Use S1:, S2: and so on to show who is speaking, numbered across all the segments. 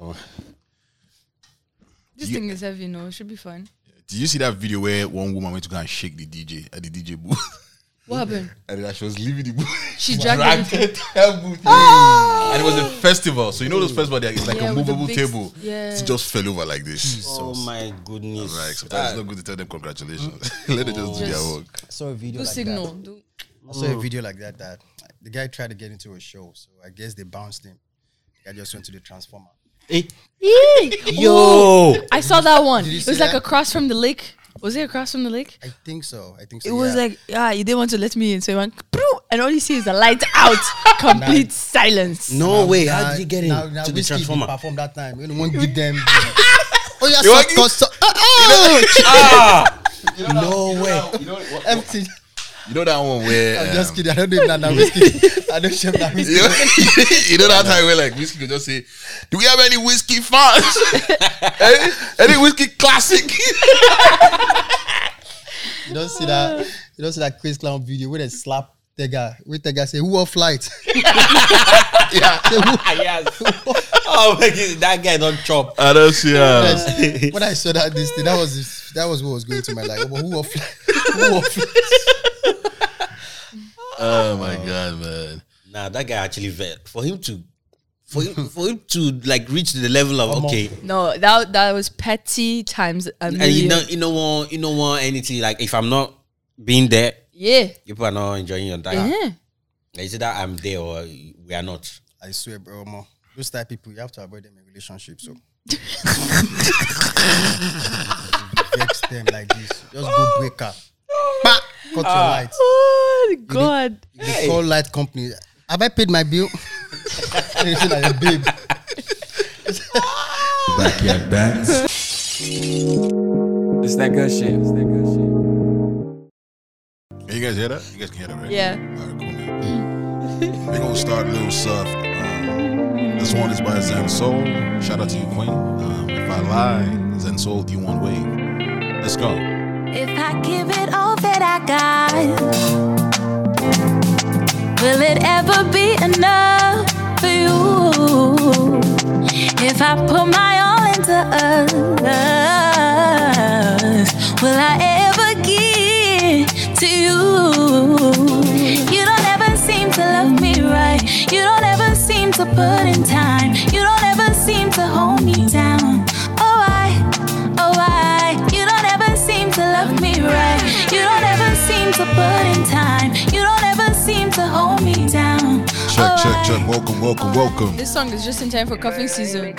S1: Oh.
S2: This
S1: You-
S2: thing is heavy, no? It should be fine.
S1: Did you see that video where one woman went to go and shake the DJ at the DJ booth?
S2: What happened?
S1: and then she was leaving the booth.
S2: She dragged
S1: dragged
S2: everything.
S1: her booth. Ah! And it was a festival. So you know those festivals, they're- it's like
S2: Yeah,
S1: a movable
S2: big-
S1: table.
S2: yeah.
S1: It just fell over like this.
S3: Oh my goodness.
S1: Like sometimes it's not good to tell them congratulations. Let them just do their work.
S4: I saw a video
S2: Do
S4: like
S2: signal.
S4: that.
S2: Do.
S4: I saw a video like that that the guy tried to get into a show, so I guess they bounced him. The guy just went to the transformer.
S3: Hey,
S2: Yee!
S3: yo,
S2: I saw that one.
S4: you
S2: It
S4: see
S2: was like
S4: that?
S2: across from the lake. Was it across from the lake?
S4: I think so. I think so.
S2: It was
S4: yeah.
S2: like, yeah, you didn't want to let me in. So he went, "Proo," and all you see is the light out. Complete silence.
S3: no way.
S4: Now-
S3: How did you get
S4: now-
S3: in
S4: now
S3: to the
S4: Whiskey
S3: transformer?
S4: Perform that time. You know, won't give them. oh yeah,
S1: You
S4: so,
S1: want- you-
S4: so, oh,
S3: Ah, no way.
S1: You know, what-
S4: empty.
S1: You know that one where.
S4: I'm just
S1: um,
S4: kidding. I don't do it now. Whiskey. I don't share that whiskey.
S1: You know, you know that time where like whiskey could just say, "Do we have any whiskey fans? any, any whiskey classic?"
S4: You don't see that. You don't see that Chris Clown video where they slap the guy. Where the guy say, "Who off flight?"
S1: yeah,
S4: Say, "Who?"
S3: Yes. Oh my god, that guy don't chop.
S1: I don't see. Uh,
S4: when I saw that this thing, that was that was what was going to my life. Who off flight? Who off flight?
S1: Oh my oh. god, man!
S3: Nah, that guy actually vet for him to. For him, for him to like reach the level of okay,
S2: No, that that was petty times a
S3: and you
S2: million.
S3: don't you don't want you don't want anything like if I'm not being there,
S2: yeah.
S3: people are not enjoying your time.
S2: Yeah.
S3: Like, Is it that I'm there or we are not?
S4: I swear, bro. Mo, those type of people, you have to avoid them in relationships. So vex them like this. Just go break up. Bah! Cut your light.
S2: Oh God.
S4: They call light company. Have I paid my bill? You see like a babe.
S5: Backyard Bants.
S6: It's that good shit. It's that good shit.
S1: Can you guys hear that? You guys can hear that, right?
S2: Yeah.
S1: All right, cool, man. We're gonna start a little soft. Um, this one is by Zen Soul. Shout out to you, Queen. Um, if I lie, Zen Soul, do you want wave? Let's go.
S7: If I give it all that I got, will it ever be enough for you? If I put my all into us, will I ever give to you? You don't ever seem to love me right. You don't ever seem to put in time. You don't ever seem to hold me down.
S1: Check, check, Welcome, welcome, welcome.
S2: This song is just in time for cuffing season.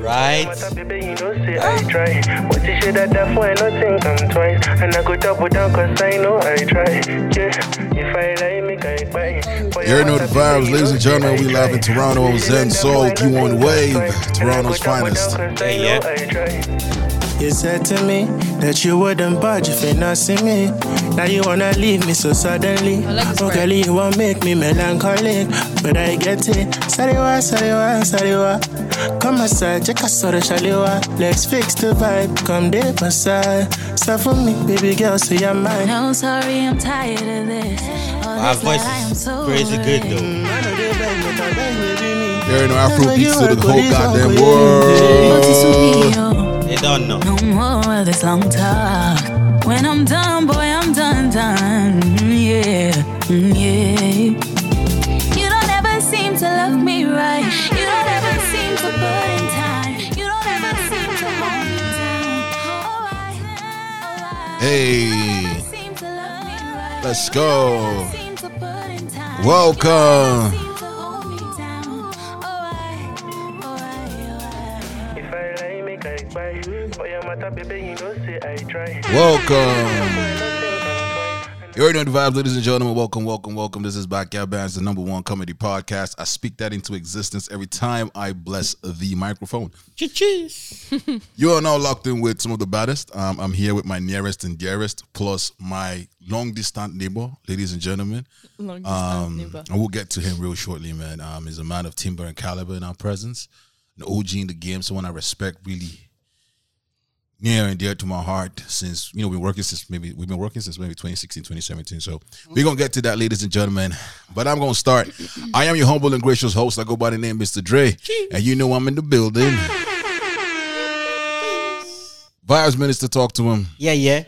S3: Right?
S8: You know, say I try. But you should have that for nothing come twice. And I go double down cause I know I try. Yeah, if I lie, make I buy.
S1: You already know the vibes, ladies and gentlemen. We live in Toronto. Zen Soul, you on wave. Toronto's finest.
S3: Yeah, yeah.
S8: You said to me that you wouldn't budge if you not see me. Now you wanna leave me so suddenly.
S2: I like this
S8: Oh,
S2: part.
S8: girl, you want make me melancholic, but I get it. Sariwa, sariwa, sariwa. Come aside, check us out, shaliwa. Let's fix the vibe. Come there, beside. Stop for me, baby girl, say you're mine.
S7: No, sorry, I'm tired of this. All
S3: Our voice is
S7: so
S3: crazy good though.
S8: I know they beg, but I beg, baby, me.
S1: You already know Afro beats to the whole goddamn world.
S3: They don't know.
S7: No more of this long talk. When I'm done, boy, I'm done, done. Yeah, mm, yeah. You don't ever seem to love me right. You don't ever seem to put in time. You don't ever seem to hold me down. Oh, I, oh,
S1: Hey,
S7: seem to love me right.
S1: let's go.
S7: Seem to put in time.
S1: Welcome. Welcome. You already know the vibes, ladies and gentlemen. Welcome, welcome, welcome. This is Backyard Bants, the number one comedy podcast. I speak that into existence every time I bless the microphone.
S3: Cheese.
S1: You are now locked in with some of the baddest. Um, I'm here with my nearest and dearest, plus my long distant neighbor, ladies and gentlemen.
S2: Long distance
S1: Um,
S2: neighbor.
S1: and we'll get to him real shortly, man. Um, he's a man of timber and caliber in our presence, an OG in the game, someone I respect really near and dear to my heart since you know we've been working since maybe we've been working since maybe 2016 2017 so we're gonna get to that ladies and gentlemen. But i'm gonna start. I am your humble and gracious host. I go by the name mr dre. And you know i'm in the building. Vibes minister talk to him.
S3: Yeah, yeah.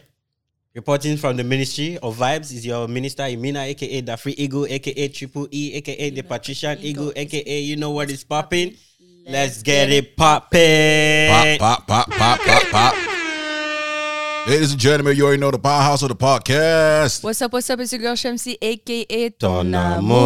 S3: Reporting from the Ministry of Vibes is your minister Imina, aka the Free Eagle, aka Triple E, aka the Patrician Eagle, aka you know what is popping. Let's get it popping.
S1: pop pop pop pop pop pop ladies and gentlemen you already know the powerhouse of the podcast
S2: What's up, what's up? It's your girl Shamsi, aka
S3: Ton
S2: Tonamo.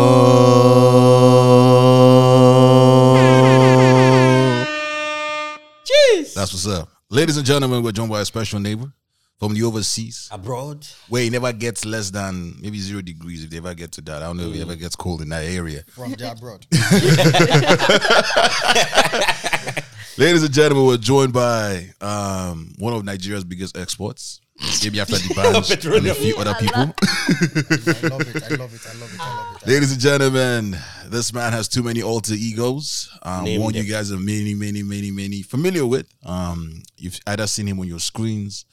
S3: Jeez.
S1: that's what's up ladies and gentlemen we're joined by a special neighbor from the overseas
S3: Abroad.
S1: where it never gets less than maybe zero degrees if they ever get to that. I don't know if it ever gets cold in that area.
S4: From the abroad.
S1: Ladies and gentlemen, we're joined by um, one of Nigeria's biggest exports, maybe after the bands and a few other people.
S4: I love it. I love it. I love it. I love it.
S1: Ladies and gentlemen, this man has too many alter egos. Um,
S3: Name
S1: one
S3: them.
S1: you guys are many, many, many, many familiar with. Um, you've either seen him on your screens,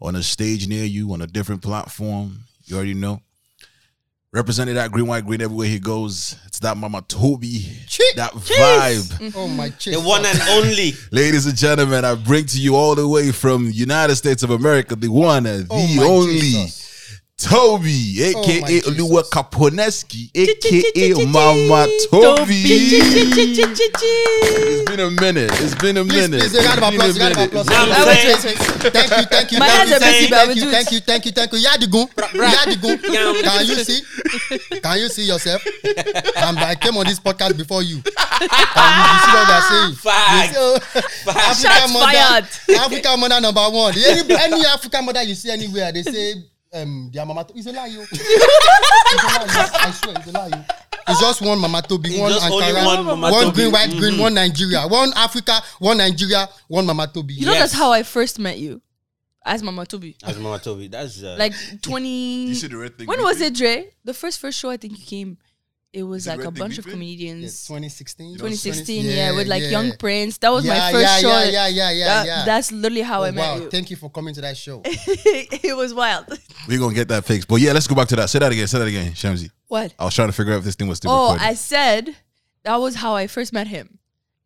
S1: on a stage near you, on a different platform. You already know. Represented that green, white, green everywhere he goes. It's that Mama Tobi,
S4: Cheek.
S1: that vibe. Mm.
S4: Oh my chest.
S3: The one and only.
S1: Ladies and gentlemen, I bring to you all the way from United States of America, the one and oh, the
S4: Oh my
S1: only
S4: Jesus.
S1: Toby,
S4: Oh
S1: aka
S4: Jesus.
S1: Oluwa Kaponeski, aka Mama Toby. It's been a minute. It's been a
S4: Please,
S1: minute.
S4: please, a round of applause. Round of applause. Thank you, thank you, thank you, thank you, thank you, thank you, thank you. Yadigun, Yadigun. Can you see? Can you see yourself? And I came on this podcast before you. And you, you see what we are saying?
S3: Fact.
S4: Oh, African
S2: Shots
S4: mother,
S2: fired.
S4: African mother number one. Any, any African mother you see anywhere, they say um, their mama. It's a lie, yo. It's a lie. I swear, it's a lie. yo. It's just one Mama Tobi,
S3: It's
S4: one
S3: just
S4: Ankara,
S3: one Mama
S4: one green, white, green,
S3: Mhm.
S4: one Nigeria, one Africa, one Nigeria, one Mama Tobi.
S2: You know
S3: Yes.
S2: that's how I first met you, as Mama Tobi.
S3: As Mama Tobi. That's uh,
S2: Like twenty.
S1: You see the red thing
S2: when was it, Dre? The first first show I think you came. It was
S1: it
S2: like
S1: red
S2: a
S1: thing
S2: bunch of
S1: beeping?
S4: Yeah,
S2: comedians.
S4: 2016.
S2: 2016,
S4: 20
S2: yeah, with like
S4: yeah.
S2: Young Prince. That was my first
S4: yeah,
S2: show.
S4: yeah, yeah, yeah, yeah,
S2: That-
S4: yeah.
S2: That's literally how oh, I
S4: Oh,
S2: met
S4: wow,
S2: you.
S4: thank you for coming to that show.
S2: it was wild.
S1: We're gonna get that fixed. But yeah, let's go back to that. Say that again. Say that again, Shamsi.
S2: What?
S1: I was trying to figure out if this thing was still
S2: Oh,
S1: recording.
S2: I said that was how I first met him,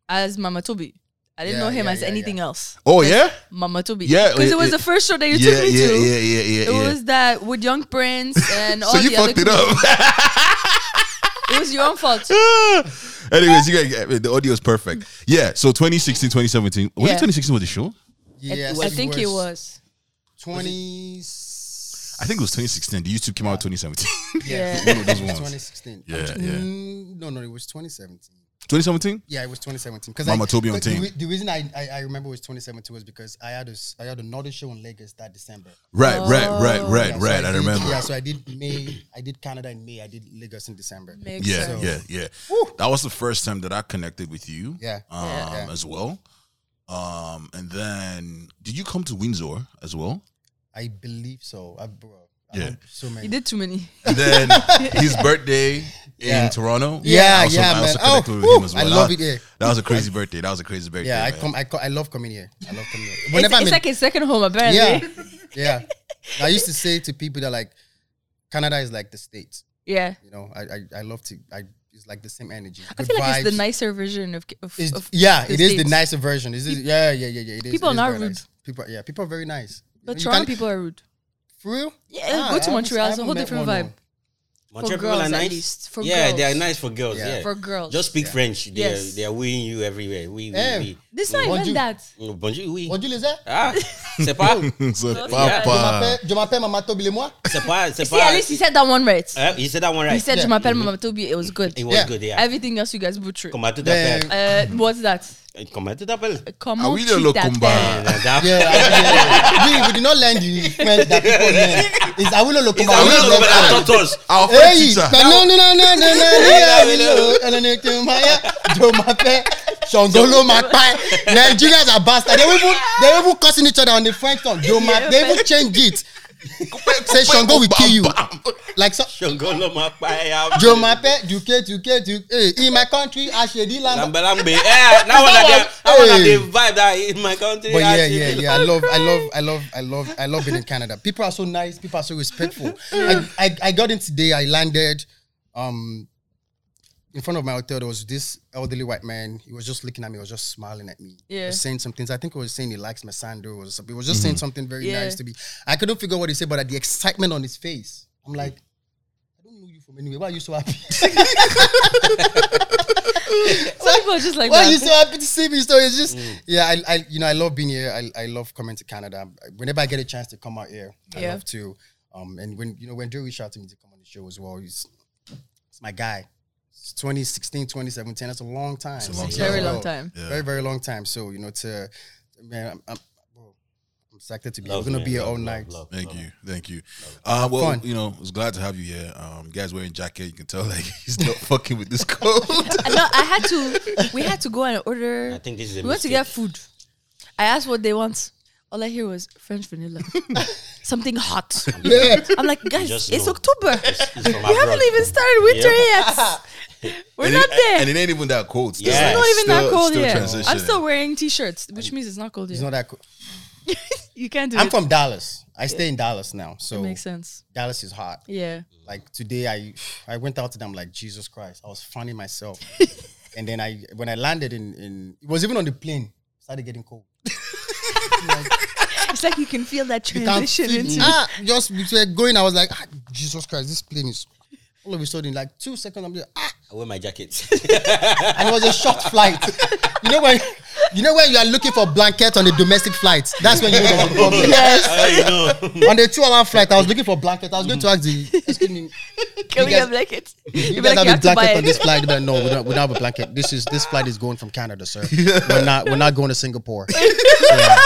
S2: as Mama Tobi. I didn't
S4: Yeah,
S2: know him
S4: yeah,
S2: as
S4: yeah,
S2: anything
S4: yeah.
S2: else.
S1: oh yeah,
S2: Mama Tobi.
S1: Yeah,
S2: because
S1: it-
S2: it was
S1: it-
S2: the first show that you
S1: yeah,
S2: took me
S1: yeah,
S2: to.
S1: yeah, yeah, yeah, yeah.
S2: It
S1: yeah.
S2: was that with Young Prince and all
S1: so
S2: the
S1: you
S2: other
S1: fucked it up.
S2: It was your own fault.
S1: Anyways, you get the audio is perfect. Yeah. So 2016, 2017. Was
S2: Yeah.
S1: it 2016 was the show?
S4: Yes,
S2: I think it was.
S4: 20.
S1: I think it was 2016. The YouTube came out 2017.
S2: Yeah.
S1: One of those ones.
S4: 2016.
S1: Yeah,
S4: Mm,
S1: yeah.
S4: No, no, it was 2017.
S1: 2017.
S4: Yeah, it was 2017. Because
S1: Mama
S4: I,
S1: Tobi on
S4: the,
S1: team.
S4: re- The reason I, I I remember it was 2017 was because I had a s- I had another show in Lagos that December.
S1: Right, right, right, right,
S4: Yeah, so
S1: right. I
S4: did-
S1: remember.
S4: Yeah, so I did May. I did Canada in May. I did Lagos in December.
S2: Makes
S1: Yeah,
S2: sense.
S1: yeah, yeah. That was the first time that I connected with you.
S4: Yeah.
S1: Um,
S4: Yeah.
S1: as well. Um, and then did you come to Windsor as well?
S4: I believe so. I, bro, I
S1: Yeah.
S4: went so many.
S2: You did too many.
S1: And then his birthday in
S4: Yeah.
S1: Toronto.
S4: Yeah,
S1: also,
S4: yeah,
S1: I also
S4: man. Oh,
S1: with
S4: woo,
S1: him as well.
S4: I love
S1: that,
S4: it here.
S1: That was a crazy birthday. That was a crazy birthday.
S4: Yeah, I
S1: man.
S4: come. I, co- I love coming here. I love coming here.
S2: It's,
S4: Whenever I'm
S2: it's like a second home, apparently.
S4: yeah, yeah. I used to say to people that like Canada is like the states.
S2: Yeah.
S4: You know, I I, I love to. I it's like the same energy.
S2: I
S4: Good
S2: feel like it's the nicer version of, of,
S4: It's-
S2: of
S4: yeah,
S2: the
S4: it is the nicer version. Is it? yeah, yeah, yeah, yeah. It is.
S2: People
S4: it is
S2: are not rude.
S4: nice. People, yeah, people are very nice.
S2: But
S4: You
S2: Toronto people are rude.
S4: For real.
S2: Yeah,
S4: Ah,
S2: go
S4: I
S2: to
S4: haven't-
S2: Montreal. It's a whole different vibe.
S4: no.
S3: Montreal
S2: girls,
S3: people are
S2: at
S3: nice.
S2: least. For
S3: yeah, they are nice for girls.
S4: Yeah.
S3: Yeah,
S2: For girls.
S3: Just speak
S4: Yeah.
S3: French. They
S2: Yes.
S3: are they are wooing you everywhere. Oui, oui,
S4: Eh.
S3: oui.
S2: This is not
S4: Bonjour.
S2: even that.
S3: Mm, Bonjour, oui.
S4: Bonjour les airs.
S3: Ah, c'est pas,
S1: So,
S4: Je
S1: papa.
S4: m'appelle- Je m'appelle Mama Tobi moi.
S3: c'est pas, c'est pas.
S2: See, at least he said that one right.
S3: Uh, he said that one right.
S2: He said,
S4: Yeah.
S2: Je m'appelle Mama Tobi. It was good.
S3: It was
S4: Yeah.
S3: good. Yeah.
S2: Everything else you guys butchered.
S3: Comment tu
S4: Then-
S3: t'appelles?
S2: Uh, what's that?
S3: Comment tu t'appelles?
S2: Comment
S1: Ah oui,
S2: tu
S1: le
S2: t'appelles?
S1: Lokumba.
S3: Uh, that-
S4: Yeah, I- yeah. we, we did not learn the French that people learn. It's Awilo
S3: It's
S4: Longomba.
S3: a
S4: We
S3: little
S4: learn
S3: bit
S4: French.
S3: of tortoise.
S1: Our French
S4: Hey,
S1: teacher.
S4: no, no, no, no, no, no, no, no, no, no, Maya, Jo m'appelle, Shongolo m'appelle. Nigerians are bastards. They even they even cussing each other on the French tongue. Jo m'appelle. They even change it. Say Shango will kill you. Like so.
S3: Shongolo Mapaya.
S4: Jo m'appelle, Duke, Duke, Duke. Hey, in my country, Ashedi Lamba.
S3: Lambe lambe. Eh, now one them.
S4: Hey,
S3: That one of the vibe that in my country.
S4: But yeah, yeah, yeah. I love, I love, I love, I love, I love being in Canada. People are so nice. People are so respectful. I, I, I got in today. I landed. Um, in front of my hotel, there was this elderly white man. He was just looking at me. He was just smiling at me. He
S2: Yeah.
S4: was saying some things. I think he was saying he likes my sandals. Or something. He was just saying something very
S2: Yeah.
S4: nice to me. I couldn't figure out what he said, but at the excitement on his face, I'm like, I don't know you from anywhere. Why are you so happy?
S2: Some people are just like
S4: Why are you so happy to see me? So it's just, yeah, I, I, you know, I love being here. I, I love coming to Canada. Whenever I get a chance to come out here, I
S2: Yeah.
S4: love to. Um, and when you know when Joe reached out to me to come on the show as well, he's, it's my guy. It's 2016, 2017. That's a long time.
S1: a long time.
S2: Very long time.
S1: Yeah.
S4: Very, very long time. So you know, to man, I'm, I'm, I'm excited to be.
S3: Love,
S4: We're gonna
S3: man,
S4: be here
S3: love,
S4: all
S3: love,
S4: night.
S3: love,
S1: Thank
S3: love.
S1: you, thank you. Uh, well,
S4: Fun.
S1: you know, I was glad to have you here. Um, guys wearing jacket, you can tell like he's not fucking with this cold.
S2: I know I had to. We had to go and order.
S3: I think this is a
S2: we went to get food. I asked what they want. All I hear was French vanilla, something hot. I'm like, guys, it's
S3: know.
S2: October.
S3: It's from
S2: we
S3: abroad.
S2: haven't even started winter
S3: Yeah.
S2: yet. We're
S1: and
S2: not
S1: it,
S2: there.
S1: and it ain't even that cold. Still.
S3: Yeah.
S2: it's not even that cold
S1: still
S2: yet. I'm still wearing t-shirts, which means it's not cold yet.
S4: It's not that cool.
S2: you can't do
S4: I'm
S2: it.
S4: from Dallas. I stay in Dallas now, so it
S2: Makes sense.
S4: Dallas is hot.
S2: Yeah.
S4: like today i i went out to them like jesus christ i was finding myself and then i when i landed in in it was even on the plane started getting cold
S2: It's like you can feel that transition
S4: feel
S2: into.
S4: ah just we were going i was like ah, jesus christ this plane is all of a sudden like two seconds i'm just ah
S3: I wear my jacket.
S4: and it was a short flight you know when you know when you are looking for blanket on the domestic flight that's when you know there's a problem
S3: How you know?
S4: on the two hour flight i was looking for blanket i was going to ask the excuse me
S2: Can we
S4: guys-
S2: get blankets?
S4: You
S2: You'd
S4: guys
S2: like,
S4: have
S2: you
S4: a
S2: have to buy
S4: blanket on this flight? But no, we don't, we don't have a blanket. This is this flight is going from Canada, sir. We're not we're not going to Singapore. Yeah.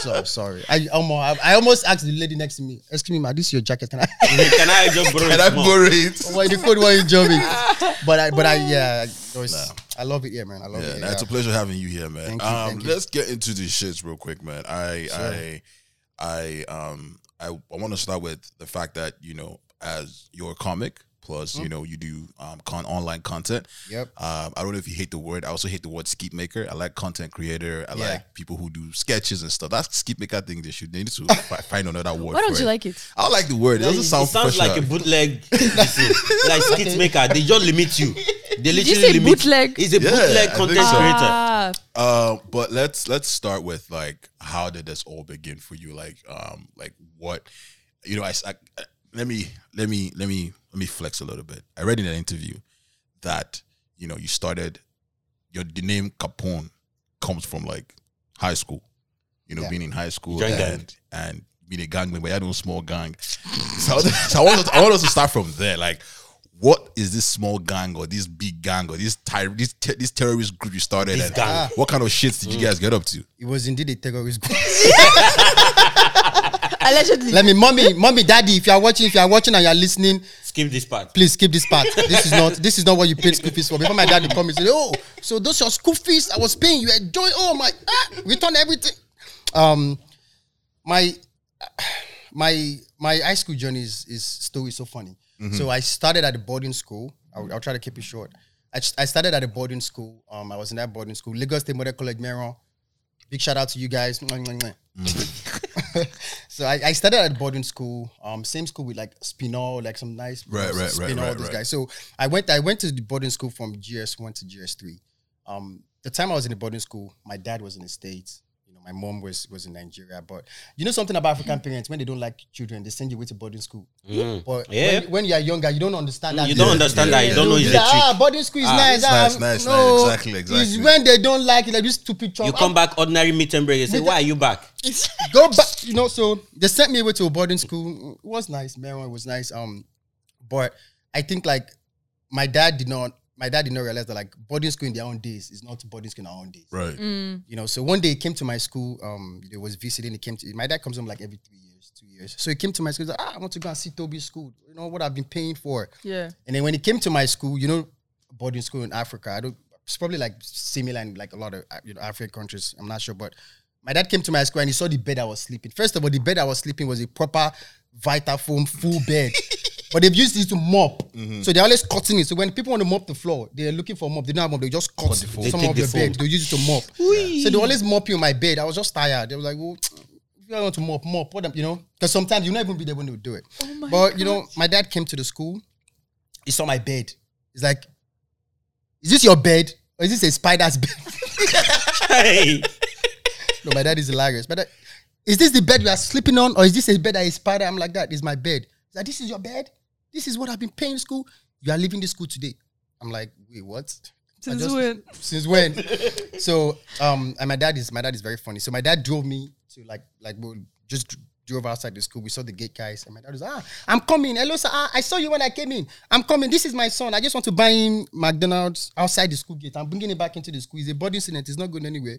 S4: So sorry. I almost I, I almost asked the lady next to me, excuse me, ma, this is your jacket. Can I
S3: Can I just borrow
S1: And
S3: it
S1: I borrow it.
S4: why the code why you jumping? But I but I yeah, it was- I love it, yeah, man. I love
S1: Yeah,
S4: it.
S1: nah, it's a pleasure having you here, man.
S4: Thank you,
S1: um,
S4: thank
S1: let's get into these shits real quick, man. I, I, I, um, I, I want to start with the fact that you know, as you're a comic, plus
S4: Mm-hmm.
S1: you know, you do um, con online content.
S4: Yep.
S1: Um, I don't know if you hate the word. I also hate the word skeet maker. I like content creator. I
S4: Yeah.
S1: like people who do sketches and stuff. That's skeet maker thing. They should they need to find another word.
S2: Why don't
S1: for
S2: you
S1: it.
S2: like it?
S1: I like the word. It doesn't
S3: It
S1: sound
S3: sounds like a bootleg, like skit maker. They just limit you. They
S2: you
S3: literally
S2: say
S3: limit.
S2: bootleg?
S3: It's a
S1: Yeah,
S3: bootleg content
S1: so.
S3: creator.
S2: Ah,
S1: Uh, but let's let's start with like how did this all begin for you? Like, um, like what, you know, I, s- I- I- let me let me let me let me flex a little bit. I read in an interview that you know you started your the name Capone comes from like high school. You know,
S4: Yeah.
S1: being in high school
S3: Joint
S1: and
S3: gang.
S1: and being a gang member. I had no small gang. So, so I want us, I want us to start from there. Like, what is this small gang or this big gang or this ty- this te- this terrorist group you started?
S3: This
S1: and
S3: gang.
S1: What kind of shits did you mm. guys get up to?
S4: It was indeed a terrorist group.
S2: allegedly.
S4: Let me, mommy, mommy, daddy, if you are watching, if you are watching and you are listening,
S3: Skip this part.
S4: please skip this part. This is not this is not what you paid school fees for. Before my dad would come and say, Oh, so those your school fees I was paying, you enjoy. Oh my ah, return everything. Um my my my high school journey is, is story is so funny. So I started at a boarding school. I'll, I'll try to keep it short. I, I started at a boarding school. Um, I was in that boarding school, Lagos State Model College, Meiran. Big shout out to you guys. Mwah. so I, I started at boarding school, um, same school with like Spinall, like some nice
S1: Right, right, right,
S4: Spinall,
S1: right,
S4: these
S1: right.
S4: guys. So I went I went to the boarding school from GS one to GS three. Um, the time I was in the boarding school, my dad was in the States. You know, my mom was was in Nigeria. But you know something about African parents when they don't like children, they send you away to boarding school. But
S3: Yeah.
S4: when, when you are younger, you don't understand that.
S3: You don't understand that. You don't know
S4: They'll
S3: it's a
S4: like,
S3: trick.
S4: Ah, boarding school is
S3: Ah,
S4: nice.
S1: it's
S4: ah,
S1: nice, nice,
S4: no,
S1: nice. Exactly,
S4: It's when they don't like it, like this stupid chop.
S3: You come back ordinary meet and break. You say, why are you back?
S4: go back. You know, so they sent me away to a boarding school. It was nice. Maryland was nice. Um, but I think like my dad did not. My dad did not realize that like boarding school in their own days is not boarding school in our own days.
S1: Right.
S4: You know, so one day he came to my school. Um, he was visiting. He came to my dad comes home like every three years, two years. So he came to my school. He's like, ah, I want to go and see Tobi's school. You know what I've been paying for.
S2: yeah.
S4: And then when he came to my school, you know, boarding school in Africa, I don't. It's probably like similar in like a lot of uh, you know African countries. I'm not sure, but my dad came to my school and he saw the bed I was sleeping. First of all, the bed I was sleeping was a proper Vitafoam full bed. but they've used it to mop.
S1: Mm-hmm.
S4: So they're always cutting it. So when people want to mop the floor, they're looking for a mop. They don't have mop. They just cut
S1: the foam.
S3: They
S4: some of
S3: the
S4: your bed. They use it to mop. So they always mop you in my bed. I was just tired. They were like, well, if you want to mop, mop. What, am- you know? Because sometimes you not even be there when they would do it.
S2: Oh
S4: but you know, my dad came to the school. He saw my bed. He's like, "Is this your bed or is this a spider's bed?"
S3: Hey.
S4: no, my dad is hilarious. But uh, is this the bed you are sleeping on, or is this a bed that is spider? I'm like, that is my bed. He's like, this is your bed. This is what I've been paying school. You are leaving the school today. I'm like, wait, what?
S2: Since
S4: just-
S2: when?
S4: Since when? so, um, and my dad is my dad is very funny. So my dad drove me to like like we just drove outside the school. We saw the gate guys, and my dad was ah, I'm coming. Hello, sir. Ah, I saw you when I came in. I'm coming. This is my son. I just want to buy him McDonald's outside the school gate. I'm bringing him back into the school. He's a boarding student. He's not going anywhere.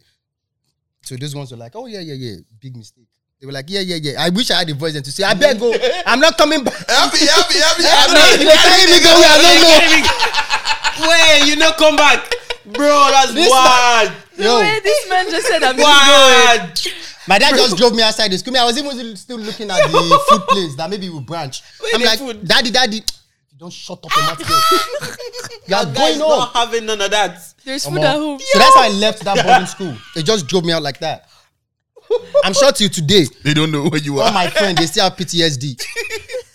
S4: So those ones were like, oh yeah, yeah, yeah, big mistake. They were like, yeah, yeah, yeah. I wish I had the voice then to say, I beg oh, go. I'm not coming back.
S1: Happy, happy, happy,
S4: I'm
S1: happy.
S4: not- they carry me go where I don't know.
S3: Wait, you not come back, bro? That's
S4: This
S3: wild.
S2: The
S4: Yo.
S2: way this man just said, I'm going.
S3: Wild.
S4: My dad just drove me outside the school. I was even still looking at the food place that maybe we branch. I'm like,
S3: food?
S4: daddy, daddy, don't shut up your mouth here. You are
S3: Guys
S4: going home.
S3: not having none of that.
S2: There's food at home.
S4: So that's how I left that boarding school. It just drove me out like that. I'm sure till today,
S1: They don't know where you are.
S4: all
S1: are.
S4: my friends they still have PTSD.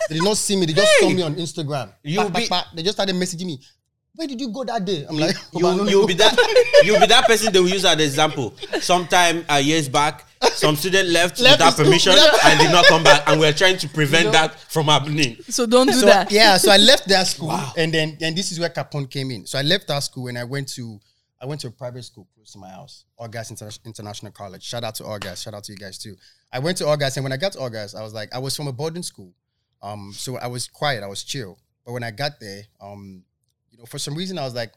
S4: They did not see me. They just saw me on Instagram.
S3: You
S4: Pack, pack,
S3: be-
S4: They just started messaging me. Where did you go that day? I'm like, "Oh, I
S3: You
S4: don't
S3: you'll be that you'll be that person they will use as an example. Sometime uh, years back, some student left,
S4: Left
S3: without
S4: the school,
S3: permission and did not come back, and we're trying to prevent that from happening.
S2: So don't do
S4: so
S2: that.
S4: yeah, so I left that school, and then and this is where Capone came in. So I left that school and I went to I went to a private school close to my house, August Inter- International College. Shout out to August. Shout out to you guys too. I went to August, and when I got to August, I was like, I was from a boarding school, um, so I was quiet, I was chill. But when I got there, um, you know, for some reason, I was like.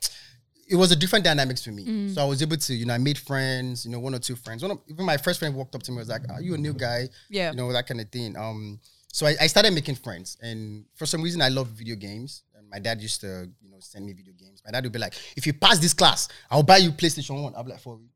S4: It was a different dynamics for me, so I was able to, you know, I made friends, you know, one or two friends. One of, even my first friend walked up to me, was like, "Are you a new guy?"
S2: Yeah.
S4: you know that kind of thing. Um, so I, I started making friends, and for some reason, I love video games. And my dad used to, know, send me video games. My dad would be like, "If you pass this class, I'll buy you PlayStation One." I'll be like, "For real?"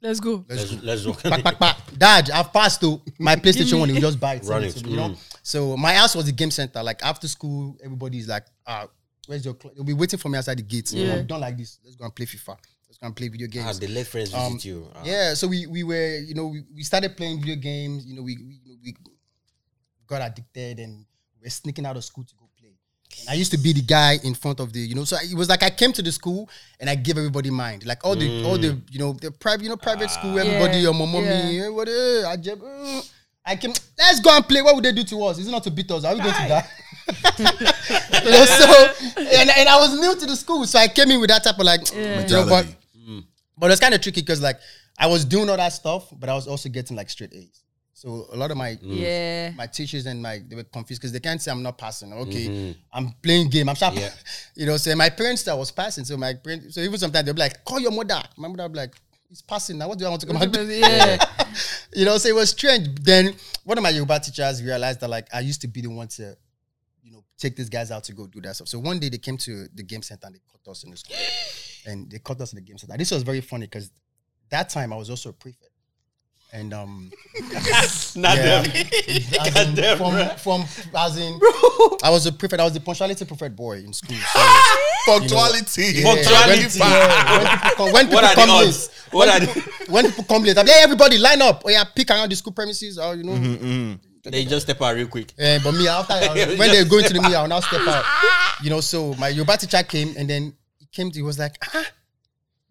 S2: Let's go.
S3: Let's, let's go.
S4: Back, back, back. Dad, I've passed to my PlayStation One. You just buy it, send
S3: Run
S4: it
S3: it,
S4: you know. So my house was the game center. Like after school, everybody's like, "Ah, where's your?" Cl-? They'll be waiting for me outside the gate.
S2: Yeah.
S4: I'm done like this. Let's go and play FIFA. Let's go and play video games.
S3: Ah, they let friends
S4: Um,
S3: visit you. Ah.
S4: Yeah, so we we were, you know, we, we started playing video games. You know, we we, we got addicted and we were sneaking out of school to go play. And I used to be the guy in front of the, you know, so it was like I came to the school and I gave everybody mind, like all the all the, you know, the private, you know, private school, everybody,
S2: Yeah,
S4: your mom, mommy,
S2: yeah.
S4: what, eh, I just, eh. I came. Let's go and play. What would they do to us? Is it not to beat us? Are we going to die? You know, so and, and I was new to the school, so I came in with that type of like, you know, but
S1: Mentality.
S4: but it's kind of tricky because like I was doing all that stuff, but I was also getting like straight A's. So a lot of my mm.
S2: Yeah.
S4: my teachers and my they were confused because they can't say I'm not passing. Okay, mm-hmm. I'm playing game. I'm sharp.
S3: Yeah.
S4: You know, so my parents that was passing. So my parents, so even sometimes they'll be like, call your mother. My mother will be like, it's passing now. What do I want to come and do?
S2: Yeah.
S4: you know, so it was strange. Then one of my Yoruba teachers realized that like I used to be the one to, you know, take these guys out to go do that stuff. So one day they came to the game center and they caught us in the school. and they caught us in the game center. This was very funny because that time I was also a prefect. And um
S3: Not
S4: yeah,
S3: them.
S4: as in,
S3: Goddamn,
S4: from,
S3: bruh.
S4: from as in I was a prefect, I was the punctuality prefect boy in school. So
S1: Punctuality.
S4: yeah,
S3: Punctuality.
S4: When, yeah, when people come, when people
S3: What
S4: come late,
S3: odds? What are the
S4: when people come late, I'm like, hey, everybody line up. Oh yeah, pick around the school premises or you know.
S3: They just step out real quick.
S4: Eh, but me after when they're going to the me, I'll now step out. You know, so my Yoruba teacher came and then he came to he was like, ah,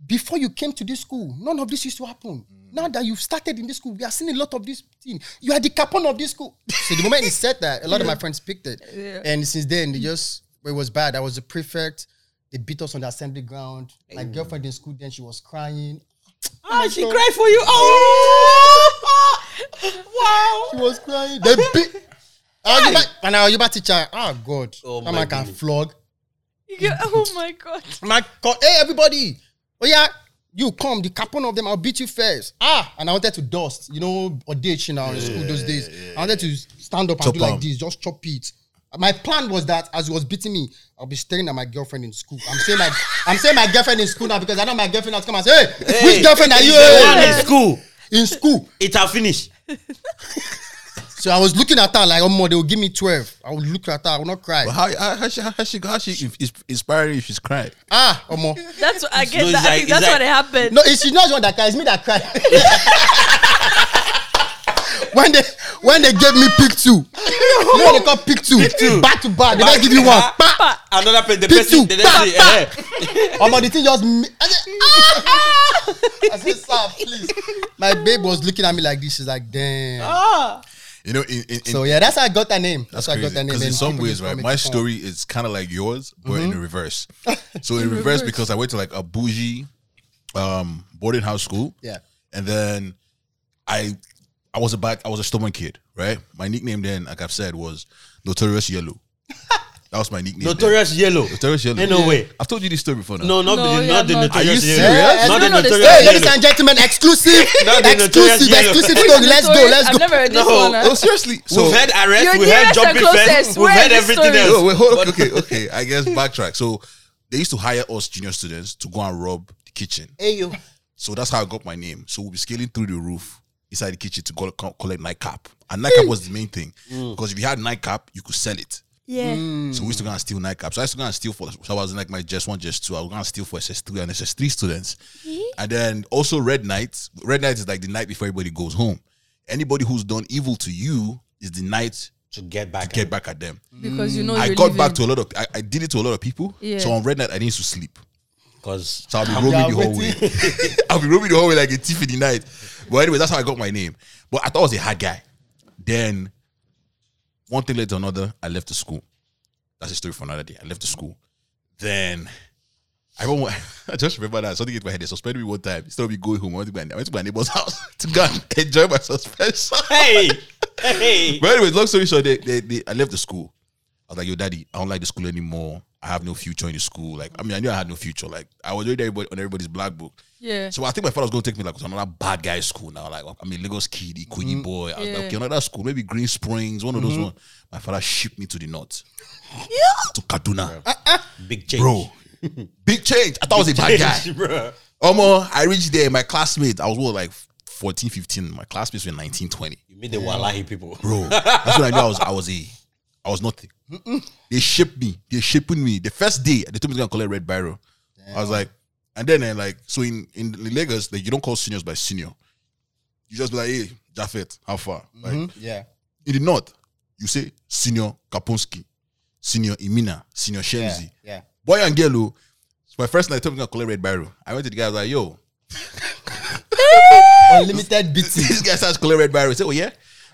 S4: before you came to this school, none of this used to happen. Now that you've started in this school, we are seeing a lot of this thing. You are the Capone of this school. So the moment he said that, a lot of my friends picked it. And since then, they just it was bad. I was the prefect. They beat us on the assembly ground. My girlfriend in school then she was crying.
S3: Ah, she cried for you. Oh, wow.
S4: She was crying. They beat. Our Yoruba- and our Yoruba teacher, oh God,
S3: Oh my
S4: man can
S3: goodness.
S4: flog.
S2: You get- oh my god.
S4: My God, hey everybody, oh yeah, you come, the Capone of them, I'll beat you first. Ah, and I wanted to dust, you know, audition now in school those days. I wanted to stand up and
S1: Chop
S4: do like this, just chop it. My plan was that as he was beating me, I'll be staring at my girlfriend in school. I'm saying my, I'm saying my girlfriend in school now because I know my girlfriend has come and say, hey, which girlfriend are you?
S3: The one
S4: Hey,
S3: in school.
S4: in school.
S3: It have finished.
S4: So I was looking at her like, oh, more, they will give me 12. I would look at her, I will not cry.
S1: But how how, how she how she how she is inspiring if she's crying?
S4: Ah, more.
S2: That's what I get.
S3: No, it's
S2: that. I
S3: like-
S2: think that's
S3: like-
S2: what it happened.
S4: No, it's she's not the one that cries. It's me that cry. when they when they gave me pick two, you know what they call pick two, two back to back. They don't give you one. Pa!
S3: Another person, the
S4: Pick
S3: person,
S4: two.
S3: the
S4: Pa, pa.
S3: thing, eh,
S4: Oh, the thing just me. I said, ah! I said, sir, please. My babe was looking at me like this. She's like, damn.
S1: You know, in, in, in
S4: So yeah, that's how I got that name. That's,
S1: That's
S4: how I got that name.
S1: Because in some ways, right, my story is kind of like yours, but in the
S4: Mm-hmm.
S1: reverse. So in reverse, because I went to like a bougie um, boarding house school,
S4: Yeah.
S1: and then I I was a bad, I was a stubborn kid, right? My nickname then, like I've said, was Notorious Yellow. that was my nickname. then.
S3: Notorious Yellow.
S1: Notorious Yellow.
S3: Ain't no way.
S1: I've told you this story before. Now.
S3: No, not
S2: No,
S3: the,
S2: yeah,
S3: not the
S2: not-
S3: notorious
S1: Are you
S3: yellow.
S4: serious?
S3: Not the
S2: don't
S3: notorious yellow.
S4: ladies and gentlemen, exclusive,
S3: Not the
S4: exclusive,
S3: notorious yellow.
S4: exclusive story. Let's go, let's go.
S2: I've never heard this
S3: No.
S2: one. huh?
S1: No, seriously. So,
S3: we've heard arrest, we've heard
S2: nearest and
S3: jumping fence, we've
S2: Where
S3: heard everything
S2: story?
S3: else.
S1: No, wait, hold on. Okay, okay. I guess backtrack. So they used to hire us junior students to go and rob the kitchen.
S4: Hey yo,
S1: So that's how I got my name. So we'll be scaling through the roof inside the kitchen to go co- collect nightcap. And nightcap was the main thing. Mm. Because if you had nightcap, you could sell it.
S2: Yeah. Mm.
S1: So we used to go and steal nightcaps. So I used to go and steal for so I was in like my just one, just two. I was going to steal for SS3 and SS3 students. And then also Red Night. Red Night is like the night before everybody goes home. Anybody who's done evil to you is the night
S3: To get back.
S1: to get back at them. Mm.
S2: Because you know
S1: I
S2: you're
S1: got back to a lot of I, I did it to a lot of people.
S2: Yeah.
S1: So on Red Night I didn't to sleep.
S3: Because
S1: So I'll be roaming the hallway. I'll be roaming the hallway like a thief in the night. But anyway, that's how I got my name. But I thought I was a hard guy. Then one thing led to another, I left the school. That's a story for another day. I left the school. Then I remember, I just remember that something hit my head. They suspended me one time. Instead of me going home, I went to my, I went to my neighbor's house to go and enjoy my suspension.
S3: hey, hey.
S1: But anyway, long story short, they, they, they, I left the school. I was like, yo, daddy, I don't like the school anymore. I have no future in the school. Like, I mean, I knew I had no future. Like, I was already everybody, on everybody's black book.
S2: Yeah.
S1: So I think my father was going to take me like to another bad guy school now. Like, I mean, a Lagos kid, Ikoyi mm-hmm. boy. I was
S2: Yeah.
S1: like, okay, another school, maybe Green Springs, one of those mm-hmm. ones. My father shipped me to the north. Yeah. To Kaduna. Ah, ah.
S3: Big change.
S1: Bro, big change. I thought I was a bad guy.
S3: bro.
S1: Omo, I reached there. My classmates, I was what, like 14, 15. My classmates were 19, 20
S3: You meet the Wallahi people.
S1: bro. That's when I knew I was I was a I was nothing. They shipped me. They shipping me. The first day they told me to go and collect red biro. I was like, and then uh, like so in in Lagos, like you don't call seniors by senior. You just be like, hey, Jafet, how far? Like
S4: yeah,
S1: in the north, you say senior Kaponski, senior Imina, senior
S4: yeah,
S1: Shenzi.
S4: yeah.
S1: Boy and girl, oh, so my first night told me to collect red biro. I went to the guy I was like, yo,
S4: Unlimited beating.
S1: this guy starts collect red. I said, oh yeah.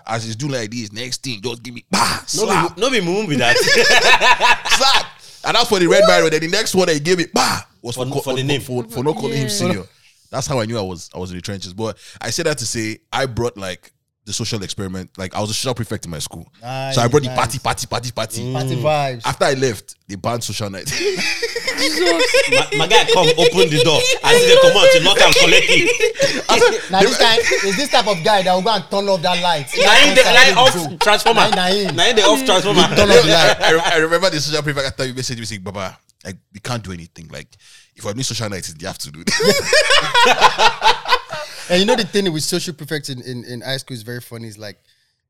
S1: As he's doing like this, next thing, just give me bah,
S3: No
S1: slap.
S3: be, no be moving with that.
S1: slap. And that's for the red barrel. Then the next one they gave me, bah, was for,
S3: For-
S1: co-
S3: for the name.
S1: for, for not calling
S2: Yeah.
S1: him senior. That's how I knew I was I was in the trenches. But I said that to say I brought like the social experiment. Like I was a social prefect in my school,
S4: Nice,
S1: so I brought the
S4: nice.
S1: party, party, party, party.
S4: Party vibes.
S1: After I left, they banned social night.
S3: my, my guy come open the door. As they come out to knock and collect it.
S4: Now this guy is this type of guy that will go and turn off that light.
S3: Nine the light off transformer.
S4: Nine, nine.
S3: Nine the off transformer.
S4: Turn off the light.
S1: I, I, I remember the social prefect after you messaged me saying, Baba, like we can't do anything. Like if we're doing social nights, they have to do it.
S4: And you know the thing with social prefects in, in, in high school is very funny. It's like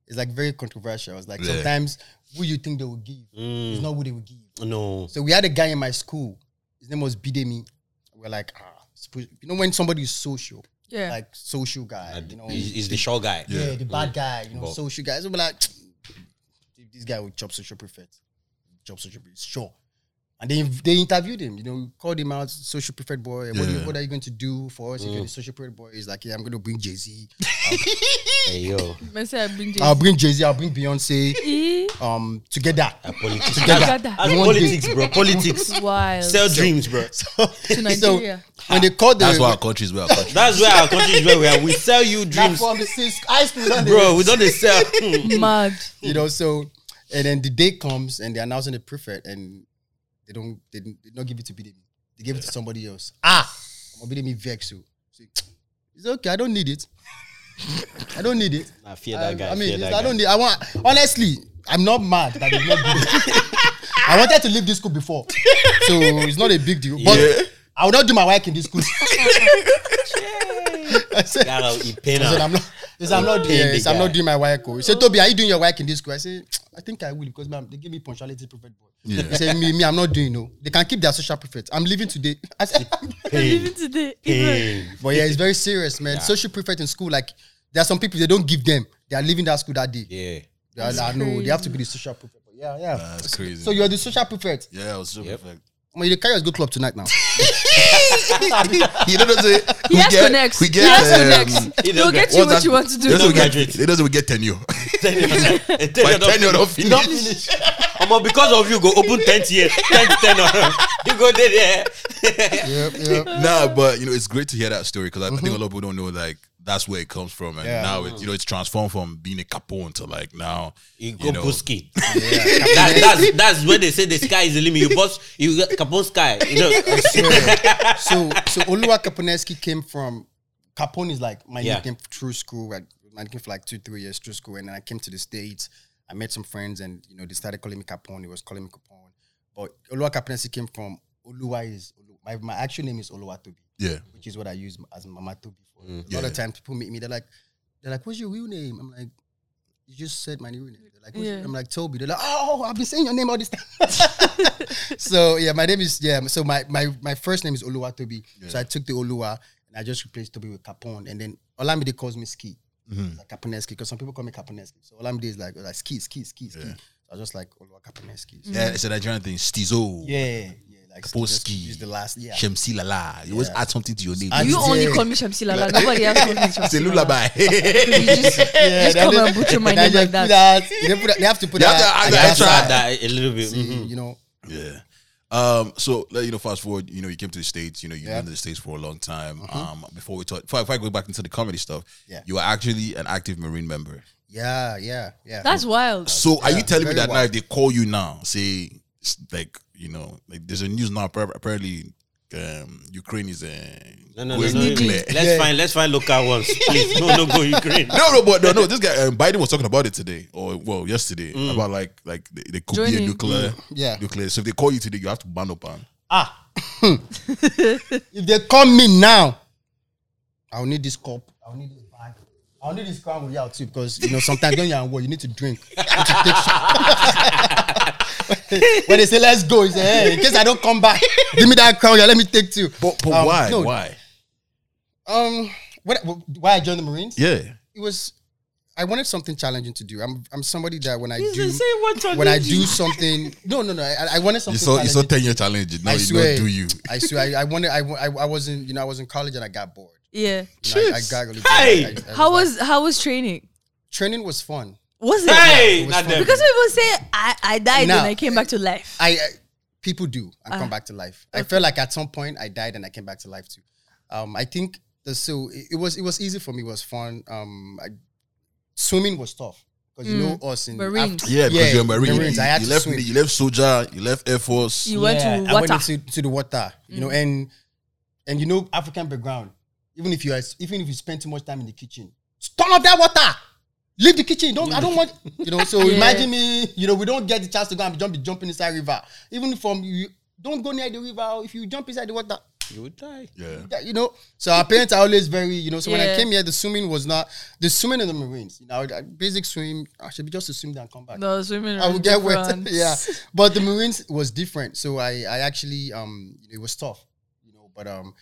S4: it's like very controversial. It's like
S1: Yeah.
S4: sometimes who you think they will give is not who they will give.
S3: No.
S4: So we had a guy in my school. His name was Bidemi. We're like, ah, you know when somebody is social,
S2: Yeah.
S4: like social guy, you know,
S3: He's, he's the short guy.
S4: yeah, the bad guy, you know,
S3: But-
S4: social guys. So we're like, this guy will chop social prefect, chop social prefect, sure. And they they interviewed him, you know, called him out, social prefect boy. What, do you- what are you going to do for us if you're the social prefect boy? He's like, yeah, I'm going to bring Jay Z.
S3: Hey yo.
S2: I bring
S4: I'll bring Jay Z. I'll bring Beyonce. Um, together.
S3: Uh, politics.
S4: Together.
S2: Together.
S3: That's
S4: One
S3: politics, bro. Politics.
S2: Wild.
S3: Sell dreams, bro.
S2: to Nigeria.
S4: So when they called the
S1: That's why our countries were our country.
S3: That's where our country is where we are. We sell you
S4: not
S3: dreams,
S4: from the six high school,
S3: bro. We don't sell.
S2: Mad.
S4: you know. So and then the day comes and they're announcing the prefect and they don't they did not give it to Bidemi. They gave it to somebody else. Ah, I'm Bidemi vex you. Say, It's okay. I don't need it. I don't need it.
S3: Nah, fear
S4: I,
S3: that guy.
S4: I mean,
S3: that
S4: I don't need. I want honestly. I'm not mad that they not it. I wanted to leave this school before, so it's not a big deal. But
S1: Yeah.
S4: I will not do my work in this school. I said,
S3: Gotta eat pain
S4: I said,
S3: out.
S4: I'm not. Yes, I'm not doing.
S3: Paying
S4: Yes, I'm not doing my work. oh. He said, Tobi, are you doing your work in this school? I say, I think I will because man, they give me punctuality prefect board.
S1: Yeah.
S4: He said, me, me, I'm not doing. No, they can keep their social prefect. I'm leaving today. I said,
S2: Even today. Even.
S4: but yeah, it's very serious, man. Social prefect in school, like there are some people they don't give them. They are leaving that school that day.
S3: Yeah.
S4: They are like, ah, no, they have to be the social prefect. But yeah, yeah.
S1: That's crazy.
S4: So you're the social prefect.
S1: yeah, it was so
S3: Yep.
S1: perfect.
S4: I mean, you carry us go club tonight now.
S1: You know what I'm saying?
S2: He has connects.
S1: We
S2: He
S1: get,
S2: has
S1: um,
S2: connects.
S3: He
S2: They'll
S3: don't
S2: get
S3: get-
S2: you what
S1: that?
S2: you want to
S1: They doesn't
S2: do.
S1: we get,
S3: graduate.
S1: they doesn't we get tenure. By
S3: Tenure don't
S1: tenure don't
S3: finish.
S1: finish.
S3: Omo, because of you, go open 10th year, 10th tenor. You go there, there.
S4: yep, yep.
S1: nah, but you know, it's great to hear that story because I think a lot of people don't know like that's where it comes from, and
S4: Yeah.
S1: now it, you know it's transformed from being a capone to like now
S3: You go
S1: you know,
S3: Buski. That, that's that's when they say the sky is the limit. You boss, you get Capone sky. You know.
S4: So so Oluwakaponeski came from Capone is like my
S3: Yeah.
S4: nickname through school. I my nickname for like two, three years through school. And then I came to the States. I met some friends and you know they started calling me Capone. He was calling me Capone. But Oluwakaponeski came from Oluwa is my, my actual name is Oluwatobi,
S1: yeah,
S4: which is what I use as Mama Tobi for. A lot of times people meet me, they're like, they're like, what's your real name? I'm like, you just said my real name. They're like, what's
S2: Yeah.
S4: I'm like Tobi. They're like, oh, I've been saying your name all this time. so yeah, my name is yeah. So my my my first name is Oluwatobi. So I took the Oluwa and I just replaced Tobi with Capone, and then Olamide calls me Ski, mm-hmm. like Caponeski, because some people call me Caponeski. So Olamide is like like Ski, Ski, Ski, Ski. So I was just like Oluwakaponeski. So,
S1: yeah. It's a Nigerian thing. Stizo,
S4: yeah, yeah, like
S1: Kaposki.
S4: use the last yeah.
S1: Shamsi Lala. You always
S4: Yeah.
S1: add something to your name.
S4: And-
S2: You only call me Shamsi Lala. Nobody else calls me Shamsi
S1: It's a
S2: Lala.
S1: lullaby.
S2: You just,
S4: Yeah,
S2: just
S4: they
S2: come and butcher my name like
S4: just put
S2: that.
S4: They, put that- they have to put
S1: They have
S4: that.
S1: to add
S4: at
S1: that
S4: the
S1: extra.
S4: outside.
S3: that a little bit.
S4: See,
S3: mhm.
S4: You know,
S1: Yeah. Um, so you know, fast forward, you know, you came to the States, you know, you've
S4: Yeah.
S1: been in the States for a long time. Um, before we talk before, if I go back into the comedy stuff,
S4: Yeah.
S1: you are actually an active Marine member.
S4: yeah, yeah, yeah.
S2: That's wild.
S1: So are
S4: Yeah,
S1: you telling me
S4: very
S1: that now if they call you now, say s- like, you know, like there's a news now appar- apparently um Ukraine is uh,
S3: No, no, no,
S1: going
S3: no.
S1: nuclear.
S3: Let's
S4: Yeah.
S3: find let's find local ones, please. No, no, go Ukraine.
S1: No, no, but no, no. This guy um, Biden was talking about it today, or well, yesterday, about like like they, they could be a nuclear,
S4: Yeah.
S1: nuclear. So if they call you today, you have to ban up on.
S4: Ah, if they call me now, I'll need this cup. I'll need this bag. I'll need this crown with you too because you know sometimes when you're at war, you need to drink. You need to take shot. when they say let's go, you say hey, in case I don't come back, give me that crown. Yeah, let me take two.
S1: But but
S4: Um,
S1: why?
S4: no.
S1: Why?
S4: Um, what, why I joined the Marines?
S1: Yeah.
S4: It was I wanted something challenging to do. I'm I'm somebody that when I
S3: He's
S4: do
S3: the same one to
S4: when I do something, no, no, no. I, I wanted
S1: You
S4: something.
S1: saw you saw ten year challenge. No,
S4: I
S1: you
S4: swear.
S1: not do you.
S4: I swear. I, I wanted. I, I, I wasn't. You know, I was in college and I got bored.
S2: Yeah.
S4: You know, I, I got really bored.
S3: Hey!
S4: I- I
S2: How
S4: like-
S2: was how was training?
S4: training? Was fun.
S2: Was it?
S3: Hey,
S4: it was
S3: not them.
S2: Because people say I, I died
S4: Nah.
S2: and I came back to life.
S4: I, I people do and
S2: Ah.
S4: come back to life. I felt like at some point I died and I came back to life too. Um, I think the so it, it was it was easy for me. It was fun. Um, I, swimming was tough because you know us in
S2: Mm. Marines.
S4: after-
S1: Yeah, because you're a Marine.
S4: Marines. I had
S1: you
S4: to
S1: left
S4: swim.
S1: you left soldier, you left Air Force.
S2: You went
S4: Yeah,
S2: to
S4: I
S2: water.
S4: went into to the water, you know, and and you know African background. Even if you are, even if you spend too much time in the kitchen, turn off that water. Leave the kitchen. Don't I don't want you know. So
S2: Yeah.
S4: imagine me. You know, we don't get the chance to go and jump, jumping inside river. Even from you, don't go near the river. If you jump inside the water,
S3: You would die.
S1: yeah.
S4: yeah, you know. So our parents are always very, you know. So when I came here, the swimming was not the swimming in the Marines. You know, basic swim. I should be just to swim and come back.
S2: No, swimming.
S4: I would get wet. yeah, but the Marines was different. So I, I actually, um, it was tough, you know. But um,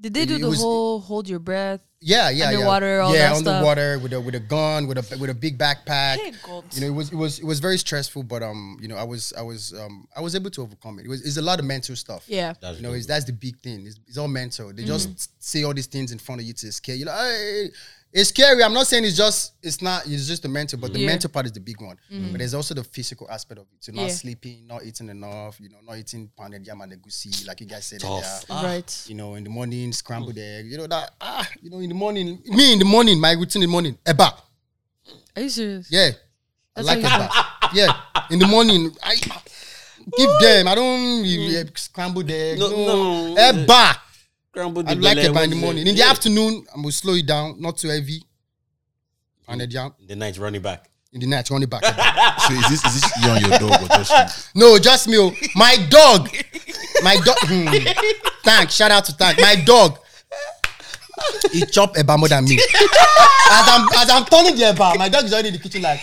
S2: Did they
S4: It-
S2: do
S4: it
S2: the
S4: was-
S2: whole hold your breath?
S4: Yeah, yeah,
S2: Underwater,
S4: yeah,
S2: all
S4: yeah,
S2: that stuff.
S4: underwater with a with a gun, with a with a big backpack.
S2: Hey, God.
S4: You know, it was it was it was very stressful, but um, you know, I was I was um I was able to overcome it. It was it's a lot of mental stuff.
S2: Yeah.
S3: That's
S4: you know,
S3: dope.
S4: it's, that's the big thing. It's, it's all mental. They
S2: Mm-hmm.
S4: just say all these things in front of you to scare you. Like, hey, it's scary. I'm not saying it's just it's not. It's just the mental, but the
S2: Yeah.
S4: Mental part is the big one. But there's also the physical aspect of it. So not
S2: Yeah.
S4: sleeping, not eating enough. You know, not eating pounded yam and egusi, like you guys said.
S3: Tough.
S4: earlier.
S2: Right.
S4: You know, in the morning, scrambled egg. You know that. Ah, you know, in the morning, me in the morning, my routine in the morning, eba.
S2: Are you serious?
S4: Yeah,
S2: That's
S4: I like
S2: how you
S4: eba. yeah, in the morning, I give them. I don't uh, scrambled egg.
S3: No,
S4: No,
S3: no.
S4: eba.
S3: Scrambled
S4: I
S3: the
S4: like it by in the morning.
S3: it?
S4: In the afternoon, I'm gonna slow it down, not too heavy. And then jump
S3: The night running back.
S4: in the night, running back.
S1: So is this is this you and your dog or just you?
S4: no, just me. oh. My dog. My dog. Hmm. Thank. Shout out to Thank. My dog. he chop eba more than me. as I'm as I'm turning the eba, my dog is already in the kitchen like,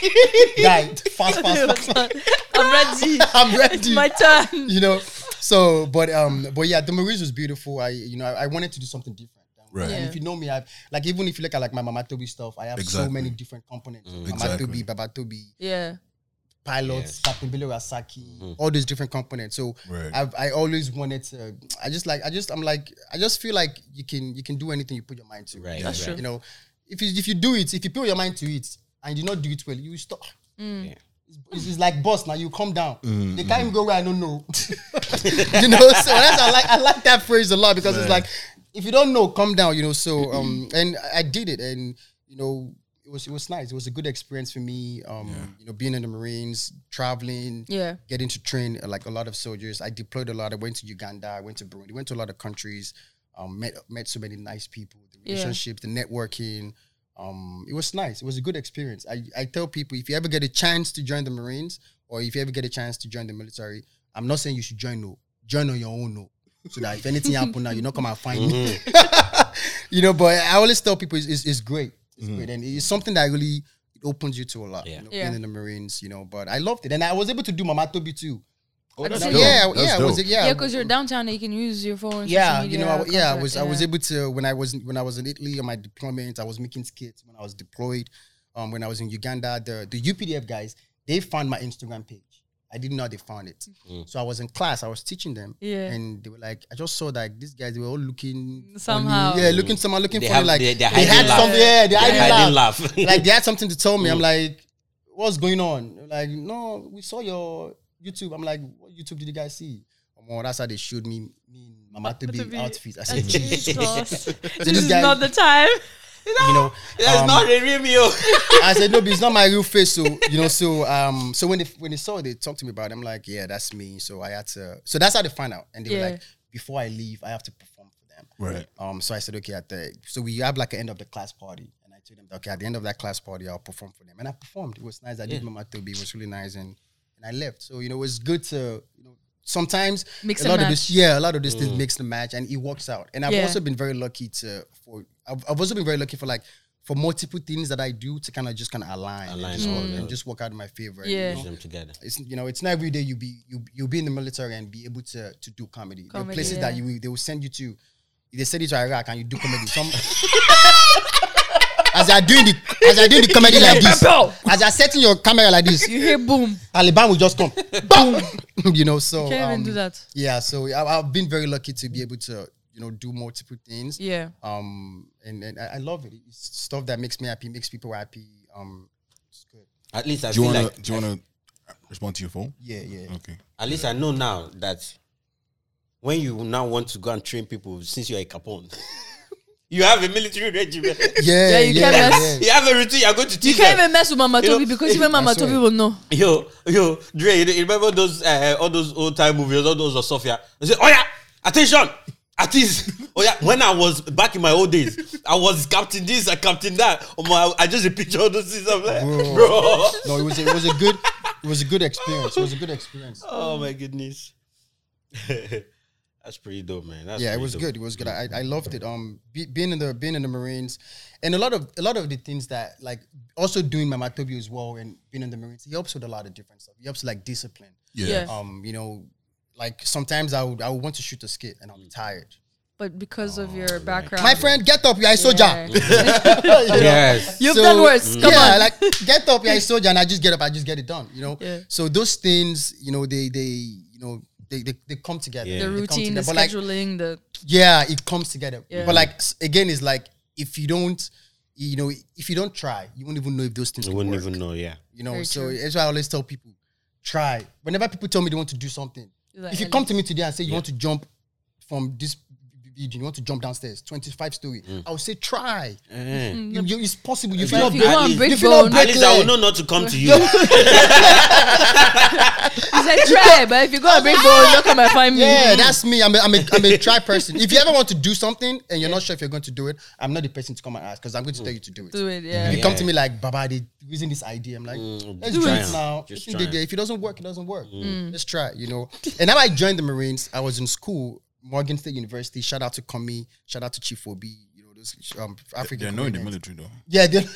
S4: guy, fast, fast, fast.
S2: I'm ready.
S4: I'm ready.
S2: It's my turn.
S4: you know. So, but um, but yeah, the Marines was beautiful. I, you know, I, I wanted to do something different.
S1: Right.
S4: And
S2: Yeah.
S4: if you know me, I've like even if you look at like my Mama Tobi stuff, I have so many different components. Mm-hmm. Mama
S1: Exactly.
S4: Tobi, Baba Tobi,
S2: Yeah.
S4: pilots, Captain Billy Rasaki, mm-hmm. all these different components. So
S1: Right.
S4: I've I always wanted to. I just like I just I'm like I just feel like you can you can do anything you put your mind to.
S3: Right,
S2: That's
S3: right.
S2: true.
S4: You know, if you if you do it, if you put your mind to it and you not do it well, you will stop. Mm.
S3: Yeah.
S4: It's, it's like boss now. You come down.
S1: Mm,
S4: They can't even go where I don't know. you know, so that's I like I like that phrase a lot because it's like if you don't know, come down. You know, so um, and I did it, and you know, it was it was nice. It was a good experience for me. Um, you know, being in the Marines, traveling,
S2: Yeah.
S4: getting to train uh, like a lot of soldiers. I deployed a lot. I went to Uganda. I went to Burundi. Went to a lot of countries. Um, met met so many nice people. The
S2: Yeah.
S4: relationships, the networking. Um, it was nice. It was a good experience. I, I tell people if you ever get a chance to join the Marines or if you ever get a chance to join the military, I'm not saying you should join no. Join on your own no. So that if anything happen now, you not come and find me. you know, but I always tell people it's, it's, it's great. It's great. And it's something that really it opens you to a lot.
S3: Yeah.
S4: You know,
S2: Yeah.
S4: being in the Marines, you know, but I loved it. And I was able to do Mama Tobi too.
S1: Oh, that's
S2: Yeah,
S1: dope.
S4: yeah,
S1: That's
S4: yeah,
S1: dope.
S4: was it, yeah,
S2: Yeah, because you're downtown and you can use your phone.
S4: yeah,
S2: social
S4: you know,
S2: media,
S4: I, yeah, I
S2: contact,
S4: was I was
S2: yeah.
S4: able to when I was when I was in Italy on my deployment, I was making skits when I was deployed. Um, when I was in Uganda, the the UPDF guys they found my Instagram page. I didn't know they found it, so I was in class. I was teaching them,
S2: Yeah.
S4: and they were like, I just saw that these guys they were all looking funny.
S2: Somehow.
S4: yeah, looking somehow looking
S3: They
S4: funny.
S3: have-
S4: like
S3: they-
S4: they,
S3: they're hiding
S4: had
S3: laugh.
S4: something, yeah, they
S3: They're
S4: hiding
S3: hiding
S4: laugh.
S3: laugh.
S4: like they had something to tell me. I'm
S3: Mm.
S4: like, what's going on? Like, no, we saw your YouTube. I'm like, what YouTube did you guys see? Oh, that's how they showed me me in Mama to
S2: To
S4: be
S2: be-
S4: outfit. I said,
S2: Jesus.
S4: Jesus.
S2: this
S4: this
S2: is
S4: guy-
S2: not the time.
S4: you know,
S3: That's
S4: um,
S3: not a review.
S4: I said, no, but it's not my real face. So, you know, so um, so when they when they saw it, they talked to me about it. I'm like, yeah, that's me. So I had to so that's how they find out. And they were like, before I leave, I have to perform for them.
S1: Right.
S4: Um, so I said, okay, at the so we have like an end of the class party. And I told them, okay, at the end of that class party, I'll perform for them. And I performed. It was nice. I did Mama Tobi. It was really nice. And and I left. So, you know, it was good to, you know, sometimes
S2: Mix
S4: a
S2: and
S4: lot of this, yeah, a lot of this things mm. mix the match and it works out. And I've
S2: Yeah.
S4: also been very lucky to for I've, I've also been very lucky for like for multiple things that I do to kind of just kind of align, and
S3: Align
S4: just,
S3: all
S4: work,
S3: those.
S4: and just work out in my favor.
S2: Yeah.
S4: you know?
S3: them together.
S4: It's you know it's not every day you be you you be in the military and be able to to do comedy. there are
S2: Comedy,
S4: places that you they will send you to. They send you to Iraq and you do comedy, some as they are doing the as they are doing the comedy like this, as they are setting your camera like this,
S2: You hear boom.
S4: Taliban will just come, boom. you know. So
S2: Can't even
S4: um,
S2: do that.
S4: Yeah, so I, I've been very lucky to be able to you know do multiple things.
S2: Yeah.
S4: Um, and, and I I love it. It's stuff that makes me happy, makes people happy. Um, it's good.
S3: At least I
S1: Do you
S3: feel
S1: wanna
S3: like
S1: do you wanna respond to your phone?
S4: Yeah, yeah.
S1: Okay.
S3: at least I know now that when you now want to go and train people, since you're a Capone, you have a military regiment.
S4: Yeah,
S2: Yeah, you can't
S4: yeah,
S3: you have a routine. You're going to
S2: You can't
S3: them.
S2: even mess with Mama
S3: You know,
S2: Tobi because even Mama Tobi will know.
S3: Yo, yo, Dre, you remember those uh, all those old time movies, all those of Sophia? They say, Oh yeah, attention! Artist, oh yeah. When I was back in my old days, I was captain this, I captain that. Oh my, I just picture all those things. I'm like,
S4: Bro.
S3: bro.
S4: No, it was it was a good it was a good experience. It was a good experience.
S3: Oh my goodness. That's pretty dope, man. That's
S4: yeah, it was
S3: dope.
S4: good. It was good. I, I loved it. Um, be, being in the being in the Marines, and a lot of a lot of the things that like also doing my Tobi as well and being in the Marines, it helps with a lot of different stuff. It helps like discipline.
S1: Yeah.
S2: Yeah.
S4: Um, you know, like sometimes I would I would want to shoot a skit and I'm tired.
S2: But because of your background.
S4: My friend, get up, you're a soldier.
S2: Yeah.
S3: Yes.
S2: You've done worse. Come
S4: yeah,
S2: on.
S4: like get up, you're a soldier, and I just get up, I just get it done. You know.
S2: Yeah.
S4: So those things, you know, they they you know they they, they come together.
S3: Yeah.
S2: the
S4: They come
S2: routine, the
S4: together. But, like,
S2: scheduling, the
S4: yeah, it comes together.
S2: Yeah.
S4: But like again, it's like if you don't, you know, if you don't try, you won't even know if those things
S3: You
S4: can
S3: wouldn't
S4: work.
S3: even know, yeah.
S4: You know,
S2: Very
S4: so
S2: true.
S4: that's why I always tell people, try. Whenever people tell me they want to do something,
S2: like,
S4: if you come to me today and say you want to jump from this building, you want to jump downstairs, twenty five story, mm. I will say try.
S3: Eh.
S4: You, you, it's possible. You feel
S2: if
S4: not
S2: you
S4: break,
S2: go and break
S4: you feel not
S2: bone,
S4: break
S3: At least I will know not to come to you.
S2: He said try, but if you go and break ah! bone, don't come and find me.
S4: Yeah, that's hmm. me. I'm a, I'm a, I'm a try person. If you ever want to do something and you're not sure if you're going to do it, I'm not the person to come and ask because I'm going to tell hmm. you to do it.
S2: do it. Yeah.
S4: If you come to me like, Baba, they using this idea, I'm like, hmm. let's
S3: do
S4: do
S3: it.
S4: it now.
S3: Just
S4: If,
S3: try it.
S4: if it doesn't work, it doesn't work. Let's try, you know. And now I joined the Marines. I was in school, Morgan State University. Shout out to Kami. Shout out to Chief Obi. You know, those um, African.
S1: They're not in the military though.
S4: Yeah, they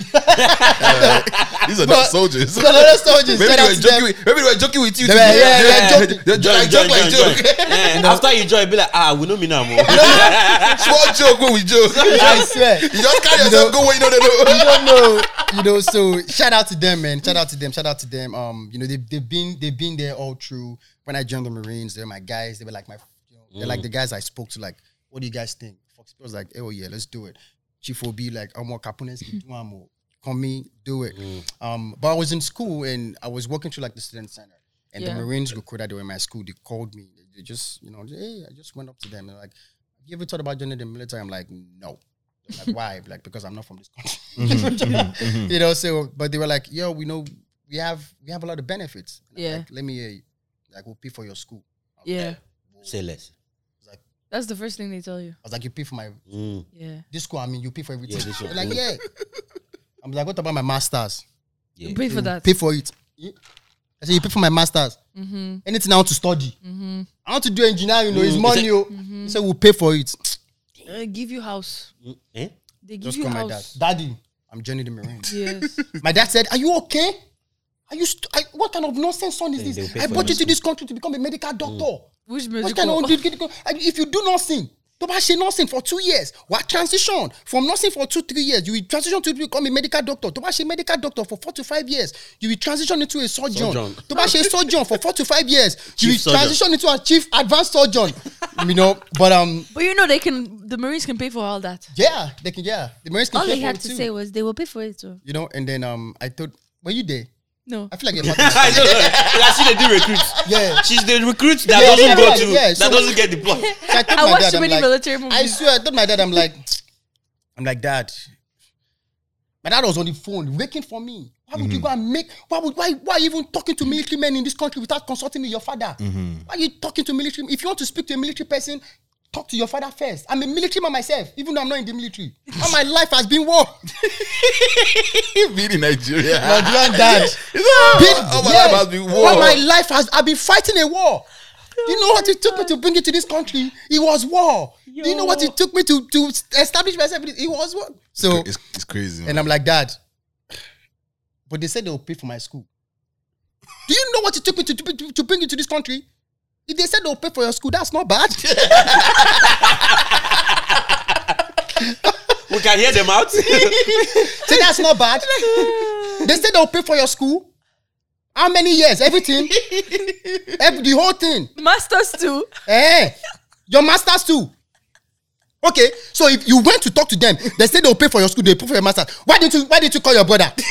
S1: These are
S4: But-
S1: not soldiers.
S4: No, no, no, soldiers.
S1: Maybe they
S4: out
S1: were joking. With, maybe they were joking with you.
S4: They
S1: too.
S4: were- yeah, yeah, joking.
S1: They joke, like, joke like joke.
S3: Eh, After you join, be like, ah, we know me now more.
S1: Small joke when we joke.
S4: I swear.
S1: You just carry yourself,
S4: know-
S1: go where you know they
S4: you don't know, you know. So shout out to them, man. Shout out to them. Shout out to them. Um, you know, they've they've been they've been there all through. When I joined the Marines, they were my guys. They were like my, you know, they're like mm. the guys I spoke to. Like, what do you guys think? Fox was like, oh yeah, let's do it. Chief will be like, I'm more Capunes, do one more. Come me, do it. Mm. Um, but I was in school and I was working through like the student center. And
S2: Yeah.
S4: the Marines recruiter, they were in my school. They called me. They, they just, you know, hey, I just went up to them and like, have you ever thought about joining the military? I'm like, no. Like, why? Like, because I'm not from this country. Mm-hmm. Mm-hmm. Mm-hmm. you know, so but they were like, yo, we know we have we have a lot of benefits. And I'm
S2: Yeah.
S4: Like, let me hear you. Like, we'll pay for your school. I was
S2: Yeah.
S4: like,
S3: Say less.
S2: That's the first thing they tell you.
S4: I was like, you pay for my
S3: Mm.
S2: Yeah.
S4: this school, I mean, you pay for everything.
S3: Yeah, this
S4: They're like,
S3: Mm.
S4: yeah. I'm like, what about my masters?
S3: Yeah.
S2: You pay for that.
S4: Pay for it. Yeah. I said, you pay for my masters.
S2: Mm-hmm.
S4: Anything I want to study.
S2: Mm-hmm.
S4: I want to do engineering, you know, it's
S3: Mm.
S4: money. oh. He said, we'll pay for it.
S2: Uh, give you house.
S3: Mm. Eh?
S2: They give
S4: Just
S2: you
S4: call my dad.
S2: house.
S4: Daddy, I'm joining the Marines.
S2: Yes.
S4: My dad said, Are you okay? Are you st- I, what kind of nonsense son is
S3: They- they'll
S4: this?
S3: pay
S4: I
S3: for
S4: brought
S3: your
S4: you to this country to become a medical doctor.
S2: Which
S4: What
S2: medical?
S4: kind of did if you do nothing, tó bá ṣe nursing for two years wà á transition from nursing for two three years you will transition to become a medical doctor tó bá ṣe medical doctor for four to five years you will transition into a surgeon
S3: Surgeon.
S4: tó bá ṣe surgeon for four to five years you will
S3: surgeon.
S4: transition into a chief advanced surgeon you know but um
S2: But you know they can. The Marines can pay for all that.
S4: yeah they can yeah the Marines can
S2: All
S4: pay
S2: they
S4: for
S2: had
S4: it
S2: to
S4: too.
S2: say was they will pay for it too.
S4: you know and then um I thought were you there
S2: No.
S4: I feel like a part of
S3: I know. I see they do recruit.
S4: yeah
S3: She's the recruit that
S4: Yeah,
S3: doesn't go to
S4: yeah,
S3: that doesn't get deployed.
S4: So I, told
S2: I
S4: my
S2: watched
S4: dad,
S2: too
S4: I'm
S2: many
S4: like,
S2: military
S4: I
S2: movies.
S4: swear, I told my dad, I'm like, I'm like, Dad. My dad was on the phone waiting for me. Why would you mm-hmm. go and make? Why would why why are you even talking to military men in this country without consulting with your father? Mm-hmm. Why are you talking to military? If you want to speak to a military person, talk to your father first. I'm a military man myself, even though I'm not in the military. All my life has been war.
S1: Being in Nigeria.
S4: Nigerian dad.
S1: Oh, my life has been war.
S4: All my life has I've been fighting a war. Do you know what it took me to oh bring it to this country? It was war. Do you know what it took me to to establish myself? It was war. So
S1: It's, it's crazy.
S4: and. I'm like, Dad. But they said they'll pay for my school. Do you know what it took me to, to, to bring you to this country? If they said they'll pay for your school, that's not bad.
S3: We can hear them out.
S4: Say that's not bad. they said they'll pay for your school. How many years? Everything. Every, the whole thing.
S2: Masters too.
S4: Eh, your masters too. Okay, so if you went to talk to them, they said they'll pay for your school, they pay for your master. Why didn't you? Why didn't you call your brother?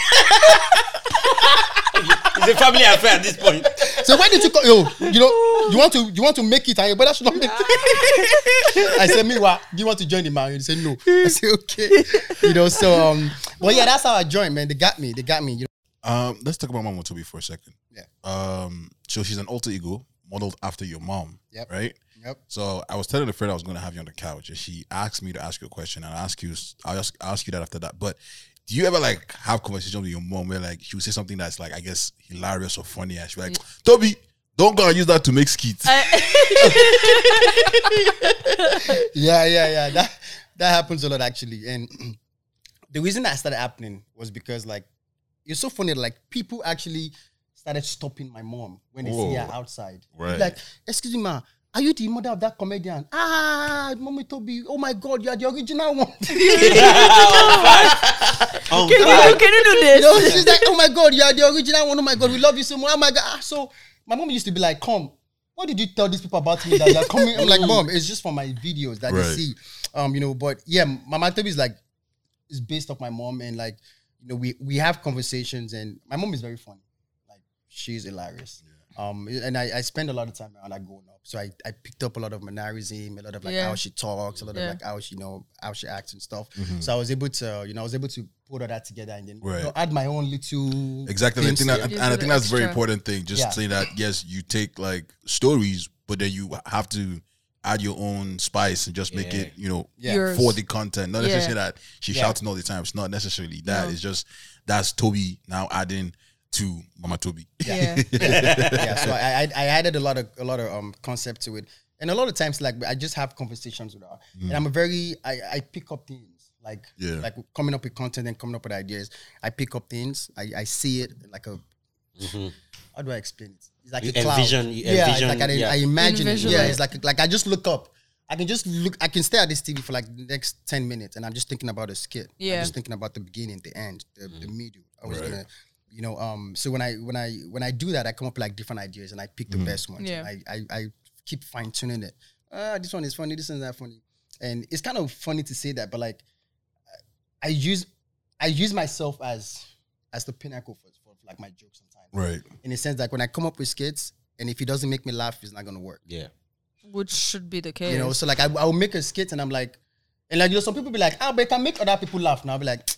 S3: it's a family affair at this point.
S4: So why did you call? Yo, you know, you want to you want to make it, and your brother should not make it. I said, Meanwhile, do you want to join the man? He said, No. I said, Okay. You know, so um, but yeah, that's how I joined, man. They got me. They got me. You know,
S1: Um, let's talk about Mama Tobi for a second.
S4: Yeah.
S1: Um, so she's an alter ego modeled after your mom.
S4: Yep.
S1: Right.
S4: Yep.
S1: So I was telling a friend I was going to have you on the couch, and she asked me to ask you a question, and I ask you, I'll ask, I'll ask you that after that. But do you ever like have conversations with your mom where like she would say something that's like I guess hilarious or funny, and she's like, mm. Tobi, don't go and use that to make skits.
S4: yeah, yeah, yeah. That that happens a lot actually. And the reason that started happening was because like it's so funny. Like people actually started stopping my mom when they see her outside.
S1: Right.
S4: Like, excuse me, ma. Are you the mother of that comedian? Ah, mommy Tobi. Oh my God, you are the original one.
S3: On
S2: Can
S3: fire.
S2: you, can you do
S4: you
S2: this?
S4: know, she's like, oh my God, you are the original one. Oh my God, we love you so much. Oh my God. Ah, So my mom used to be like, come, what did you tell these people about me that you're coming? I'm like, mom, it's just for my videos that
S1: Right.
S4: they see. Um, you know, but yeah, Mama Tobi is like, is based off my mom and like, you know, we we have conversations and my mom is very funny. Like she's hilarious. Um, and I, I spend a lot of time around her growing up. So I, I picked up a lot of mannerism, a lot of like
S2: Yeah.
S4: how she talks, a lot
S2: Yeah.
S4: of like how she, you know, how she acts and stuff. Mm-hmm. So I was able to, you know, I was able to put all that together and then you know, add my own little
S1: Exactly. And I think that,
S4: it.
S1: and
S2: Just
S1: I
S2: a
S1: think that's a very important thing. Just
S4: Yeah.
S1: saying that yes, you take like stories, but then you have to add your own spice and just make it, you know,
S4: Yeah.
S2: Yours.
S1: for the content. Not
S2: Yeah.
S1: necessarily that she's
S4: Yeah.
S1: shouting all the time. It's not necessarily that.
S2: No.
S1: It's just that's Tobi now adding to Mama Tobi.
S2: Yeah.
S4: yeah, so I, I I added a lot of a lot of um concept to it, and a lot of times like I just have conversations with her, and mm. I'm a very I I pick up things like
S1: Yeah.
S4: like coming up with content and coming up with ideas. I pick up things. I, I see it like a. Mm-hmm. How do I explain it? It's like
S3: You
S4: a cloud.
S3: envision- you
S4: yeah,
S3: envision-
S4: it's like I,
S3: yeah.
S4: I imagine. It. Yeah, it's like like I just look up. I can just look. I can stare at this TV for like the next ten minutes, and I'm just thinking about a skit. I'm
S2: Yeah.
S4: just thinking about the beginning, the end, the, the mm. middle. I was
S1: Right.
S4: gonna, you know, um. So when I when I when I do that, I come up with like different ideas, and I pick the best ones.
S2: Yeah.
S4: I I, I keep fine tuning it. Ah, this one is funny. This one's not funny, and it's kind of funny to say that, but like, I use I use myself as as the pinnacle for, for like my jokes sometimes.
S1: Right.
S4: In a sense that when I come up with skits, and if it doesn't make me laugh, it's not gonna work.
S3: Yeah.
S2: Which should be the case.
S4: You know, so like I, I'll make a skit and I'm like, and like you know, some people be like, ah, but it can make other people laugh now. I'll be like,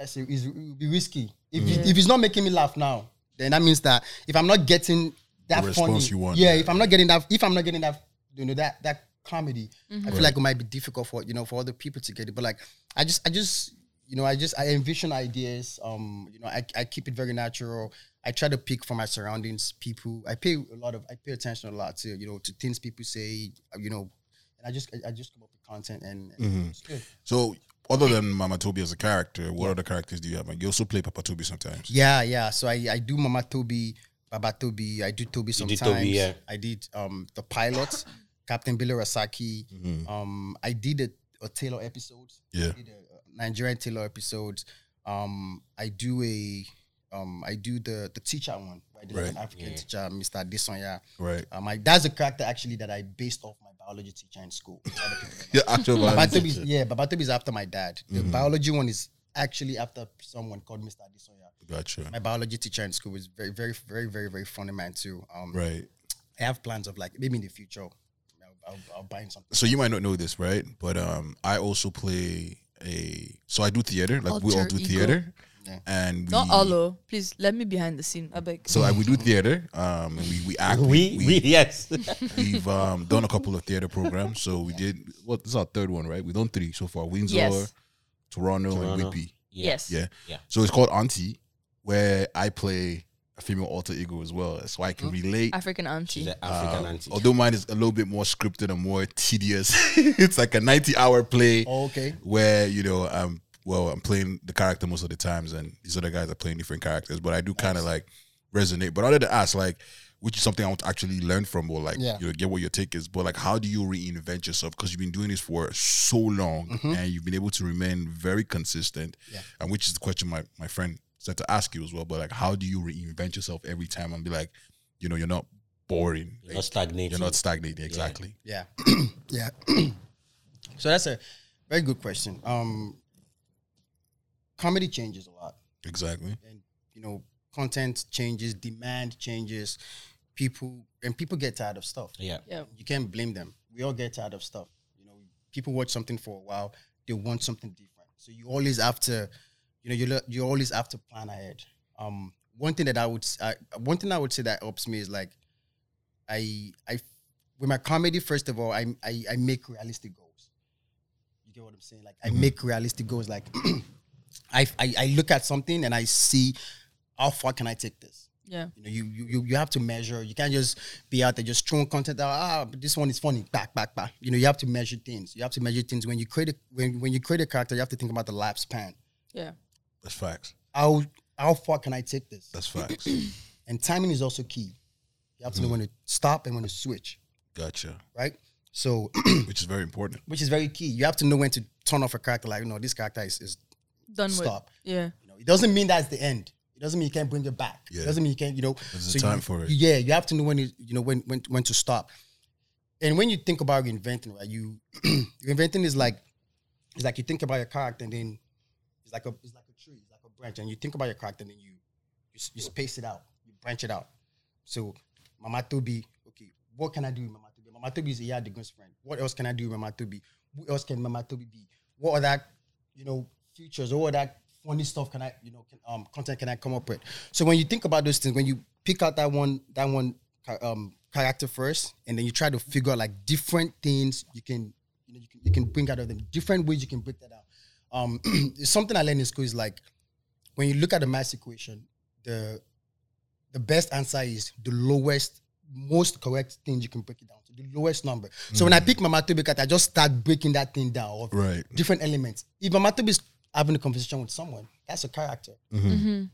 S4: that's a, it will be risky. If it- if it's not making me laugh now, then that means that if I'm not getting that
S1: The
S4: funny,
S1: response you want,
S4: yeah,
S1: yeah.
S4: if I'm not getting that, if I'm not getting that, you know, that that comedy, I feel like it might be difficult for you know for other people to get it. But like, I just, I just, you know, I just I envision ideas. Um, you know, I, I keep it very natural. I try to pick from my surroundings, people. I pay a lot of, I pay attention a lot to you know to things people say. You know, and I just I, I just come up with content and, and it's good.
S1: So other than Mama Tobi as a character, what other characters do you have? Like, you also play Papa Tobi sometimes.
S4: Yeah, yeah. So I, I do Mama Tobi, Baba Tobi. I do Tobi
S3: You did
S4: sometimes.
S3: Tobi, yeah.
S4: I did um the pilot, Captain Billy Rasaki. Um, I did a, a Taylor episode.
S1: Yeah.
S4: I did a, a Nigerian Taylor episode. Um, I do a um I do the the teacher one. I did
S1: Right.
S4: an African teacher, Mr. Desonya.
S1: Right.
S4: Um, I, that's a character actually that I based off my biology teacher in school.
S1: Yeah, actual
S4: Baba
S1: violence.
S4: Tobi's, yeah, Baba Tobi's after my dad. The biology one is actually after someone called Mr. Desonya
S1: Gotcha.
S4: my biology teacher in school was very, very, very, very, very funny man too. Um,
S1: Right.
S4: I have plans of like maybe in the future, I'll, I'll, I'll buy something.
S1: So you might not know this, right? But um, I also play a. So I do theater. Like we all do
S2: ego.
S1: theater,
S4: Yeah.
S1: and we,
S2: Not Olo. Please let me behind the scene. I beg.
S1: So I, we do theater. Um, and we we act.
S3: We, we, yes.
S1: We've um, done a couple of theater programs. So we did. What this is our third one, right? We've done three so far: Windsor,
S2: Yes.
S1: Toronto, and
S3: Whippy.
S1: Whitby.
S2: yes.
S1: Yeah.
S3: Yeah.
S1: So it's called Auntie, where I play a female alter ego as well, so I can relate.
S2: African auntie.
S3: an African
S1: Um,
S3: auntie.
S1: although mine is a little bit more scripted and more tedious. it's like a 90 hour play
S4: Oh, okay.
S1: where, you know, um well, I'm playing the character most of the times and these other guys are playing different characters, but I do kind of like resonate. But I wanted to ask, like, which is something I want to actually learn from or like,
S4: Yeah.
S1: you know, get what your take is. But like, how do you reinvent yourself? Because you've been doing this for so long and you've been able to remain very consistent.
S4: Mm-hmm. Yeah.
S1: And which is the question my, my friend said to ask you as well. But like, how do you reinvent yourself every time and be like, you know, you're not boring.
S3: You're not stagnating.
S1: you're not stagnating. Exactly.
S4: Yeah. yeah. so that's a very good question. Um, comedy changes a lot,
S1: Exactly.
S4: and you know, content changes, demand changes, people and people get tired of stuff.
S3: Yeah.
S2: Yeah.
S4: you can't blame them. We all get tired of stuff. You know, people watch something for a while, they want something different. So you always have to, you know, you le- you always have to plan ahead. Um, one thing that I would, s- I, one thing I would say that helps me is like, I, I, with my comedy, first of all, I, I, I make realistic goals. You get what I'm saying? Like I make realistic goals. Like, I, I, I look at something and I see how far can I take this.
S2: Yeah.
S4: You know, you, you you you have to measure. You can't just be out there just throwing content out. Ah, but this one is funny. Back, back, back. You know, you have to measure things. You have to measure things when you create a when when you create a character. You have to think about the lifespan.
S2: Yeah.
S1: That's facts.
S4: How how far can I take this?
S1: That's facts.
S4: And timing is also key. You have to know when to stop and when to switch.
S1: gotcha.
S4: Right. So,
S1: Which is very important.
S4: which is very key. You have to know when to turn off a character. Like, you know, this character is, is
S2: Done
S4: Stop.
S2: with. Yeah.
S4: You know, it doesn't mean that's the end. It doesn't mean you can't bring it back.
S1: Yeah.
S4: It doesn't mean you can't, you know.
S1: There's a
S4: you-
S1: time for it.
S4: Yeah, you have to know when you, you know when when when to stop. And when you think about reinventing, right? You reinventing is like it's like you think about your character and then it's like a it's like a tree, it's like a branch, and you think about your character and then you you, s- you space it out, you branch it out. So Mama Tobi, okay, what can I do with Mama Tobi? Mama Tobi is a Yard Degun's friend. What else can I do with Mama Tobi? Who else can Mama Tobi be? What other, you know, features or that funny stuff can I, you know, can, um, content can I come up with? So when you think about those things, when you pick out that one, that one um, character first, and then you try to figure out like different things you can, you know, you can, you can bring out of them, different ways you can break that out. Um, something I learned in school is like when you look at the math equation, the the best answer is the lowest most correct thing you can break it down to, the lowest number. So when I pick Mama Tobi I just start breaking that thing down of
S1: Right.
S4: different elements. If Mama Tobi is having a conversation with someone, that's a character, mm-hmm. Mm-hmm.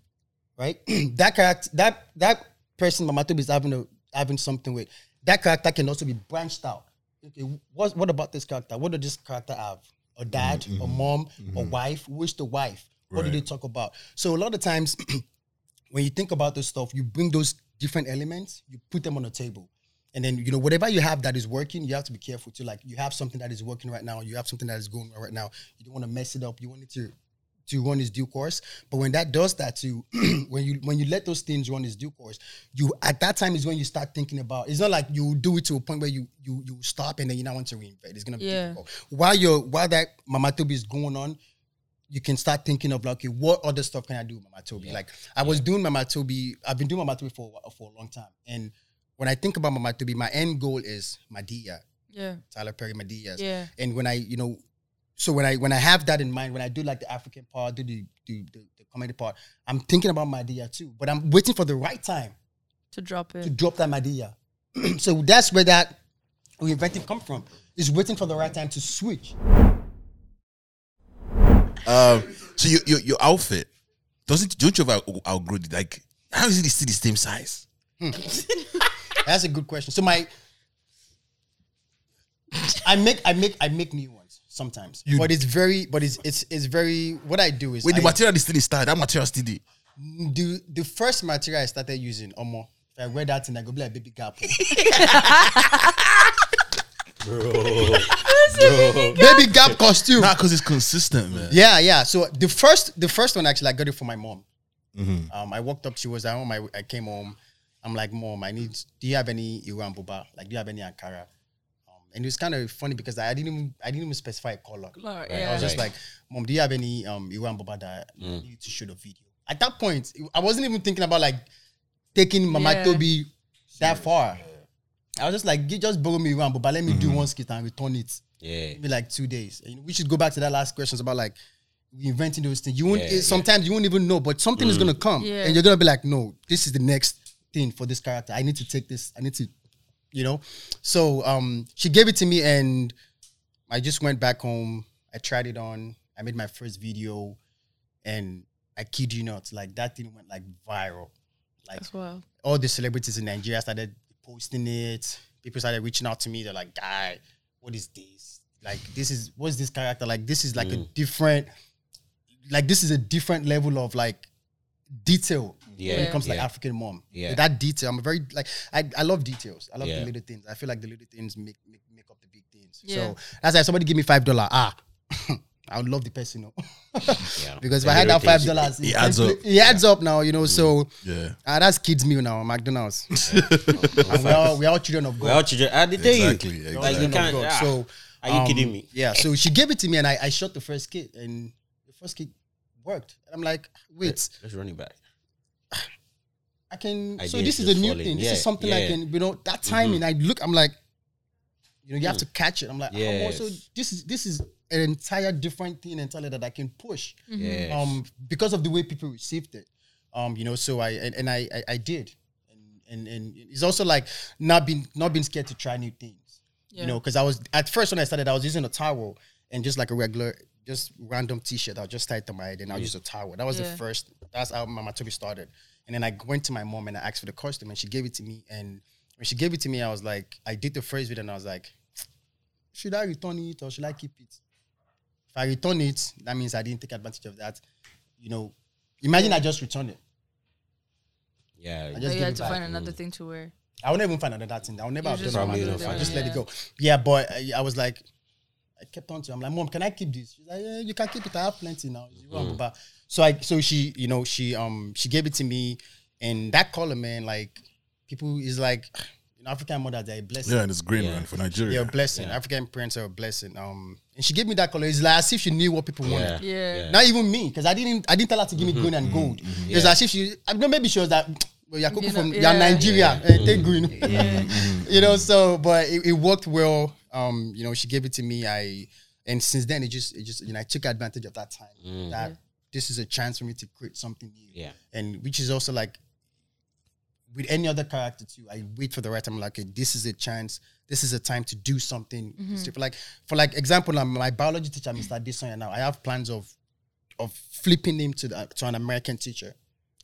S4: right? that character, that that person Mama Tobi is having a having something with, that character can also be branched out. Okay, what what about this character? What does this character have? A dad, mm-hmm. a mom, a wife. Who is the wife? What do they talk about? So a lot of times when you think about this stuff, you bring those different elements, you put them on the table. And then, you know, whatever you have that is working, you have to be careful too. Like you have something that is working right now, you have something that is going right now. You don't want to mess it up. You want it to to run its due course. But when that does that to when you when you let those things run its due course, you at that time is when you start thinking about it's not like you do it to a point where you you you stop and then you now want to reinvent. It's gonna be
S2: Yeah.
S4: difficult. While you're while that Mama Tobi is going on, you can start thinking of like, okay, what other stuff can I do with Mama Tobi? Like I was doing Mama Tobi, I've been doing Mama Tobi for a for a long time. And when I think about Mama Tobi, my end goal is Madea,
S2: Yeah.
S4: Tyler Perry Madea.
S2: Yeah.
S4: And when I, you know, so when I when I have that in mind, when I do like the African part, do the the, the, the comedy part, I'm thinking about Madea too. But I'm waiting for the right time
S2: To drop it.
S4: to drop that Madea. so that's where that reinventing come from. Is waiting for the right time to switch.
S1: Um, so your, your your outfit doesn't don't you ever out- outgrow it? Like how is it still the same size?
S4: That's a good question. So my, I make I make I make new ones sometimes,
S1: You-
S4: but it's very but it's it's it's very what I do is
S1: When the
S4: I,
S1: material is still in style, that material still there.
S4: the the first material I started using Omo. If I wear that thing, I go be like baby gap. Bro. Baby gap costume.
S1: Not because it's consistent, man.
S4: Yeah, yeah. So the first, the first one actually, I got it for my mom.
S1: Mm-hmm.
S4: Um, I walked up. She was at home. I, I came home. I'm like, mom, I need. Do you have any Iran boba? Like, do you have any Ankara? Um, and it was kind of funny because I didn't even I didn't even specify a color.
S2: Right,
S4: I
S2: yeah.
S4: was just
S3: Right.
S4: like, mom, do you have any um Iran boba that I need to shoot a video? At that point, I wasn't even thinking about like taking Mama
S2: Yeah.
S4: Tobi that far. I was just like, "You just borrow me Iran boba. Let me do one skit and return it
S3: Yeah.
S4: maybe like two days. And we should go back to that last questions about like inventing those things. You won't
S3: Yeah,
S4: it- sometimes you won't even know, but something is gonna come,
S2: Yeah.
S4: and you're gonna be like, no, this is the next thing for this character. I need to take this. I need to, you know. So um, she gave it to me, and I just went back home. I tried it on. I made my first video, and I kid you not, like that thing went like viral. Like
S2: That's wild.
S4: all the celebrities in Nigeria started posting it. People started reaching out to me. They're like, "Guy, what is this? Like, this is what's this character? Like, this is like a different, like this is a different level of like detail yeah. when
S3: Yeah,
S4: it comes to like. African mom.
S3: Yeah.
S4: that detail. I'm a very like I, I love details. I love
S3: Yeah.
S4: the little things. I feel like the little things make make, make up the big things.
S2: Yeah.
S4: So that's why somebody give me five dollar. Ah. I would love the person.
S3: Yeah.
S4: because if
S3: The
S4: I had that five dollars,
S1: It adds up.
S4: It adds up now, you know. So
S1: Yeah.
S4: Ah, that's kids meal now, McDonald's. and we are we are all children of God.
S3: We are children, I did tell
S1: Exactly,
S3: you.
S1: exactly.
S3: Like you can't.
S4: God.
S3: ah.
S4: So
S3: Are you
S4: um,
S3: kidding me?
S4: Yeah. So she gave it to me, and I, I shot the first kid, and the first kid worked. And I'm like, wait,
S3: Let's run it back.
S4: I can. so this is a new
S3: falling.
S4: thing. This
S3: Yeah,
S4: is something I can. You know, that timing. I look. I'm like, you know, you have to catch it. I'm like,
S3: Yes.
S4: oh, so this is this is an entire different thing entirely that I can push.
S3: Yes.
S4: um because of the way people received it um you know so i and, and I, I i did and, and and it's also like not being not being scared to try new things
S2: Yeah.
S4: you know because i was at first when i started i was using a towel and just like a regular just random t-shirt i'll just tie it to my head and i'll mm. use a towel that was
S2: Yeah.
S4: the first that's how mama tobi started and then i went to my mom and i asked for the costume and she gave it to me and when she gave it to me i was like i did the first video and i was like should i return it or should i keep it if I return it, that means I didn't take advantage of that. You know, imagine I just return it.
S3: Yeah.
S4: I just
S2: you
S4: give
S2: had to
S4: back.
S2: find another mm. thing to wear.
S4: I will never even find another thing. I will never
S2: You
S4: have
S2: just
S4: done
S3: Probably
S4: that. I just
S3: it.
S4: let it go. Yeah, but I, I was like, I kept on to. I'm like, mom, can I keep this? She's like, yeah, you can keep it. I have plenty now. You want, but- So I, so she, you know, she, um, she gave it to me, and that color, man, like, people is like, you know, African mothers, they're a blessing.
S1: Yeah, and it's green
S3: Yeah.
S1: man for
S4: They're a
S1: Nigeria.
S4: blessing. African parents are a blessing. Um, and she gave me that color. It's like as if she knew what people wanted.
S3: Yeah.
S2: Yeah.
S4: Not even me, because I didn't. I didn't tell her to give me green and gold. It was
S3: Yeah.
S4: as if she. I don't know. Maybe she was like, "Well, you're
S2: You know,
S4: from
S2: yeah.
S4: you're Nigeria, eh, take green."
S2: Yeah.
S4: you know. So, but it, it worked well. Um, you know, she gave it to me. I and since then, it just, it just, you know, I took advantage of that time. That this is a chance for me to create something new.
S3: Yeah.
S4: and which is also like with any other character too, I wait for the right time. Like, okay, this is a chance. This is a time to do something. different. Like for like example, I'm my biology teacher, Mr. Desonya. Now I have plans of of flipping him to the, to an American teacher.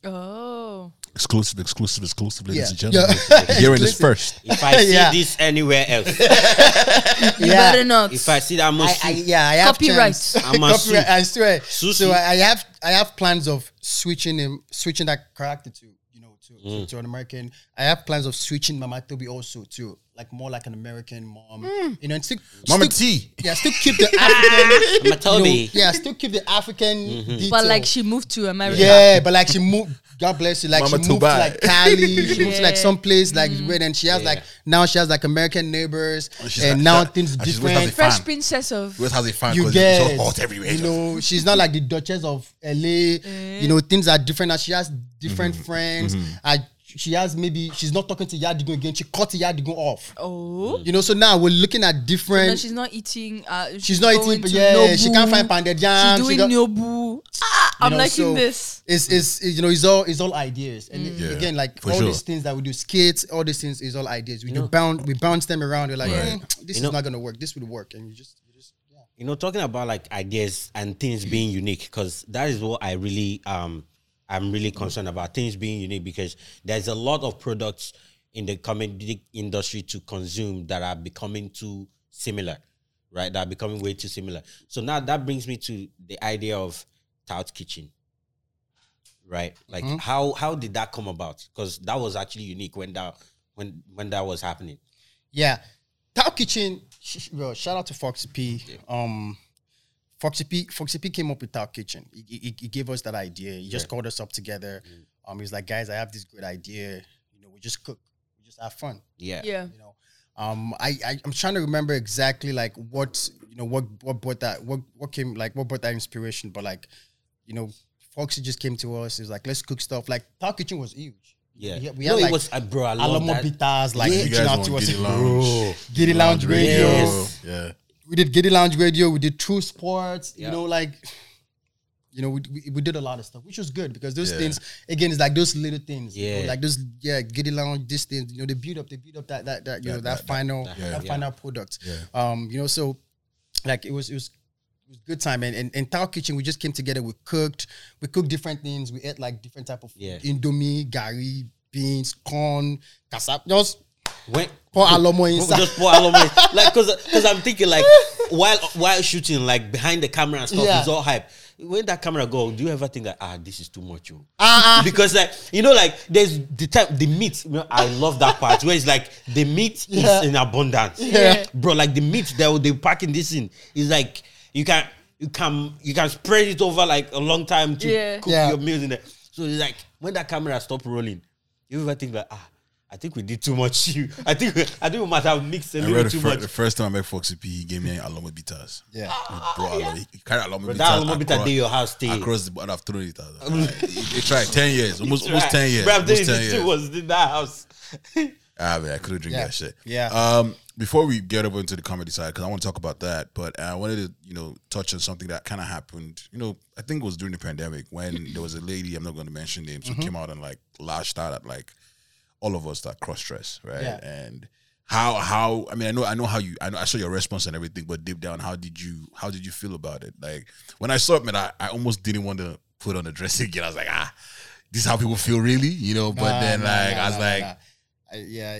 S2: Oh.
S1: Exclusive, exclusive, exclusive, ladies
S4: Yeah.
S1: and gentlemen.
S4: Yeah.
S1: Hearing this first.
S3: If I see
S4: Yeah.
S3: this anywhere else,
S2: You better not.
S3: if I see that, I
S4: I,
S3: must
S4: I
S3: sue.
S4: yeah, I have
S2: Copyright.
S4: chance.
S3: I must
S4: Copyright. I swear.
S3: Sue,
S4: so. I, I have I have plans of switching him, switching that character to you know to,
S3: Mm.
S4: to, to an American. I have plans of switching Mama Tobi also to like more like an American mom. You know, and still,
S1: Mama
S4: still,
S1: T.
S4: yeah, still keep the African.
S3: Mama Tobi.
S4: you know, yeah, still keep the African.
S3: Mm-hmm.
S2: But like she moved to America.
S4: Yeah, but like she moved. God bless you. Like
S1: Mama
S4: she moved to like Cali. She moved to like
S2: Yeah.
S4: some place like where then she has
S3: Yeah.
S4: like now she has like American neighbors
S1: she's
S4: and
S1: like-
S4: now
S1: she-
S4: things
S1: and she's always
S4: different.
S1: a
S2: Fresh
S1: fan.
S2: princess of
S1: West has a fan
S4: You
S1: because
S4: get
S1: it's so hot everywhere.
S4: You know, she's not like the Duchess of LA. You know, things are different. And she has different
S1: Mm-hmm.
S4: friends. I she has maybe she's not talking to Yadigo again. She cut Yadigo off.
S2: Oh.
S4: You know, so now we're looking at different.
S2: No, she's not eating. Uh,
S4: she's not eating, but
S2: to
S4: yeah, she can't find pounded yam.
S2: She's
S4: she
S2: doing
S4: got-
S2: Nobu. Ah, I'm
S4: know,
S2: liking
S4: so
S2: this.
S4: It's, it's it's, you know it's all it's all ideas and
S1: Yeah,
S4: again like all
S1: sure.
S4: these things that we do skits all these things is all ideas we do bounce we bounce them around we're like
S1: Right.
S4: "Mm, this
S3: You know-
S4: is not gonna work this would work and you just you just yeah.
S3: you know, talking about like ideas and things being unique, because that is what I really um I'm really concerned about things being unique because there's a lot of products in the comedy industry to consume that are becoming too similar, right? That are becoming way too similar. So now that brings me to the idea of Tao Kitchen. Right? Like how how did that come about? Because that was actually unique when that when when that was happening.
S4: Yeah. Tao Kitchen, sh- well, shout out to Foxy P. Um, Foxy P, Foxy P came up with Tao Kitchen. He, he, he gave us that idea. He just called us up together. Um, he's like, guys, I have this great idea. You know, we just cook, we just have fun.
S3: Yeah.
S2: Yeah.
S4: You know, um, I, I I'm trying to remember exactly like what you know what what brought that what what came like what brought that inspiration. But like, you know, Foxy just came to us. He was like, let's cook stuff. Like Tao Kitchen was huge.
S3: Yeah.
S4: We, we
S3: no,
S4: had
S3: it
S4: like
S3: was uh, bro, I love
S4: Alomo
S3: that.
S4: Bitas, like
S3: Yeah.
S1: You
S4: reaching
S1: guys
S4: out
S1: want
S4: to us.
S1: Giddy
S4: Bro.
S1: Lounge.
S4: Giddy Lounge Radio.
S3: Yes.
S1: Yeah.
S4: We did Giddy Lounge Radio. We did True Sports.
S3: Yeah.
S4: You know, like, you know, we, we, we did a lot of stuff, which was good because those
S1: Yeah.
S4: things, again, it's like those little things. you know,
S3: Yeah.
S4: like those, yeah, Giddy Lounge, this thing, you know, they build up, they build up that, that, that you know, that, final, that,
S1: yeah.
S4: final product.
S1: Yeah.
S4: Um, you know, so like it was, it was, good time. And, and, and Tao Kitchen, we just came together. We cooked, we cooked different things. We ate like different type of.
S3: Yeah.
S4: Indomie, gari, beans, corn, kasap, just
S3: When
S4: pour alomo
S3: We'll
S4: inside.
S3: just pour aloe in. like because because I'm thinking like while while shooting like behind the camera and stuff
S4: Yeah.
S3: it's all hype. When that camera go, do you ever think that ah this is too much? Oh?
S4: Ah, ah.
S3: Because like you know like there's the type the meat. You know, I love that part where it's like the meat
S4: Yeah.
S3: is in abundance.
S2: Yeah.
S3: bro. Like the meat that they packing this in is like you can you can you can spread it over like a long time to
S2: Yeah.
S3: cook
S4: Yeah.
S3: your meals in there. So it's like when that camera stop rolling, you ever think like ah. I think we did too much. I think I think we might have mixed a
S1: I
S3: little
S1: read
S3: too
S1: fir-
S3: much.
S1: the first time I met Foxy P, he gave me Alomo Bitters.
S4: Yeah.
S1: Bro, Alomo, he carried Alomo
S3: But
S1: Bitas.
S3: that little bit that
S1: across-
S3: day your house stay.
S1: Across the board, I've thrown it out. They tried 10 years, almost, almost 10 years.
S3: Bro,
S1: almost
S3: telling
S1: 10
S3: this
S1: years.
S3: shit was in that house.
S1: Ah, man, I couldn't drink
S4: Yeah.
S1: that shit.
S4: Yeah.
S1: Um, before we get over into the comedy side, because I want to talk about that, but I wanted to, you know, touch on something that kind of happened. You know, I think it was during the pandemic when there was a lady. I'm not going to mention names.
S4: Mm-hmm.
S1: Who came out and like lashed out at like all of us that cross dress, right?
S4: Yeah.
S1: And how how I mean I know I know how you I know I saw your response and everything, but deep down, how did you how did you feel about it? Like when I saw it, man, I, I almost didn't want to put on the dress again. I was like, ah, this is how people feel, really, you know. But
S4: Nah,
S1: then
S4: nah,
S1: like
S4: nah,
S1: I was like.
S4: I- yeah.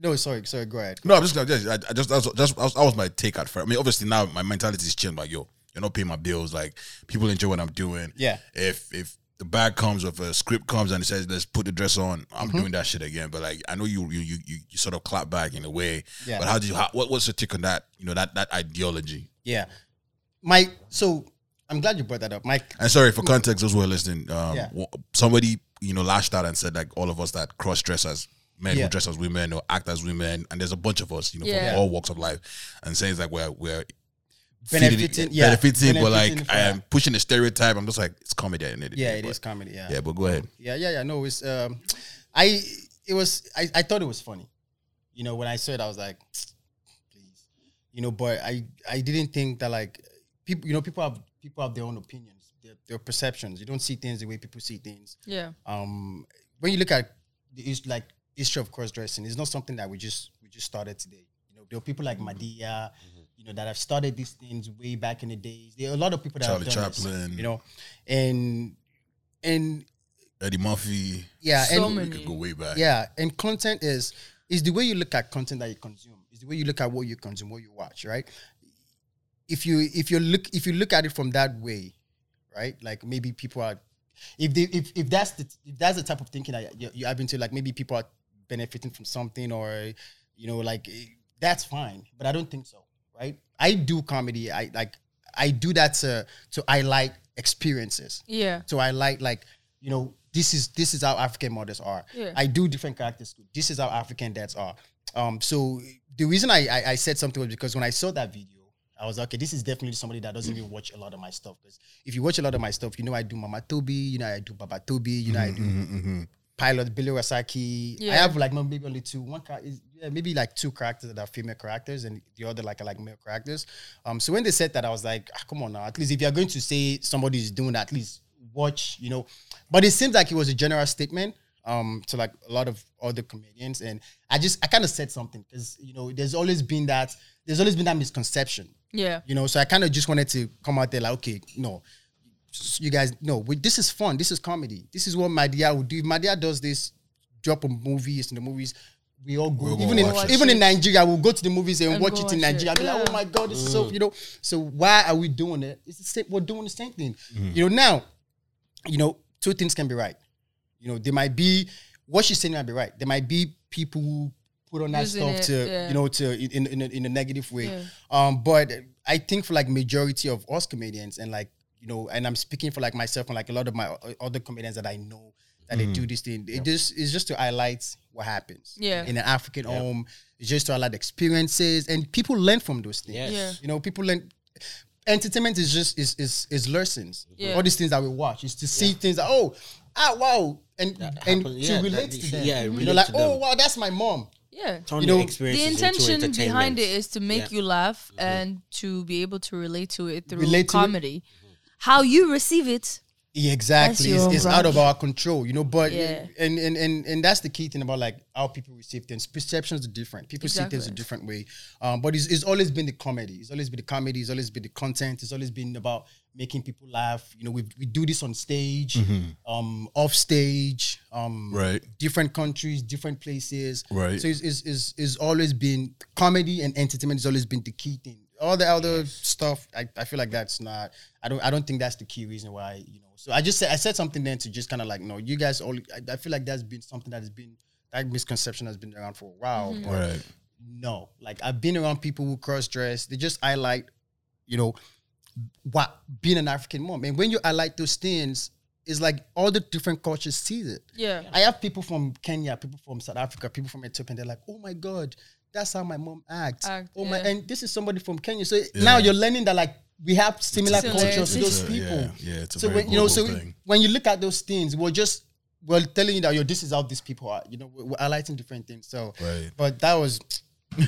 S4: No, sorry, sorry. Go ahead.
S1: No, I'm just gonna just I, I just that's just that was, that was my take at first. I mean, obviously now my mentality is changed. Like, yo, you're not paying my bills. Like, people enjoy what I'm doing.
S4: Yeah.
S1: If if the bag comes, or a script comes and it says let's put the dress on, I'm
S4: Mm-hmm.
S1: doing that shit again. But like, I know you you you you, you sort of clap back in a way.
S4: Yeah.
S1: But how did you? How, what what's your take on that? You know that that ideology.
S4: Yeah. My so I'm glad you brought that up. Mike.
S1: And sorry for context, those who are listening. Um,
S4: Yeah.
S1: somebody you know lashed out and said like all of us that cross dress as men
S4: Yeah.
S1: who dress as women or act as women, and there's a bunch of us, you know,
S2: Yeah.
S1: from all walks of life, and saying it's like we're we're
S4: Benefiting,
S1: feeding-
S4: yeah,
S1: benefiting, but like
S4: from
S1: I
S4: that.
S1: am pushing the stereotype. I'm just like it's comedy at the end
S4: Yeah,
S1: day,
S4: it
S1: but-
S4: is comedy. Yeah.
S1: Yeah, but go ahead.
S4: Yeah, yeah, yeah. No, it's um, I it was I, I thought it was funny. You know, when I saw it, I was like, please, you know. But I I didn't think that like people, you know, people have people have their own opinions, their, their perceptions. You don't see things the way people see things.
S2: Yeah.
S4: Um, when you look at the is like history of cross dressing it's not something that we just we just started today. You know, there are people like Madea, you know, that have started these things way back in the days. There are a lot of people that
S1: Charlie
S4: have done this, you know, and and
S1: Eddie Murphy.
S4: yeah,
S2: So
S4: and
S2: many.
S1: We could go way back.
S4: yeah, and content is is the way you look at content that you consume. Is the way you look at what you consume, what you watch, right? If you if you look if you look at it from that way, right? Like maybe people are if they if, if that's the if that's the type of thinking that you, you have into like maybe people are benefiting from something or you know like that's fine but i don't think so right i do comedy i like i do that to to I like experiences
S2: Yeah.
S4: so I like like you know this is this is how African mothers are.
S2: Yeah.
S4: I do different characters. Too. This is how African dads are. Um, so the reason I, I I said something was because when I saw that video, I was like, okay. This is definitely somebody that doesn't even watch a lot of my stuff. Because if you watch a lot of my stuff, you know I do Mama Tobi, you know I do Baba Tobi, you know I do mm-hmm, mm-hmm, mm-hmm. Pilot Billy Wasaki. I have like maybe only two. One character, yeah, maybe like two characters that are female characters, and the other like are like male characters. Um, so when they said that, I was like, ah, come on now. At least if you're going to say somebody is doing that, at least watch, you know. But it seems like it was a general statement. Um, to like a lot of other comedians, and I just I kind of said something because you know there's always been that there's always been that misconception
S2: Yeah.
S4: you know so i kind of just wanted to come out there like okay no you guys know we, this is fun. This is comedy. This is what Madea would do. If Madea does this drop a movies in the movies we all go.
S1: We'll
S4: even in
S1: watch
S2: it.
S4: even in nigeria we'll go to the movies and,
S2: And
S4: watch
S2: go
S4: it in
S2: watch
S4: nigeria.
S2: It.
S4: be like oh my god this is so you know so why are we doing it? It's the same we're doing the same thing. You know now you know two things can be right. You know there might be what she's saying might be right. There might be people who put on that
S2: Using
S4: stuff
S2: it,
S4: to
S2: yeah.
S4: you know to in in a, in a negative way.
S2: Yeah.
S4: um, but I think for like majority of us comedians and like you know, and I'm speaking for like myself and like a lot of my other comedians that I know that they do this thing. It just it's just to highlight what happens.
S2: Yeah.
S4: In an African home, it's just to highlight experiences and people learn from those things.
S3: Yes.
S2: Yeah.
S4: You know, people learn. Entertainment is just is is is lessons.
S2: Yeah.
S4: All these things that we watch is to see things that oh ah wow and and
S3: happen-
S4: to
S3: yeah,
S4: relate
S3: that-
S4: to them.
S3: yeah,
S4: you know, like oh
S3: them.
S4: wow that's my mom.
S2: Yeah.
S3: Turn
S4: You know,
S2: the intention behind it is to make
S3: Yeah. Mm-hmm.
S2: you laugh and to be able to relate to it through
S4: Relate to it.
S2: Comedy. How you receive it,
S4: Yeah, exactly. It's, it's out of our control, you know. But
S2: Yeah.
S4: and, and and and that's the key thing about like how people receive things. Perceptions are different. People see things a different way. Um, but it's, it's always been the comedy. It's always been the comedy. It's always been the content. It's always been about making people laugh. You know, we we do this on stage, um, off stage, um,
S1: Right.
S4: different countries, different places.
S1: Right.
S4: So it's, it's, it's, it's always been comedy and entertainment has always been the key thing. All the other stuff, I, I feel like that's not. I don't. I don't think that's the key reason why you know. So I just said I said something then to just kind of like no, you guys all. I, I feel like that's been something that has been that misconception has been around for a while. Mm-hmm. but
S1: Right.
S4: no, like I've been around people who cross dress. They just highlight, you know, what being an African mom. And when you highlight those things, it's like all the different cultures see it.
S2: yeah,
S4: I have people from Kenya, people from South Africa, people from Ethiopia, and they're like, "Oh my god, that's how my mom acts."
S2: Act,
S4: oh my, and this is somebody from Kenya. So now you're learning that like we have similar
S2: Similarities.
S4: cultures to those
S1: It's a-
S4: people.
S1: yeah, yeah, it's a
S4: so
S1: very
S4: when you know, so
S1: thing.
S4: when you look at those things, we're just we're telling you that yo, this is how these people are. You know, we're, we're highlighting different things. So,
S1: Right.
S4: but that was. you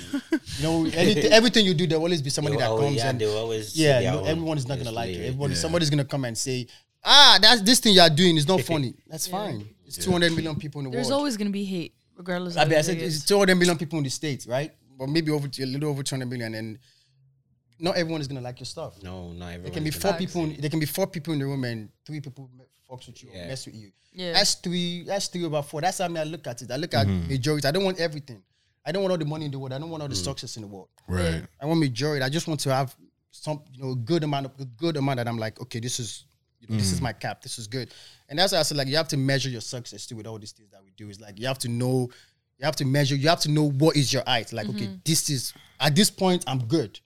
S4: know, anything, everything you do, there will always be somebody
S3: They
S4: that
S3: will
S4: comes
S3: yeah,
S4: and
S3: they always
S4: yeah,
S3: their
S4: no, everyone is not gonna like it.
S3: Basically,
S4: Everybody,
S1: Yeah.
S4: somebody's gonna come and say, "Ah, that's this thing you are doing is not funny." That's fine. It's 200 million people in the
S2: there's
S4: world.
S2: There's always gonna be hate, regardless.
S4: I
S2: of
S4: mean, I
S2: who
S4: said it's 200 million people in the states, right? But maybe over a little over 200 million, and not everyone is gonna like your stuff.
S3: No, not everyone.
S4: There can be four
S3: gonna-
S4: people. In, there can be four people in the room, and three people me- fucks with you or
S3: Yeah.
S4: mess with you.
S2: Yeah.
S4: That's three. That's three about four. That's how me I look at it. I look at mm-hmm. majority. I don't want everything. I don't want all the money in the world. I don't want all the mm. success in the world.
S1: Right.
S4: I want majority. I just want to have some, you know, a good amount of a good amount that I'm like, okay, this is, you know, this is mm. my cap. This is good, and that's why I said like you have to measure your success too with all these things that we do. Is like you have to know, you have to measure. You have to know what is your height. Like okay, mm-hmm. this is at this point I'm good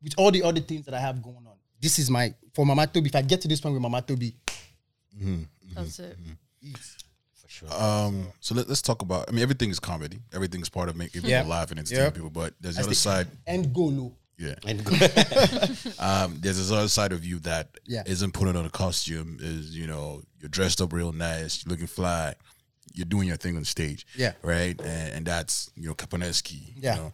S4: with all the other things that I have going on. This is my for Mama Tobi. If I get to this point with Mama Tobi, mm-hmm, mm-hmm,
S2: That's it. It's, Sure.
S1: Um, so let, us talk about. I mean, everything is comedy. Everything is part of making people
S4: Yeah.
S1: laugh and entertain
S4: Yeah.
S1: people. But there's the other side.
S4: and go low.
S1: Yeah.
S3: And
S1: Um, there's this other side of you that
S4: Yeah.
S1: not putting on a costume. Is you know you're dressed up real nice, looking fly, you're doing your thing on stage.
S4: Yeah.
S1: Right. And, and that's you know Kaponeski.
S4: Yeah.
S1: You know?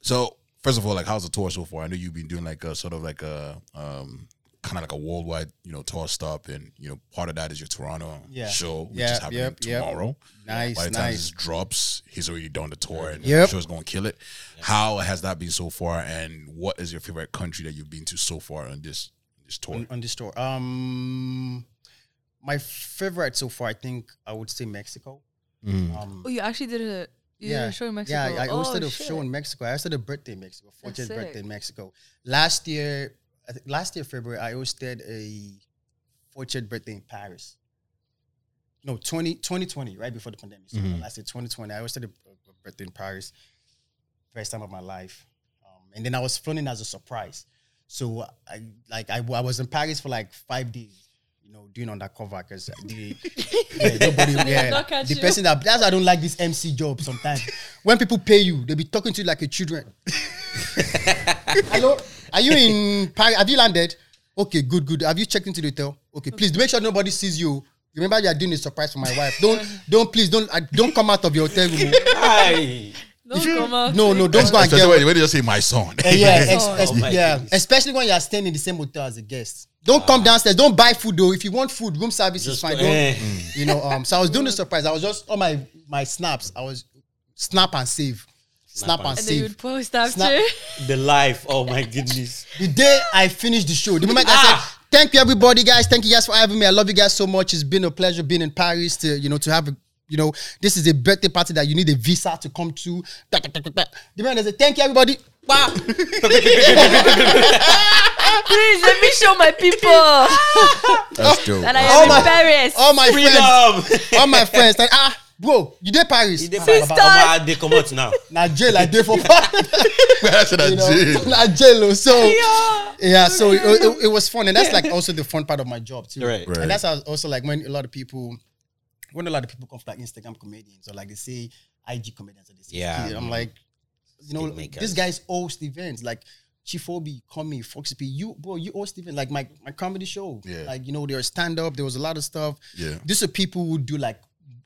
S1: So first of all, like how's the tour so far? I know you've been doing like a sort of like a um kind of like a worldwide, you know, tour stop, and you know, part of that is your Toronto
S4: Yeah.
S1: show, which
S4: Yeah,
S1: is happening
S4: yep, yep.
S1: tomorrow.
S4: Nice,
S1: By the time
S4: nice.
S1: this drops, he's already done the tour, and
S4: Yep.
S1: the show's going to kill it. How has that been so far, and what is your favorite country that you've been to so far on this this tour?
S4: on, on this tour. Um, my favorite so far, I think I would say Mexico.
S1: Mm.
S4: Um,
S2: Oh, you actually did a you did
S4: yeah,
S2: a show in Mexico.
S4: Yeah, I
S2: oh,
S4: hosted a
S2: shit.
S4: show in Mexico. I hosted a birthday in Mexico, 40th birthday in Mexico. Last year, I think last year February, I hosted a 40th birthday in Paris. No, 20, 2020, right before the pandemic. So
S1: Mhm.
S4: last year, 2020, I hosted a, a birthday in Paris. First time of my life. Um, and then I was flown in as a surprise. So I like I, I was in Paris for like five days. You know, doing undercover because the yeah, nobody yeah the
S2: you.
S4: person that that's why I don't like this MC job sometimes. when people pay you, they be talking to you like a children. Hello, are you in Paris? Have you landed? Okay, good, good. Have you checked into the hotel? Okay, please make sure nobody sees you. Remember, you are doing a surprise for my wife. Don't, don't, please, don't, uh, don't come out of your hotel room.
S3: Hi.
S2: Don't come out.
S4: No, no, don't go and
S1: Especially
S4: get.
S1: when, when they just say my son.
S4: Uh, yeah, ex-
S2: Oh.
S4: ex-
S3: Oh my
S4: yeah. Especially when you are staying in the same hotel as a guest. Don't come downstairs. Don't buy food though. If you want food, room service is
S3: Just
S4: fine.
S3: go-
S4: Don't,
S3: eh.
S4: you know. Um. So I was doing the surprise. I was just on my my snaps. I was snap and save, snap, and,
S2: And then you would post after.
S4: Snap.
S3: The life. Oh my goodness.
S4: The day I finished the show, the moment I
S3: Ah.
S4: said, "Thank you, everybody, guys. Thank you guys for having me. I love you guys so much. It's been a pleasure being in Paris. To you know, to have a, you know, this is a birthday party that you need a visa to come to. Da, da, da, da, da. The moment I said, "Thank you, everybody." Bah.
S2: Please let me show my people
S1: That's dope.
S2: that I
S4: Oh
S2: am
S4: my-
S2: in Paris.
S4: All my friends, all my friends, like, ah, bro, you did Paris?
S3: He dey
S4: Ah,
S3: fight.
S4: bah,
S3: Omo, how they come out now.
S4: Na jail I did for Paris.
S1: That's what I
S4: you know, na jail. oh. So yeah, so it, it, it was fun, and that's like also the fun part of my job too.
S3: Right.
S1: Right.
S4: And that's how also like when a lot of people, when a lot of people come from like Instagram comedians or like they say IG comedians, or they say
S3: Yeah.
S4: I'm like, you know,
S3: Stick makers.
S4: this guy's host events like. Chief Obi, Comey, Foxy P, you bro, you host even like my my comedy show.
S1: Yeah.
S4: Like, you know, there was stand up, there was a lot of stuff.
S1: Yeah.
S4: These are people who do like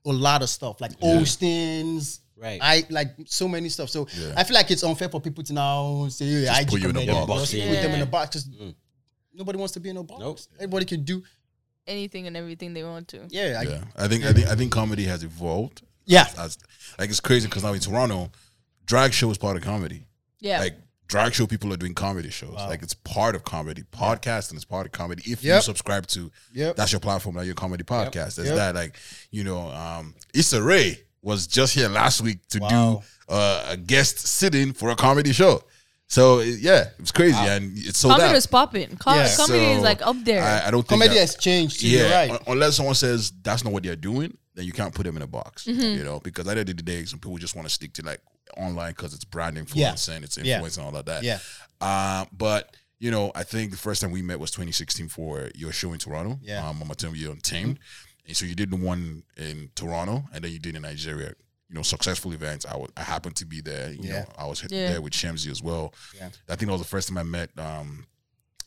S4: a lot of stuff, like
S1: Yeah.
S4: hostings.
S3: Right.
S4: I like so many stuff. So
S1: Yeah.
S4: I feel like it's unfair for people to now say, yeah, IG
S1: put you in a
S4: comedian,
S1: box.
S4: just
S3: Yeah.
S4: put them in a box. Just
S3: Mm.
S4: nobody wants to be in a box.
S3: Nope.
S4: Everybody can do.
S2: Anything and everything they want to.
S4: Yeah, I,
S1: Yeah, I think I think I think comedy has evolved.
S4: yeah.
S1: As, like it's crazy because now in Toronto, drag show is part of comedy.
S2: Yeah.
S1: Like drag show people are doing comedy shows. Like it's part of comedy. Podcasting is part of comedy. If you subscribe to
S4: Yep.
S1: that's your platform, like your comedy podcast. There's
S4: Yep.
S1: that. Like, you know, um Issa Rae was just here last week to
S4: Wow.
S1: do uh, a guest sit-in for a comedy show. So it- yeah, it was crazy and it's sold
S2: comedy
S1: out.
S2: was popping. Com-
S4: Yeah.
S2: Comedy is like up there.
S1: I, I don't think
S4: Comedy
S1: that-
S4: has changed. Too,
S1: yeah,
S4: You're right.
S1: un- unless someone says that's not what they're doing, then you can't put them in a box.
S4: Mm-hmm.
S1: You know, because at the end of the day, some people just want to stick to like online because it's brand
S4: Yeah.
S1: influence and it's
S4: Yeah.
S1: influence and all of that.
S4: Yeah.
S1: Uh, but you know, I think the first time we met was 2016 for your show in Toronto.
S4: Yeah. Mm-hmm.
S1: um, Mama Tell Me You're Untamed. And so you did the one in Toronto, and then you did in Nigeria. You know, successful events. I wa- I happened to be there. You
S4: Yeah.
S1: know, I was
S2: Yeah.
S1: there with Shemzy as well.
S4: Yeah.
S1: I think that was the first time I met um,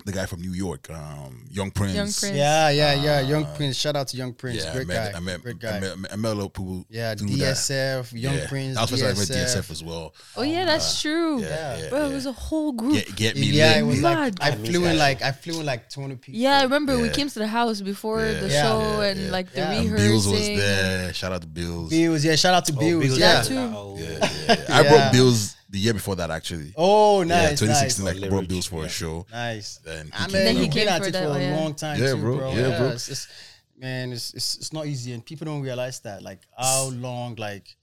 S1: the guy from New York, um, Young Prince.
S2: Young Prince.
S4: Yeah, yeah, yeah. Young Prince. Shout out to Young Prince.
S1: Uh, Yeah,
S4: Great
S1: I met,
S4: guy.
S1: I met,
S4: Great
S1: I
S4: guy.
S1: met, I met a lot of people.
S4: yeah,
S1: through that.
S4: DSF, Young
S1: Yeah.
S4: Prince.
S1: That was first time I met
S4: DSF.
S1: DSF as well.
S2: Oh yeah, that's true.
S1: Yeah, yeah,
S2: Bro,
S1: yeah.
S2: it was a whole group.
S1: Get, get me
S4: Yeah,
S1: lit.
S4: it was
S1: me.
S4: like I
S3: I
S4: flew in like I flew in like 200 people.
S2: Yeah, I remember we came to the house before
S1: Yeah.
S2: the
S4: Yeah.
S2: show
S1: Yeah,
S2: and
S1: yeah.
S2: like the
S4: Yeah.
S1: And. Bills was there. Shout out to Bills.
S4: Bills. Yeah, shout out to
S3: Oh,
S4: Bills.
S3: Bills
S4: yeah.
S2: too.
S3: Oh.
S1: Yeah, yeah, yeah. I
S4: Yeah.
S1: brought Bills the year before that actually.
S4: Oh,
S1: yeah,
S4: nice,
S1: 2016,
S4: nice,
S1: like oh, I brought Bills for a show.
S4: nice.
S1: Then he
S4: I
S1: came
S4: mean,
S2: then he came
S4: at
S2: for
S4: it
S2: that
S4: for
S2: one,
S4: a
S2: yeah.
S4: long time,
S1: Yeah,
S4: too,
S1: bro.
S4: bro.
S1: Yeah, bro.
S4: It's, it's, man, it's, it's it's not easy, and people don't realize that, like how long, like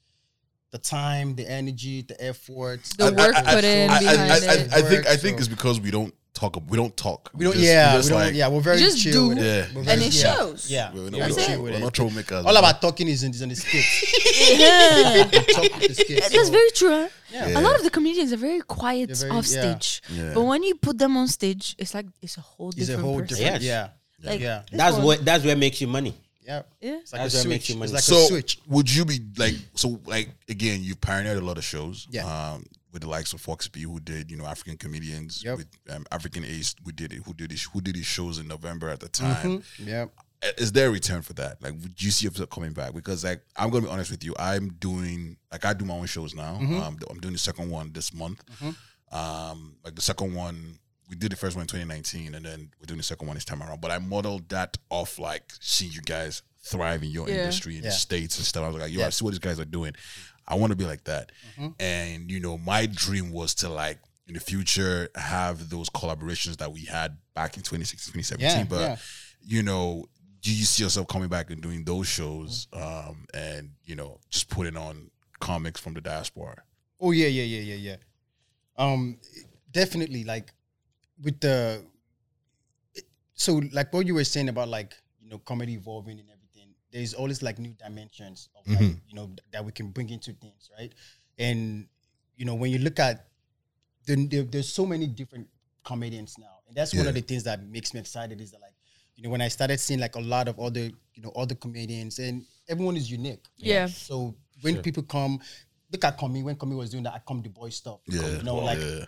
S4: the time, the energy, the effort,
S2: The work put in
S1: I, I,
S2: behind
S1: I,
S2: it.
S1: I, I think I think
S4: so-
S1: it's because we don't talk. We don't talk.
S4: we don't.
S1: just-
S4: yeah,
S1: just
S4: we don't.
S1: like,
S4: yeah, we're very
S2: just
S4: chill
S2: do.
S4: with.
S1: Yeah.
S4: We're
S2: And it
S4: yeah,
S2: shows.
S4: Yeah,
S1: We're,
S4: we're
S1: not,
S4: very
S1: we're,
S4: chill with
S1: we're
S4: it.
S1: not troublemakers.
S4: All about talking is in, is on the skit.
S2: Yeah.
S4: We the skit.
S2: That's very true. huh?
S4: Yeah.
S2: A lot of the comedians are very quiet
S4: very-
S2: off stage,
S1: Yeah.
S2: but when you put them on stage, it's like it's a whole
S4: It's
S2: different
S4: a whole
S2: person.
S4: different.
S3: Yes.
S4: Yeah,
S2: Like,
S4: yeah,
S3: That's
S2: one-
S3: what. That's where makes you money.
S4: yeah.
S2: Yeah.
S4: It's like
S3: That's
S4: a
S3: what makes
S4: switch.
S3: you
S4: It's
S3: money.
S4: like
S1: so
S4: a switch.
S1: would you be like so like again you've pioneered a lot of shows
S4: Yeah.
S1: um with the likes of Fox B who did you know African comedians
S4: Yep.
S1: with um, African Ace who did it who did his, who did his shows in November at the time
S4: Yeah,
S1: is there a return for that like would you see yourself coming back because like I'm gonna be honest with you I'm doing like I do my own shows now
S4: Mm-hmm.
S1: um I'm doing the second one this month um like the second one we did the first one in 2019, and then we're doing the second one this time around. But I modeled that off like seeing you guys thrive in your
S2: Yeah.
S1: industry in
S4: Yeah.
S1: the states and stuff. I was like, yo, I see what these guys are doing. I want to be like that.
S4: Mm-hmm.
S1: And you know, my dream was to like in the future have those collaborations that we had back in 2016, 2017.
S4: Yeah,
S1: but
S4: yeah.
S1: you know, do you see yourself coming back and doing those shows um, and you know just putting on comics from the diaspora?
S4: Oh yeah, yeah, yeah, yeah, yeah. Um, definitely. Like with the, so like what you were saying about like you know comedy evolving and everything. There's always like new dimensions of like,
S1: Mhm.
S4: you know th- that we can bring into things, right? And you know when you look at, the, there, there's so many different comedians now, and that's one of the things that makes me excited. Is that like you know when I started seeing like a lot of other you know other comedians, and everyone is unique.
S2: Yeah.
S4: So when people come, look at Kami when Kami was doing that, I come the boy stuff.
S1: Yeah,
S4: you know, like
S1: yeah.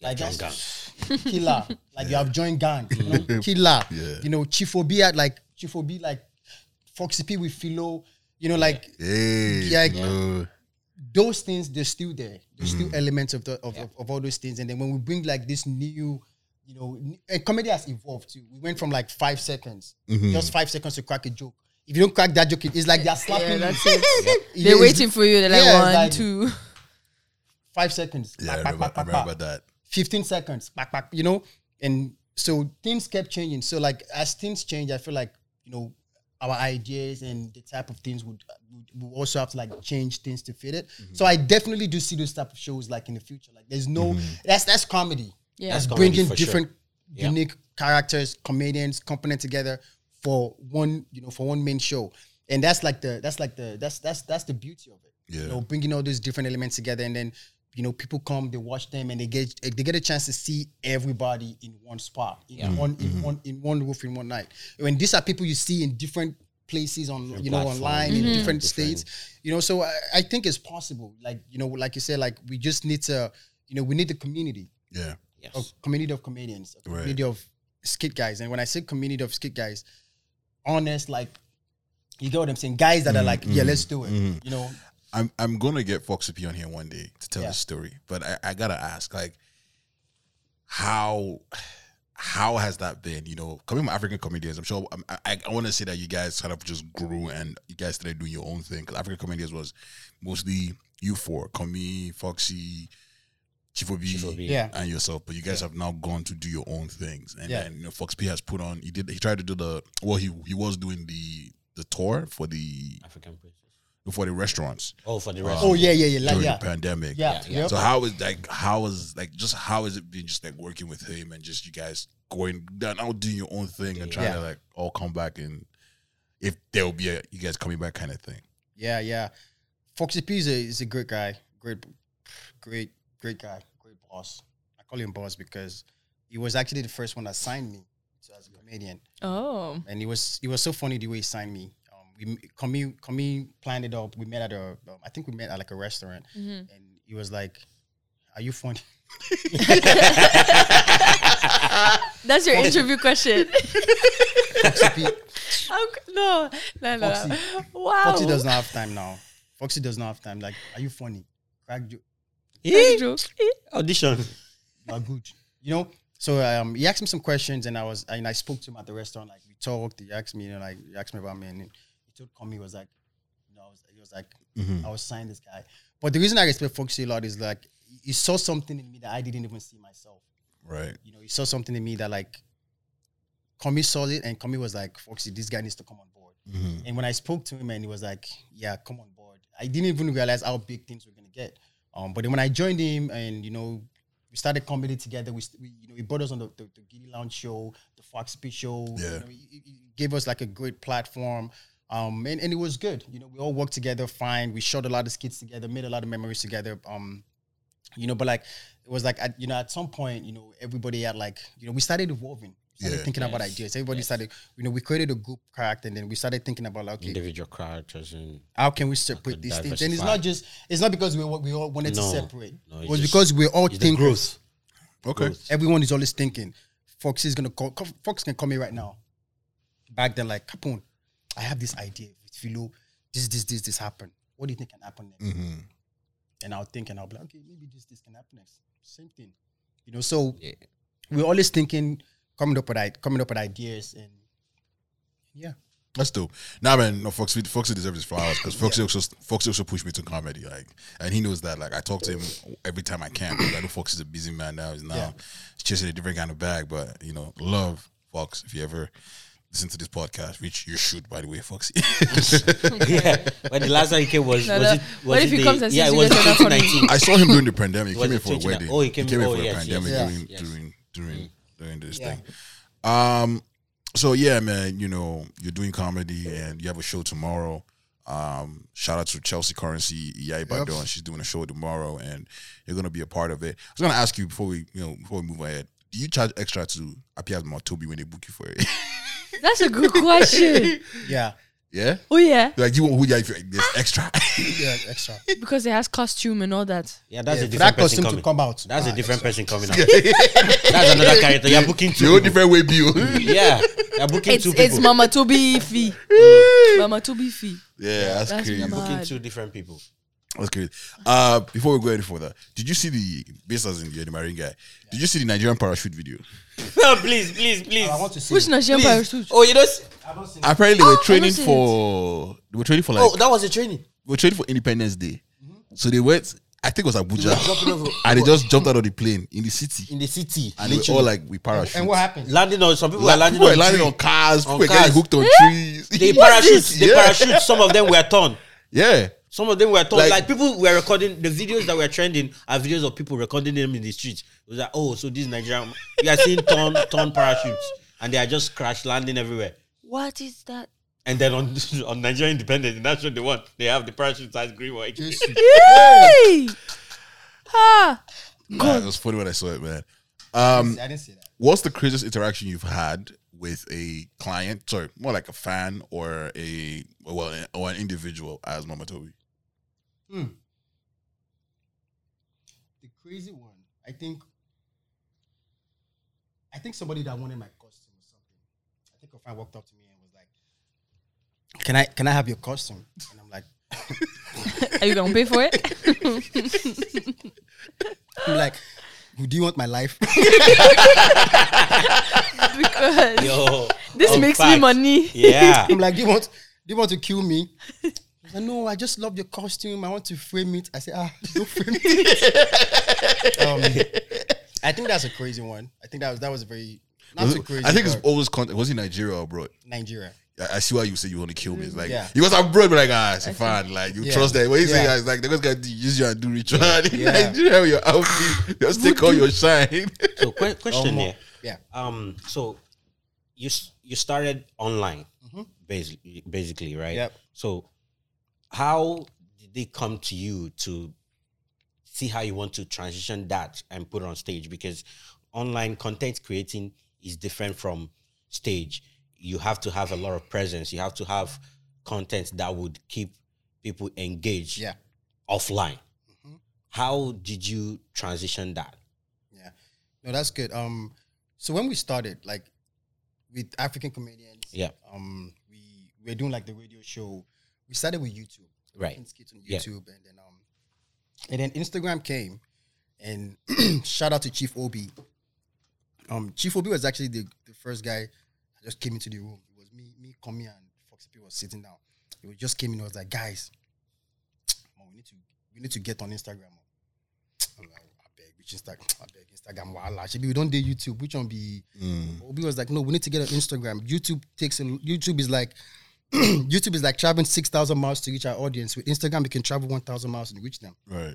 S4: like
S3: John
S4: that's killer. Like you have joined gang, you know, killer.
S1: Yeah.
S4: You know, Chief Obi had like Chief Obi like Foxy P with Philo. You know, like
S1: Hey,
S4: Yeah,
S1: no.
S4: those things they're still there. There's
S1: Mm-hmm.
S4: still elements of the of, of, of all those things. And then when we bring like this new, you know, and comedy has evolved too. We went from like five seconds,
S1: Mm-hmm.
S4: just five seconds to crack a joke. If you don't crack that joke, it's like they're slapping
S2: Yeah,
S4: you.
S2: it.
S4: It
S2: They're waiting for you. They're like
S4: Yeah,
S2: one,
S4: like-
S2: two.
S4: five seconds.
S1: Yeah, I
S4: Back, back,
S1: remember,
S4: back,
S1: I remember
S4: back.
S1: that.
S4: 15 seconds, back, back, you know? And so things kept changing. So, like, as things change, I feel like, you know, our ideas and the type of things would, would, would also have to like change things to fit it.
S1: Mm-hmm.
S4: So I definitely do see those type of shows like in the future. Like there's no
S1: Mm-hmm.
S4: that's that's comedy.
S2: Yeah.
S4: That's
S3: That's comedy
S4: bringing
S3: for sure.
S4: different
S3: Yeah.
S4: unique characters, comedians, component together for one, you know, for one main show. And that's like the that's like the that's that's that's the beauty of it.
S1: Yeah.
S4: You know, bringing all those different elements together and then you know, people come, they watch them, and they get they get a chance to see everybody in one spot, in one
S1: Mm-hmm.
S4: in one in one roof in one night. When these are people you see in different places on you know
S3: platforms,
S4: online in
S3: Mhm.
S4: different
S3: Different-
S4: states, you know. So I, I think it's possible. Like you know, like you said, like we just need to, you know, we need the community
S1: Yeah.
S3: Yes.
S4: a community of comedians, a
S1: Right.
S4: community of skit guys. And when I say community of skit guys, honest, like you get what I'm saying, guys that are like, yeah, let's do it. You know,
S1: I'm I'm gonna get Foxy P on here one day to tell
S4: Yeah.
S1: the story, but I, I gotta ask, like, how how has that been? You know, coming from African comedians, I'm sure I'm- I I, want to say that you guys kind of just grew and you guys started doing your own thing because African comedians was mostly you four, Kami, Foxy, Chief Obi,
S4: Yeah.
S1: and yourself. But you guys have now gone to do your own things, and
S4: Yeah.
S1: then you know Fox P has put on. He did. He tried to do the well. He he was doing the the tour for the
S3: African princess.
S1: For the restaurants
S3: Oh, for the um, rest.
S4: oh yeah, yeah, yeah, like,
S1: during
S4: yeah,
S1: the pandemic.
S4: yeah,
S3: Yeah,
S4: yeah.
S1: So how is like how is like just how is it been just like working with him and just you guys going down out doing your own thing and trying
S4: Yeah.
S1: to like all come back and if there will be a you guys coming back kind of thing.
S4: Yeah, yeah. Foxy P is a, is a great guy. Great, great, great guy. Great boss. I call him boss because he was actually the first one that signed me to, as a comedian.
S2: Oh.
S4: And it was it was so funny the way he signed me. We Kami Kami planned it up. We met at a um, I think we met at like a restaurant, and he was like, "Are you funny?"
S2: That's your interview question.
S4: Foxy P,
S2: no, no, no.
S4: Foxy.
S2: Wow.
S4: Foxy does not have time now. Foxy does not have time. Like, are you funny? Crack joke.
S2: Crack joke.
S3: Audition.
S4: you are good. You know. So um, he asked me some questions, and I was and I spoke to him at the restaurant. Like we talked. He asked me, you know, like he asked me about me, and he told he was like, you know, I was, he was like, I was signing this guy. But the reason I respect Foxy a lot is like he saw something in me that I didn't even see myself.
S1: Right.
S4: You know, he saw something in me that like Kami saw it, and Kami was like, Foxy, this guy needs to come on board. And when I spoke to him, and he was like, "Yeah, come on board." I didn't even realize how big things were gonna get. Um, but then when I joined him, and you know, we started comedy together. We, we you know, he brought us on the, the, the Giddy Lounge show, the Fox P show. You
S1: Yeah.
S4: know, he, he- he gave us like a great platform. Um, and, and it was good. You know, we all worked together fine. We shot a lot of skits together, made a lot of memories together. Um, you know, but like it was like at, you know, at some point, you know, everybody had like, you know, we started evolving. We started
S1: Yeah.
S4: thinking about ideas. Everybody
S3: Yes.
S4: started, you know, we created a group character and then we started thinking about like, okay,
S3: Individual characters and
S4: how can we separate these things? And it's not just it's not because we we all wanted to separate.
S3: No,
S4: it was
S3: just-
S4: because we're all
S3: it's the
S4: thinkers.
S3: growth.
S1: Okay.
S4: Everyone is always thinking. Fox is gonna call. Fox can call me right now. Back then, like Capone, I have this idea with Philo. This, this, this, this happened. What do you think can happen next?
S1: Mm-hmm.
S4: And I'll think and I'll be like, okay, maybe this, this can happen next. Same thing, you know. So
S3: Yeah.
S4: we're always thinking, coming up with i- coming up with ideas, and yeah,
S1: That's dope. Nah, man, no, Foxy, Foxy deserves his flowers because Foxy also Foxy also pushed me to comedy, like, and he knows that. Like, I talk to him every time I can. I know Foxy's a busy man now. He's now
S4: Yeah.
S1: he's chasing a different kind of bag, but you know, love Fox. If you ever listen to this podcast, which you should, by the way, Foxy.
S3: yeah. When the last time he came was
S2: No,
S3: was
S2: no.
S3: it was
S2: What
S3: it
S2: if he
S3: the,
S2: comes and
S3: yeah
S2: sees
S3: it
S2: you
S3: was
S2: guys are
S3: 2019.
S1: I saw him during the pandemic. He came in for a wedding.
S3: Oh, he came-
S1: in
S3: oh,
S1: for a pandemic
S3: yes,
S1: during
S3: yes.
S1: during during during this
S4: Yeah.
S1: thing. Um, so yeah, man, you know, you're doing comedy and you have a show tomorrow. Um, shout out to Chelsea Currency, Iyai Badon. She's doing a show tomorrow, and you're gonna be a part of it. I was gonna ask you before we, you know, before we move ahead. Do you charge extra to appear as Tobi when they book you for it?
S2: That's a good question.
S4: yeah,
S1: yeah,
S2: Oh yeah,
S1: like you want who? Yeah, if you- there's extra.
S4: yeah, extra.
S2: because it has costume and all that.
S3: Yeah, that's
S4: Yeah,
S3: a different
S4: that
S3: person coming.
S4: to come out.
S3: That's a
S4: ah,
S3: different
S4: extra.
S3: person coming out. that's another character. You're booking two.
S1: You're
S3: people.
S1: different way bill.
S3: Yeah, you're booking
S2: It's
S3: two
S2: it's. Mama Tobi fee. Mama Tobi fee.
S1: yeah, that's,
S2: That's
S1: crazy.
S2: mad.
S3: booking two different people.
S1: That's crazy. Uh, before we go any further, did you see the based as in the Marine guy? Did you see the Nigerian parachute video?
S3: No, please, please, please.
S4: I want to see.
S2: Which. Nigerian
S3: Please.
S2: parachute?
S3: Oh, you know. s-
S1: Apparently, they were
S2: Oh,
S1: training
S2: I see it.
S1: for they were training for like
S3: Oh, that was a training.
S1: they were training for Independence Day. So they went. I think it was
S3: Jumping
S1: Abuja,
S3: over
S1: and they just jumped out of the plane in the city,
S3: in the city.
S1: and they
S3: literally.
S1: all like we parachutes.
S4: And what happened?
S3: landing on some people
S1: Like,
S3: were landing
S1: people
S3: on,
S1: landing on cars,
S3: On
S1: people were getting
S3: cars.
S1: hooked on trees.
S3: They
S1: What's
S3: parachute, they
S1: yeah.
S3: parachute. Some of them were torn.
S1: Yeah,
S3: Some of them were torn.
S1: Like-
S3: Like, people were recording the videos that were trending are videos of people recording them in the streets. It was like, oh, so this Nigerian, we are seeing torn, torn parachutes, and they are just crash landing everywhere.
S2: What is that?
S3: And then on on Nigerian Independence, that's what they want. They have the parachute size green one.
S2: Yay! Ha!
S1: Nah, it was funny when I saw it, man. Um,
S4: I didn't see that.
S1: what's the craziest interaction you've had with a client? Sorry, more like a fan or a well, or an individual as Mama Tobi. Hmm.
S4: The crazy one. I think. I think somebody that wanted my costume or something. I think a friend walked up to me and was like, "Can I can I have your costume?" And I'm like,
S2: Are you gonna pay for it?
S4: I'm like, "Do you want my life?"
S2: because
S3: Yo,
S2: this
S3: on
S2: makes me money.
S3: Yeah.
S4: I'm like, "Do you want do you want to kill me?" I no, I just love your costume. I want to frame it. I say, ah, don't frame it. um, I think that's a crazy one. I think that was that was a very not
S1: Was
S4: so
S1: it-
S4: crazy.
S1: I think it's
S4: but
S1: always content. Was he Nigeria or abroad?
S4: Nigeria.
S1: I, I see why you say you want to kill me. It's like
S4: Yeah.
S1: you was abroad, but like ah, it's fine. Like you
S4: Yeah.
S1: trust that. What you say
S4: Yeah.
S1: is like they're gonna use you and do ritual. In
S4: Yeah.
S1: Nigeria, with your outfit, just take all your shine.
S3: So, que- question here.
S4: Yeah.
S3: Um, so you you started online, basically, basically, right?
S4: Yep.
S3: So, how did they come to you to see how you want to transition that and put it on stage? Because online content creating is different from stage. You have to have a lot of presence. You have to have content that would keep people engaged
S4: Yeah.
S3: offline. How did you transition that?
S4: Yeah. No, that's good. Um, so when we started, like with African comedians,
S3: Yeah.
S4: um, we we were doing like the radio show. We started with YouTube,
S3: Right.
S4: skits on
S3: Yeah.
S4: YouTube, and then um, and then Instagram came, and shout out to Chief Obi. Um, Chief Obi was actually the, the first guy that just came into the room. It was me, me, Komi, and Foxy P was sitting down. He was just came in. and was like, guys, man, we need to we need to get on Instagram. I'm like, I beg, which Instagram? I beg, Instagram. Wala. Should be we don't do YouTube. Which one be? Obi was like, no, we need to get on Instagram. YouTube takes a, YouTube is like YouTube is like traveling six thousand miles to reach our audience. With Instagram, we can travel one thousand miles and reach them.
S1: right.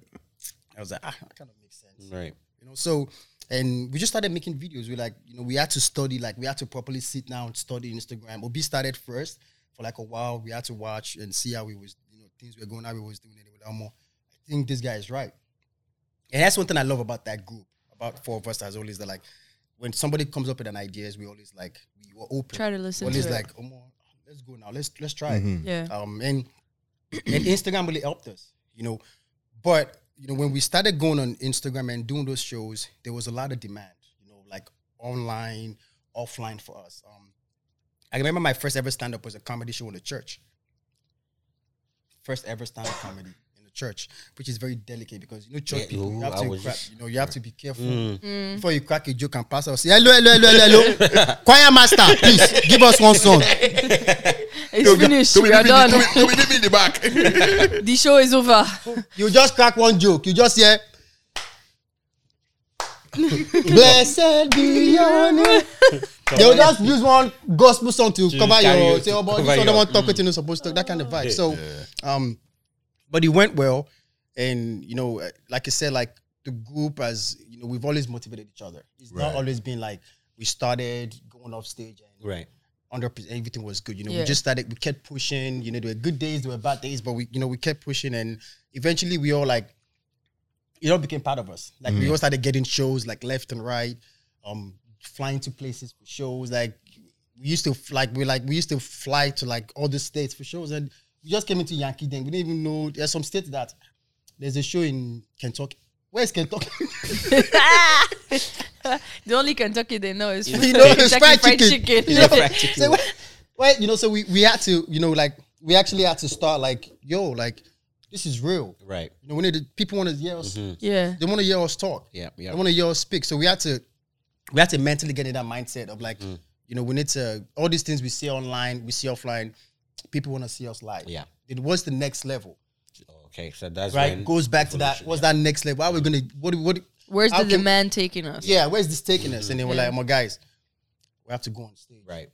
S4: I was like, ah, that kind of makes sense.
S3: Right.
S4: You know, so and we just started making videos. We like, you know, we had to study, like we had to properly sit down and study Instagram. Obi started first for like a while. We had to watch and see how we was, you know, things were going, how we was doing it. Without more, I think this guy is right. And that's one thing I love about that group, about four of us as always that like when somebody comes up with an ideas, we always like we were open.
S2: Try to listen
S4: Always
S2: to it.
S4: like, oh, more, let's go now. Let's let's try it
S2: Yeah.
S4: um, and and Instagram really helped us, you know. But you know, when we started going on Instagram and doing those shows, there was a lot of demand, you know, like online, offline for us. Um, I remember my first ever stand up was a comedy show in the church. First ever stand up comedy in the church, which is very delicate because you know church
S3: Yeah,
S4: people you have
S3: I
S4: to crack,
S3: just-
S4: you know you have to be careful
S2: Mm.
S4: before you crack a joke and pass out. Say hello, hello, hello, hello, hello. Choir master, please give us one song.
S2: It's finished.
S1: Tobi,
S2: We are done.
S1: Tobi, Tobi, Tobi in the back.
S2: The show is over.
S4: You just crack one joke. You just hear. Blessed be your name. They'll just use one gospel song to,
S3: To
S4: cover
S3: carry
S4: your
S3: you-
S4: say,
S3: to
S4: oh, but
S3: cover
S4: this other
S3: your-
S4: one talk with you know supposed to talk, that kind of vibe. So, um, but it went well, and you know, uh, like I said, like the group as you know, we've always motivated each other. It's not always been like we started going off stage and
S3: Right.
S4: under everything was good. You know,
S2: Yeah.
S4: we just started, we kept pushing. You know, there were good days, there were bad days, but we, you know, we kept pushing, and eventually we all like, it all became part of us. Like we all started getting shows like left and right, um, flying to places for shows. Like we used to like we like we used to fly to like all the states for shows, and we just came into Yankee. Then we didn't even know there's some states that there's a show in Kentucky. Where's Kentucky?
S2: the only Kentucky they know is
S4: you know, it's
S2: Kentucky
S4: fried chicken. You know,
S3: fried chicken.
S4: so, well, well, you know, so we, we had to, you know, like we actually had to start like, yo, like this is real.
S3: Right.
S4: You know, we need to, people want to hear us. Mm-hmm.
S2: yeah.
S4: They want to hear us talk.
S3: Yeah. Yeah.
S4: They want to hear us speak. So we had to, we had to mentally get in that mindset of like, mm. you know, we need to all these things we see online, we see offline. People want to see us live.
S3: Yeah.
S4: It was the next level,
S3: Okay. So that's
S4: right?
S3: when
S4: Goes back to that. What's
S3: yeah.
S4: that next level? How are we gonna? What? What?
S2: Where's
S4: How
S2: the
S4: can-
S2: demand taking us?
S4: Yeah. Where's this taking us? And then we're
S2: Yeah.
S4: like, my guys, we have to go on stage.
S3: Right.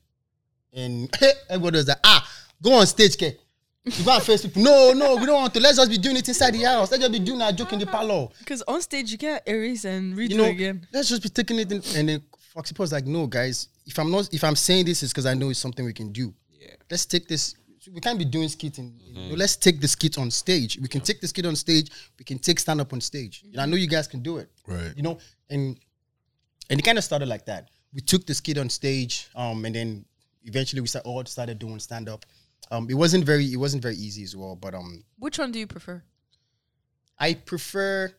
S4: And everybody was like, ah, go on stage, K. You go and face people. No, no, we don't want to. Let's just be doing it inside the house. Let's just be doing our joke in the parlor.
S2: Because on stage you can't erase and redo
S4: You know,
S2: again.
S4: let's just be taking it. In, and then Foxy was like, no, guys, if I'm not, if I'm saying this, it's because I know it's something we can do.
S3: Yeah.
S4: Let's take this. We can't be doing skit in. you know, let's take the skit on stage. We can take the skit on stage. We can take stand up on stage. You know, I know you guys can do it.
S1: Right.
S4: You know, and and it kind of started like that. We took the skit on stage, um, and then eventually we start, all started doing stand up. Um, it wasn't very it wasn't very easy as well, but um,
S2: Which one do you prefer?
S4: I prefer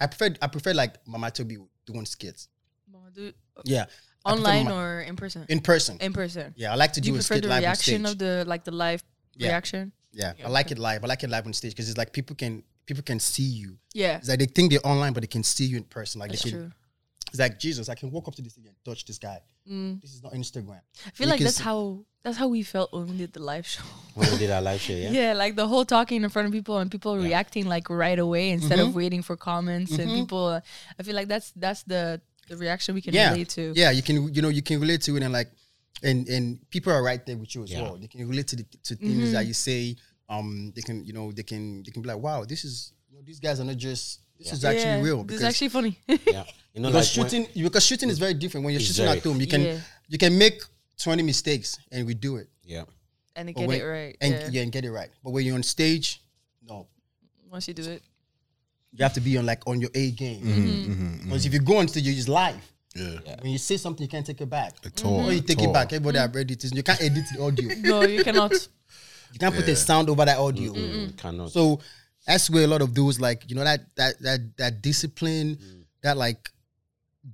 S4: I prefer I prefer like Mama Tobi doing skits.
S2: Mama, do-
S4: Yeah, I prefer
S2: Online or in person?
S4: in person.
S2: in person.
S4: yeah, I like to
S2: Do
S4: do,
S2: you
S4: a
S2: prefer
S4: skit
S2: the
S4: live on
S2: reaction
S4: stage.
S2: of the like the live
S4: Yeah.
S2: reaction?
S4: yeah, I like it live. I like it live on stage because it's like people can people can see you.
S2: Yeah,
S4: It's like they think they're online, but they can see you in person. Like
S2: that's
S4: they can,
S2: true.
S4: it's like Jesus. I can walk up to this thing and touch this guy.
S2: Mm.
S4: This is not Instagram.
S2: I feel
S4: You
S2: like that's
S4: see-
S2: how that's how we felt when we did the live show.
S3: When we did our live show, yeah.
S2: Yeah, like the whole talking in front of people and people reacting like right away instead
S4: Mm-hmm.
S2: of waiting for comments and people. Uh, I feel like that's that's the the reaction we can
S4: yeah,
S2: relate to.
S4: yeah. You can you know you can relate to it and like and and people are right there with you as
S3: Yeah.
S4: well. They can relate to the to things that you say. Um, they can you know they can they can be like, wow, this is you know, these guys are not just this is actually
S2: Yeah,
S4: real.
S2: This is actually funny.
S3: Yeah. You know,
S4: because
S3: like when-
S4: shooting because shooting is very different when you're shooting
S3: very-
S4: at home. You can
S2: Yeah.
S4: you can make twenty mistakes and we do it
S3: yeah.
S2: and get
S4: when-
S2: it right.
S4: and
S2: yeah.
S4: yeah. and get it right. But when you're on stage, no,
S2: Once you do it.
S4: You have to be on like on your A game.
S2: Mm-hmm.
S4: Because if you go on stage, you're just live.
S1: Yeah.
S4: When you say something, you can't take it back.
S1: At all.
S4: Or you
S1: at
S4: take it back. Everybody have read it. You can't edit the audio.
S2: No, you cannot.
S4: You can't put a sound over that audio.
S3: Mm, Cannot.
S4: So that's where a lot of those like you know that that that that discipline, that like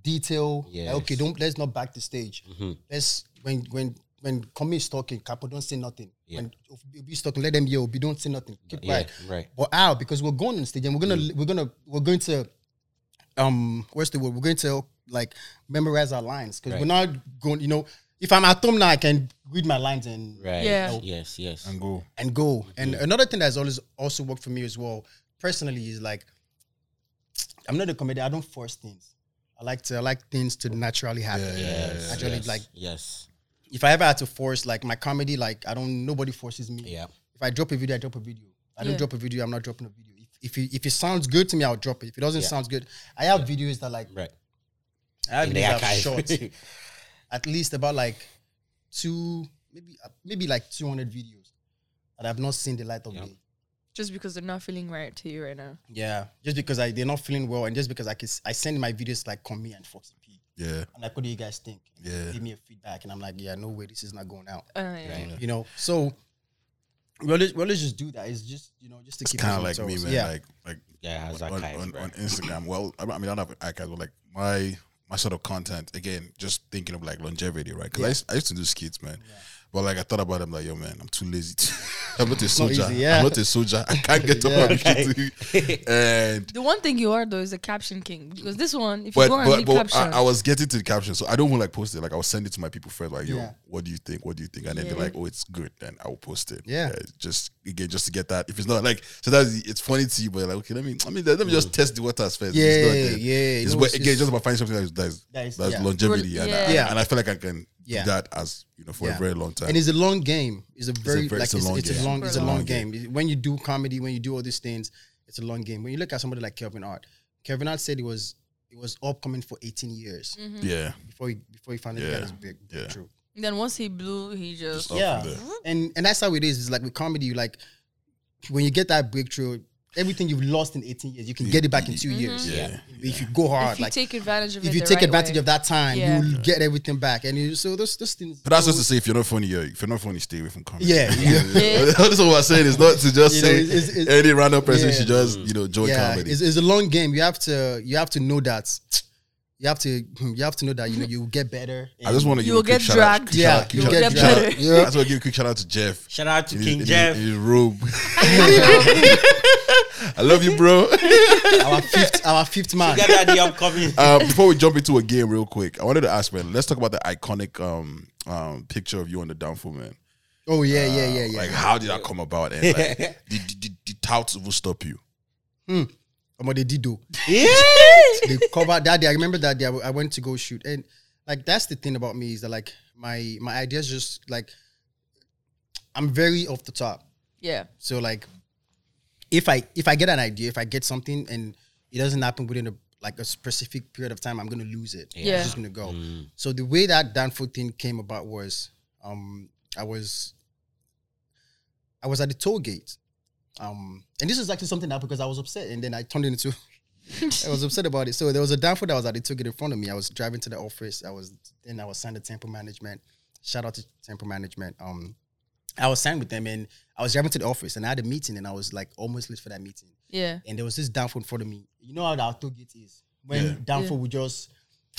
S4: detail. like, okay, don't let's not back the stage.
S3: Mm-hmm.
S4: Let's when when when Kami is talking, Capo don't say nothing.
S3: Yeah.
S4: When Obi is talking, let them hear. Obi don't say nothing. Keep
S3: yeah,
S4: quiet.
S3: right.
S4: But out because we're going on stage and we're gonna
S3: Mm.
S4: we're gonna we're going to um what's the word? We're going to like memorize our lines because we're not going. You know, if I'm at home now, I can read my lines and
S3: Right.
S2: Yeah.
S3: Yes, yes.
S1: And go.
S4: and go. And another thing that's always also worked for me as well, personally, is like I'm not a comedian. I don't force things. I like to I like things to naturally happen.
S3: Yes.
S4: Actually,
S3: yes,
S4: like
S3: yes.
S4: If I ever had to force like my comedy, like I don't nobody forces me.
S3: Yeah.
S4: If I drop a video, I drop a video. I don't
S2: Yeah.
S4: drop a video, I'm not dropping a video. If if it, if it sounds good to me, I'll drop it. If it doesn't
S3: Yeah.
S4: sound good, I have videos that like
S3: Right.
S4: I have
S3: In
S4: videos that are
S3: archive.
S4: short, at least about like two, maybe uh, maybe like 200 videos that I've not seen the light of
S3: Yeah.
S4: day.
S2: Just because they're not feeling right to you right now.
S4: Yeah, just because I they're not feeling well, and just because I can s- I send my videos like Komi and force. P.
S1: Yeah.
S4: I'm like, what do you guys think?
S1: Yeah.
S4: Give me a feedback, and I'm like, yeah, no way, this is not going out.
S2: Uh, yeah.
S4: You know, so we always, we always just do that. It's just you know just to
S1: It's
S4: keep
S1: kind of
S4: on
S1: like me, man.
S4: Yeah,
S1: Like, like
S3: Yeah, it has
S1: on,
S3: archives,
S1: on, on Instagram. Well, I mean, I don't have archives, but like my my sort of content again, just thinking of like longevity, right? Because I, I used to do skits, man. But like I thought about it, I'm like, yo, man, I'm too lazy. To, I'm not a soldier.
S4: easy, yeah.
S1: I'm not a soldier. I can't get up
S4: Yeah.
S1: on shit. And
S2: The one thing you are though is a caption king because this one, if you
S1: but
S2: go and
S1: but,
S2: leave
S1: but
S2: caption,
S1: I, I was getting to the caption, so I don't want to like post it. Like I will send it to my people first. Like, yo,
S4: Yeah.
S1: what do you think? What do you think? And then
S2: Yeah.
S1: they're like, oh, it's good. Then I will post it.
S4: Yeah.
S1: just again, just to get that. If it's not like, so that's it's funny to you, but like, okay, let me, I mean, let me just test the waters first.
S4: Yeah,
S1: it's not, then
S4: yeah.
S1: It's,
S4: No,
S1: but
S4: it's
S1: again,
S4: just-
S1: just about finding something that is that is,
S4: That is-
S1: that's
S4: yeah.
S1: longevity, and, I,
S2: Yeah.
S1: and I feel like I can
S4: Yeah.
S1: do that as you know for a very long time.
S4: and it's a long game. It's a very,
S1: very-
S4: like
S1: it's a long
S4: it's a
S1: game.
S4: long it's a
S2: long
S4: long game. When you do comedy, when you do all these things, it's a long game. When you look at somebody like Kevin Hart, Kevin Hart said it was it was upcoming for 18 years mm-hmm.
S1: yeah,
S4: before he before he finally
S1: Yeah.
S4: got his big
S1: Yeah.
S4: breakthrough.
S2: then once he blew, he just
S1: Up
S4: Yeah, and and that's how it is. It's like with comedy, like when you get that breakthrough, everything you've lost in 18 years, you can get it back in two mm-hmm. years.
S1: Yeah.
S4: if you go hard,
S2: if you
S4: like
S2: take advantage of
S4: if
S2: it,
S4: you take
S2: right
S4: advantage
S2: way.
S4: of that time,
S2: Yeah.
S4: you'll get everything back. And you, so those those things.
S1: But that's just to say, if you're not funny, you're, if you're not funny, stay away from comedy.
S4: Yeah, yeah.
S2: Yeah.
S1: that's what I'm saying. It's not to just
S4: You know,
S1: say
S4: it's- it's-
S1: any random person
S4: yeah.
S1: should just mm. you know join
S4: yeah,
S1: comedy.
S4: It's, it's a long game. You have to you have to know that you have to you have to know that you know you will get better.
S1: I just want to give
S2: You'll
S1: a quick
S2: get
S1: shout
S2: dragged.
S1: Out,
S4: yeah, you'll get
S2: better.
S4: Yeah.
S1: I just want to give a quick shout out to Jeff.
S3: Shout out to
S1: In his-
S3: King
S1: in
S3: Jeff.
S1: his, in his robe. I love you, bro.
S4: our fifth our fifth man.
S3: Get that the upcoming.
S1: uh, before we jump into a game, real quick, I wanted to ask, man. Let's talk about the iconic um um picture of you on the Danfo, man.
S4: Oh yeah, yeah, yeah, yeah.
S1: Like, how did that come about? And like, did, did, did, did touts even stop you?
S4: Come on, they did though.
S3: yeah.
S4: they covered that day. I remember that day. I w- I went to go shoot, and like that's the thing about me is that like my my ideas just like I'm very off the top.
S2: yeah,
S4: So like if I if I get an idea, if I get something and it doesn't happen within a like a specific period of time, I'm gonna lose it.
S2: Yeah.
S4: It's just gonna go. So the way that Danfo thing came about was um I was I was at the toll gate. Um and this is actually something that because I was upset and then I turned it into I was upset about it. So there was a Danfo that was at the toll gate in front of me. I was driving to the office. I was then I was signed to Temple Management. Shout out to Temple Management. Um I was signed with them and I was driving to the office and I had a meeting and I was like almost late for that meeting.
S2: yeah,
S4: And there was this Danfo in front of me. You know how the auto gate is. When
S1: Yeah.
S4: Danfo
S2: Yeah.
S4: would just,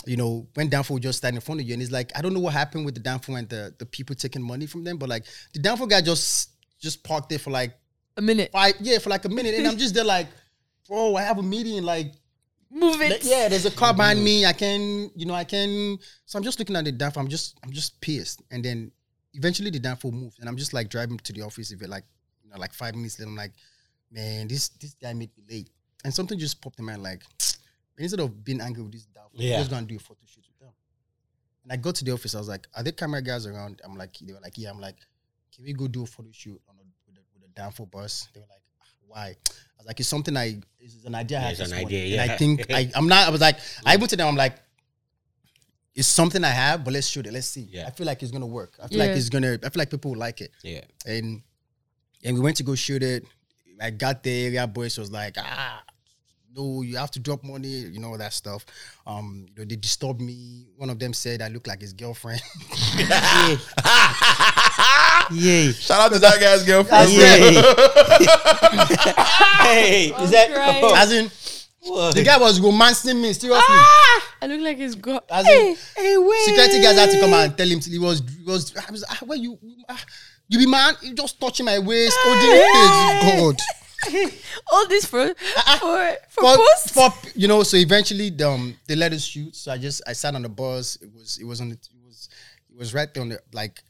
S4: you know, when Danfo would just stand in front of you. And it's like, I don't know what happened with the Danfo and the, the people taking money from them, but like the Danfo guy just just parked there for like
S2: a minute.
S4: five, yeah, for like a minute. And I'm just there like, bro, I have a meeting. Like,
S2: Move it.
S4: yeah, there's a car behind me. I can, you know, I can. So I'm just looking at the Danfo. I'm just, I'm just pissed. And then eventually the Danfo moved, and I'm just like driving to the office. If it like, you know, like five minutes later, I'm like, man, this this guy made me late. And something just popped in my mind, like, instead of being angry with this Danfo,
S3: Yeah.
S4: I'm just gonna do a photo shoot with them. And I go to the office. I was like, are there camera guys around? I'm like, they were like, yeah. I'm like, can we go do a photo shoot Danfo bus? They were like, "Ah, why? I was like, it's something I, it's an idea I
S3: Yeah,
S4: had
S3: it's an
S4: morning."
S3: idea,
S4: And. I think I, I'm not. I was like, I went to them. I'm like, it's something I have, but let's shoot it. Let's see.
S3: Yeah.
S4: I feel like it's gonna work. I feel
S2: Yeah.
S4: like it's gonna. I feel like people will like it.
S3: Yeah.
S4: And and we went to go shoot it. I got there. Area boys was like, ah, no, you have to drop money. You know that stuff. Um, you know they disturbed me. One of them said I look like his girlfriend.
S3: Yay.
S1: Shout out to that guy's girlfriend.
S3: Yay. hey, is that?
S2: crying.
S3: Oh,
S4: As in,
S3: what?
S4: the guy was romancing me. Seriously.
S2: Ah, I look like his girl.
S4: As in,
S3: hey, wait.
S4: security guys had to come out and tell him he was he was I was ah, where you ah, you be man you just touching my waist holding it God
S2: All this for for for,
S4: for,
S2: post.
S4: for you know so eventually um they let us shoot so I just I sat on the bus it was it was on the, it was it was right there on the like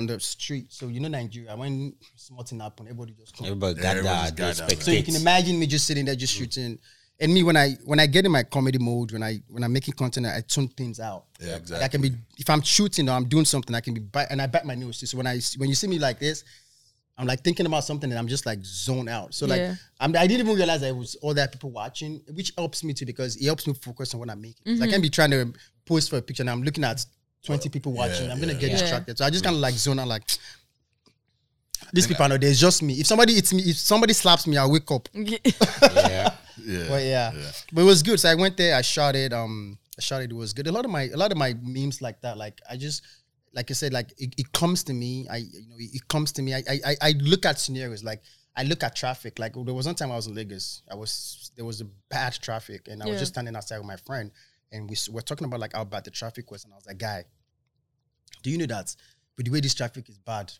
S4: on the street so you know Nigeria when something happen everybody just come
S3: Everybody
S1: Yeah,
S3: got that.
S1: just that,
S4: so you can imagine me just sitting there just mm. shooting and me when I when I get in my comedy mode when I when I'm making content I tune things out
S1: Yeah, exactly
S4: I can be if I'm shooting or I'm doing something, I can be bite, and I bite my nose too. So when I when you see me like this, I'm like thinking about something and I'm just like zone out. So like
S2: Yeah.
S4: I'm, I didn't even realize that it was all that people watching, which helps me too because it helps me focus on what I'm making. 'Cause I mm-hmm. can't be trying to post for a picture and I'm looking at 20 people watching. I'm gonna get
S2: yeah.
S4: distracted. So I just kind of like zone out like. These people are not there. It's just me. If somebody hits me, if somebody slaps me, I'll wake up.
S3: Yeah.
S1: Yeah.
S4: But yeah. but it was good. So I went there, I shot it. Um, I shot it. It was good. A lot of my, a lot of my memes like that. Like I just, like I said, like it, it comes to me. I, you know, it, it comes to me. I, I, I- I look at scenarios. Like I look at traffic. Like there was one time I was in Lagos. I was there was a bad traffic, and I was just standing outside with my friend, and we were talking about like how bad the traffic was, and I was like, guy, do you know that with the way this traffic is bad.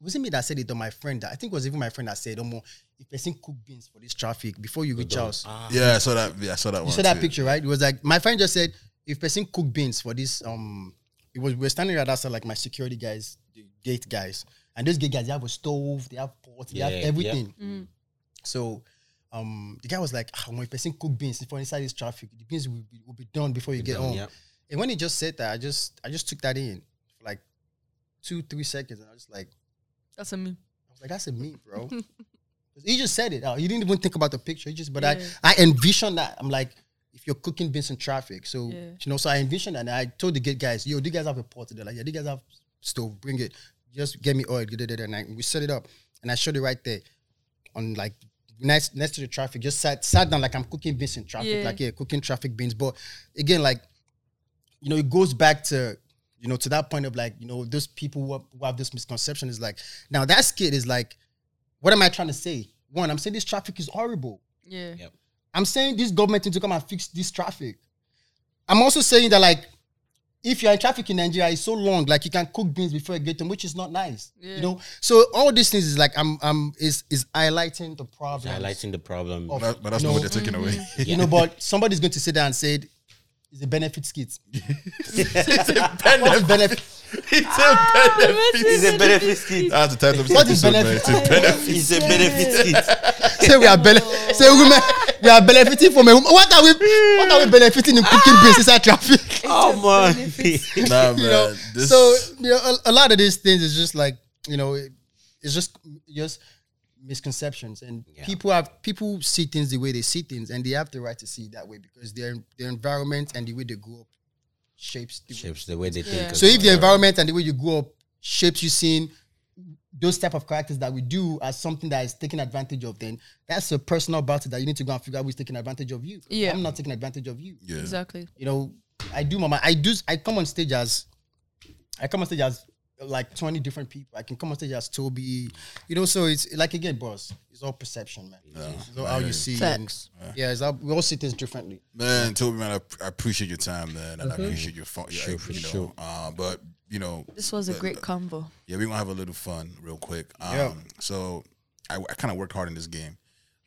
S4: It wasn't me that said it, or my friend. That, I think it was even my friend that said, "Omo, if person cook beans for this traffic before you reach house,
S1: Yeah, I saw that. Yeah, I saw that
S4: you
S1: one.
S4: saw that
S1: too.
S4: picture, right? It was like my friend just said, if person cook beans for this, um, it was we were standing right outside like my security guys, the gate guys, and those gate guys they have a stove, they have pots, they
S3: Yeah,
S4: have
S3: yeah.
S4: everything. So, um, the guy was like, ah, when a person cook beans for inside this traffic, the beans will be, will be done before you get
S3: done,
S4: home.
S3: yeah.
S4: And when he just said that, I just I just took that in for like two three seconds, and I was just like,
S2: That's a me.
S4: I was like, that's a me, bro. he just said it. out. He didn't even think about the picture. He just, but
S2: Yeah.
S4: I, I envisioned that. I'm like, if you're cooking beans in traffic, so
S2: Yeah.
S4: you know, so I envisioned that. And I told the gate guys, yo, do you guys have a pot? They're like, yeah, do you guys have stove? Bring it. Just get me oil. And I, we set it up, and I showed it right there, on like next next to the traffic. Just sat sat down like I'm cooking beans in traffic,
S2: Yeah.
S4: like yeah, cooking traffic beans. But again, like you know, it goes back to you know to that point of like you know those people who have, who have this misconception is like now that skit is like, what am I trying to say? One, I'm saying this traffic is horrible.
S2: Yeah.
S3: Yep.
S4: I'm saying this government need to come and fix this traffic. I'm also saying that like if you're in traffic in Nigeria, it's so long, like you can cook beans before you get them, which is not nice.
S2: Yeah.
S4: You know, so all these things is like I'm I'm is is highlighting the problem.
S3: Highlighting the problem.
S4: Of-
S1: But, but that's
S4: No.
S1: not what they're taking away.
S4: You know, but somebody's going to sit there and say it's a benefit skit.
S1: it's a
S4: What's benefit?
S1: It's a benefit.
S3: It's a benefit skit.
S1: That's the title of this
S4: What is
S1: episode,
S4: benefit?
S1: It's a benefit.
S3: It's a benefit skit.
S4: say we are bene- say women we are benefiting from a woman. What are we what are we benefiting in cooking business inside traffic?
S3: Oh man.
S1: Nah, man.
S4: you know,
S1: this,
S4: so you know, a, a lot of these things is just like you know, it- it's just just misconceptions, and
S3: Yeah.
S4: people have people see things the way they see things, and they have the right to see it that way because their their environment and the way they grew up shapes. The
S3: Shapes the way they
S2: Yeah.
S3: think.
S4: So if the environment and the way you grew up shapes you seeing those type of characters that we do as something that is taken advantage of, then that's a personal battle that you need to go and figure out who's taking advantage of you.
S2: Yeah.
S4: I'm not taking advantage of you
S1: yeah.
S2: Exactly.
S4: you know, I do mama. I do. I come on stage as, I come on stage as like twenty different people. I can come on stage as Tobi, you know. So it's like again, boss. It's all perception, man. It's all how you see. and-
S2: Facts.
S4: yeah, it's all, we all see things differently.
S1: Man, Tobi, man, I, I appreciate your time, man, and I appreciate your fun.
S3: Sure,
S1: Sure, you know,
S3: sure.
S1: Uh, but you know,
S2: This was a
S1: the-
S2: great
S1: the-
S2: convo.
S1: Yeah, we're gonna have a little fun real quick. Um,
S4: Yeah.
S1: So I, I kind of worked hard in this game,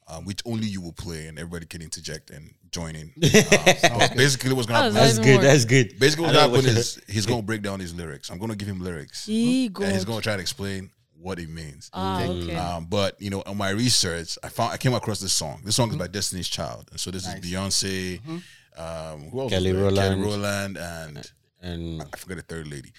S1: um, which only you will play, and everybody can interject and join in. Um, basically, what's gonna
S2: How
S1: happen?
S3: That's good.
S2: work?
S3: That's good.
S1: Basically, what's gonna happen
S3: what-
S1: is he's gonna break down his lyrics. I'm gonna give him lyrics,
S2: He
S1: and he's gonna try to explain what it means.
S2: Ah, okay.
S1: Um, but you know, on my research, I found I came across this song. This song is by Destiny's Child, and so this is Beyonce. Um, who else?
S3: Kelly
S1: was there? Kelly
S3: Rowland.
S1: Rowland, and
S3: And
S1: I forgot the third lady.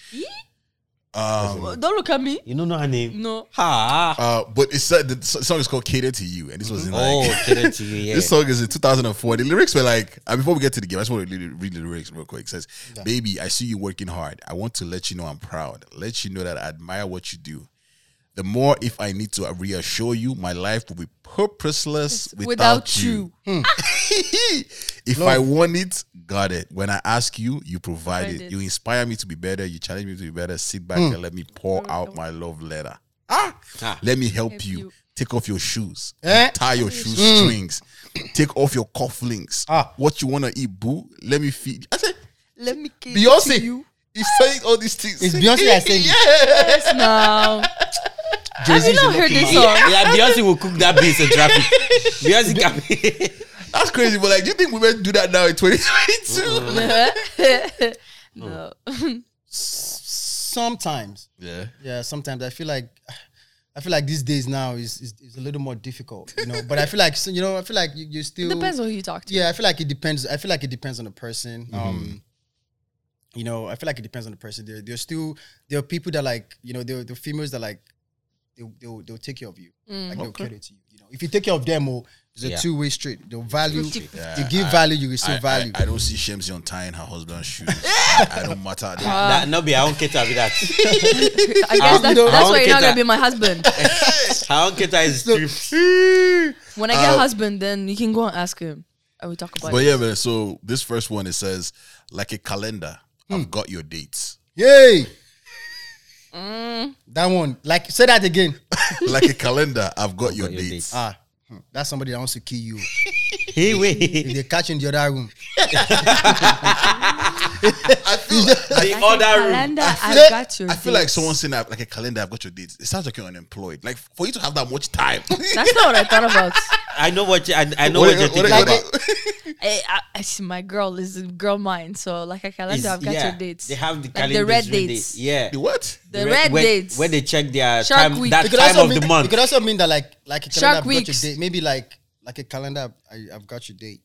S1: Um,
S2: Don't look at me.
S3: you don't know her name.
S2: No.
S3: Ha.
S1: uh, but it said the song is called "Cater to You," and this was in like
S3: Oh, credit to you. Yeah.
S1: This song is in 2004. The lyrics were like, uh, before we get to the game, I just want to read, read the lyrics real quick. It says, Baby, I see you working hard. I want to let you know I'm proud. Let you know that I admire what you do. The more if I need to reassure you, my life will be purposeless without,
S2: Without
S1: you.
S2: you.
S1: if I want it, got it. When I ask you, you provide
S2: Provide
S1: it.
S2: it.
S1: You inspire me to be better. You challenge me to be better. Sit back and let me pour out my love letter. Ah,
S3: Ah.
S1: let me help,
S2: Help
S1: you.
S2: you.
S1: Take off your shoes.
S4: Eh?
S1: Tie your shoestrings. Take off your cufflinks.
S4: Ah.
S1: What you wanna eat, boo? Let me feed. I said,
S2: Let me give
S1: Beyonce.
S2: to you.
S1: He's saying all these things.
S4: It's Beyonce that said it.
S2: Yes, now. Have you not heard this song?
S3: yeah, Beyonce will cook that beans in traffic. Beyonce can be.
S1: That's crazy. But like, do you think women do that now in 2022?
S2: no.
S4: Sometimes,
S1: yeah.
S4: yeah, sometimes I feel like. I feel like these days now is, is, is a little more difficult, you know. But I feel like you know, I feel like you, you still
S2: Depends on who you talk to.
S4: Yeah, I feel like it depends. I feel like it depends on the person.
S1: Mm-hmm.
S4: Um, you know, I feel like it depends on the person. There, there's still there are people that like you know there, there are females that like they'll, they'll they'll take care of you, mm. like they'll cater to you. You know, if you take care of them, oh, it's a
S3: Yeah.
S4: two way street. They'll value.
S1: Yeah,
S4: you give
S1: I-
S4: value, you
S1: I,
S4: receive
S1: I,
S4: value.
S1: I don't see Shamsi untying her husband's shoes. I, I don't matter. I don't-
S3: that no be. I won't cater with that.
S2: I guess that,
S4: know,
S2: that's
S3: I
S2: why you're not gonna be my husband.
S3: I won't cater is strip.
S2: when I get a husband, then you can go and ask him. And we talk about it.
S1: but
S2: it.
S1: yeah, man. So this first one it says like a calendar. I've hmm. got your dates.
S4: Yay!
S2: Mm.
S4: That one, like, say that again.
S1: like a calendar. I've got your
S3: your
S1: dates.
S3: dates.
S4: ah, hmm, that's somebody that wants to kill you.
S3: Hey,
S4: If
S3: wait.
S4: they catch you in the other room,
S1: I feel, I,
S3: The other
S2: calendar,
S1: I
S2: I got your
S1: I feel like
S2: dates.
S1: someone saying that like a calendar. I've got your dates. It sounds like you're unemployed. Like for you to have that much time.
S2: That's not what I thought about.
S3: I know what you, I, I know
S1: What-
S3: what, you're
S1: what-
S3: thinking
S1: what-
S3: about.
S2: I, eh, I, I see my girl is a girl mind, so like a calendar,
S3: Is-
S2: I've got
S3: yeah,
S2: your dates.
S3: They have the
S2: Like
S3: calendars
S2: the red
S3: ready.
S2: dates.
S3: Yeah.
S1: The what?
S2: the
S3: re-
S2: red
S3: where,
S2: dates.
S3: where they check their
S2: Shark
S3: time
S2: Week.
S3: that
S4: It could
S3: time
S4: also
S3: of
S4: mean,
S3: the
S4: It could also mean that like like a calendar
S2: Shark
S4: I've got your
S2: weeks.
S4: date. Maybe like like a calendar I, I've got your date.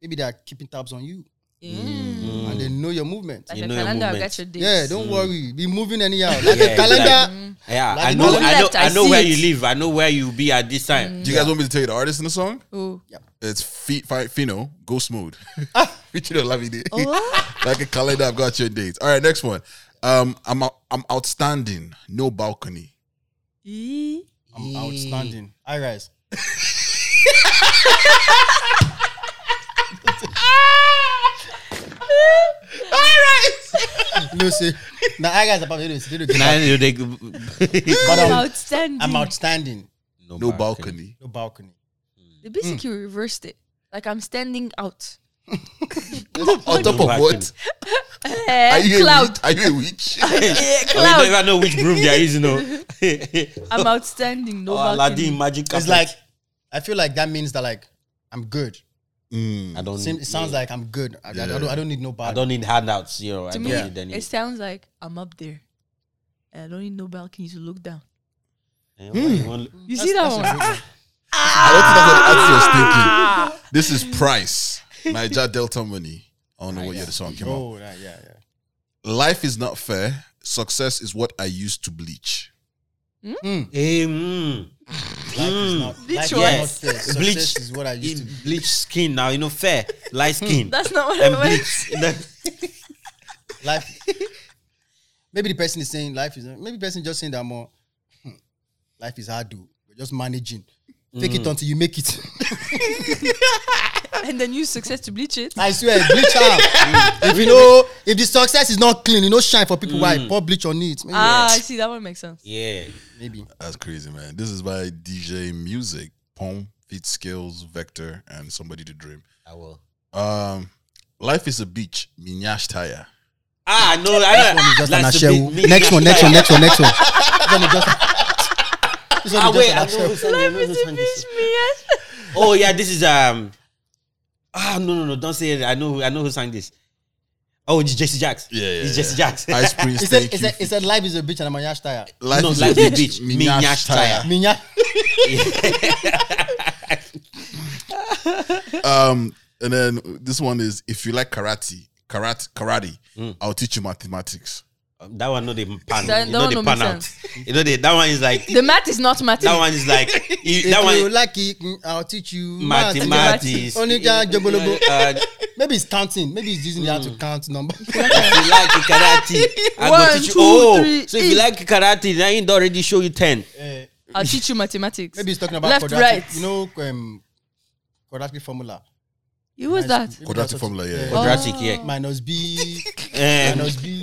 S4: Maybe they're keeping tabs on you
S2: Mm.
S4: and they know your movement.
S2: Like
S3: You
S2: a
S3: know your
S2: calendar, I've
S3: movements.
S2: got your dates.
S4: yeah, don't worry. Be moving anyhow. Like
S3: Yeah,
S4: a calendar.
S2: Mm.
S3: Yeah,
S4: Like
S3: I know, I know,
S2: left, I
S3: I know
S2: see
S3: where
S2: it.
S3: you live. I know where you'll be at this time.
S1: Do you guys want me to tell you the artist in the song?
S2: Ooh.
S1: It's Fe- Fi- Fino, Ghost Mode. Featured on Lavide.
S2: Oh.
S1: like a calendar, I've got your dates. All right, next one. Um, I'm I'm outstanding. No balcony.
S2: Eee.
S4: I'm outstanding. I rise. no, see. Now, I guys about to do this.
S3: Nah, you- they-
S4: But
S2: I'm
S4: um,
S2: outstanding.
S4: I'm outstanding.
S1: No balcony.
S4: No balcony.
S2: They basically reversed it. Like I'm standing out.
S1: On top of what?
S2: Eh,
S1: Are you
S2: cloud.
S1: a witch? Are you a witch?
S2: Eh,
S3: Oh, you don't even know which broom they are using. No.
S2: I'm outstanding. No
S3: oh,
S2: balcony.
S3: Aladdin magic carpet.
S4: It's like, I feel like that means that like I'm good.
S1: Mm.
S3: I don't.
S4: Sim-
S3: Need,
S4: It sounds like I'm good. I, I don't, I don't need no
S3: I don't need handouts. You know, I
S2: to
S3: don't
S2: me,
S3: need any.
S2: it sounds like I'm up there. And I don't need no balcony to look down.
S3: Eh, why you hmm.
S2: You see that one?
S1: I don't think that's what the artist was thinking. This is Price, Niger Delta Money. I don't know what ah, year the song came oh, out.
S4: Oh, yeah, yeah, yeah.
S1: Life is not fair. Success is what I used to bleach.
S3: Eh, mm.
S4: Life is not,
S2: Bleach
S4: life is
S2: what?
S4: not
S3: Yes.
S4: fair.
S3: Bleach
S4: is what I used to.
S3: bleach skin now. You know, fair, light skin,
S2: That's not what
S3: and
S2: I meant.
S3: bleach.
S4: Life. maybe the person is saying life is. Maybe the person just saying that more. hmm, Life is hard, dude. We're just managing. Fake it until you make it.
S2: And then use success to bleach it.
S4: I swear, bleach out. if you know, if the success is not clean, you know, shine for people. Why pour bleach on it? Maybe,
S2: Ah, I see. That one makes sense.
S3: yeah.
S4: maybe.
S1: That's crazy, man. This is by DJ Music, Pom, Feet Skills, Vector, and Somebody to Dream.
S3: I will.
S1: Um, Life is a beach, Minyash Tire.
S3: Ah, no, I
S4: One is just an
S3: Like the
S4: ashewo. Next one, next one, next one, next one. This one just. This
S3: Ah, wait,
S4: just
S3: I
S4: an
S3: know who
S4: ashewo.
S3: sang it, I know who sang this. Oh yeah, this is um. Ah no no no! Don't say it. I know who- I know who sang this. Oh, it's Jesse Jagz.
S1: Yeah, yeah,
S3: it's
S1: yeah.
S3: Jesse Jagz.
S1: Ice Prince,
S4: He said,
S1: thank
S4: he
S1: you.
S4: said, he said, life is a bitch and I'm a yash tire.
S1: Life
S3: No,
S1: is
S3: Life
S1: a
S3: is a
S1: beach,
S3: beach,
S1: Minyash
S3: Minyash
S1: Tire.
S3: Tire.
S4: Minya.
S1: Um, and then this one is if you like karate, karate, karate,
S3: Mm.
S1: I'll teach you mathematics.
S3: That one no the pan.
S2: That-
S3: you
S2: that
S3: know
S2: one
S3: the
S2: don't
S3: pan out. You know the, that one is like
S2: The math is not math.
S3: that one is like you,
S4: If
S3: that
S4: you
S3: one
S4: like it, mm, I'll teach you
S3: mathematics.
S4: Only.
S3: Uh,
S4: Maybe it's counting. Maybe he's using it how to count number.
S3: if you like karate, I
S2: One,
S3: go teach you.
S2: two,
S3: Oh,
S2: three,
S3: so if you
S2: eight.
S3: like karate, then he already show you ten.
S4: Eh,
S2: I'll teach you mathematics.
S4: maybe he's talking about
S2: Left,
S4: quadratic.
S2: right.
S4: You know, um, quadratic formula.
S2: Who was that?
S1: Quadratic formula, yeah.
S3: Quadratic, yeah.
S4: Minus b.
S3: Um,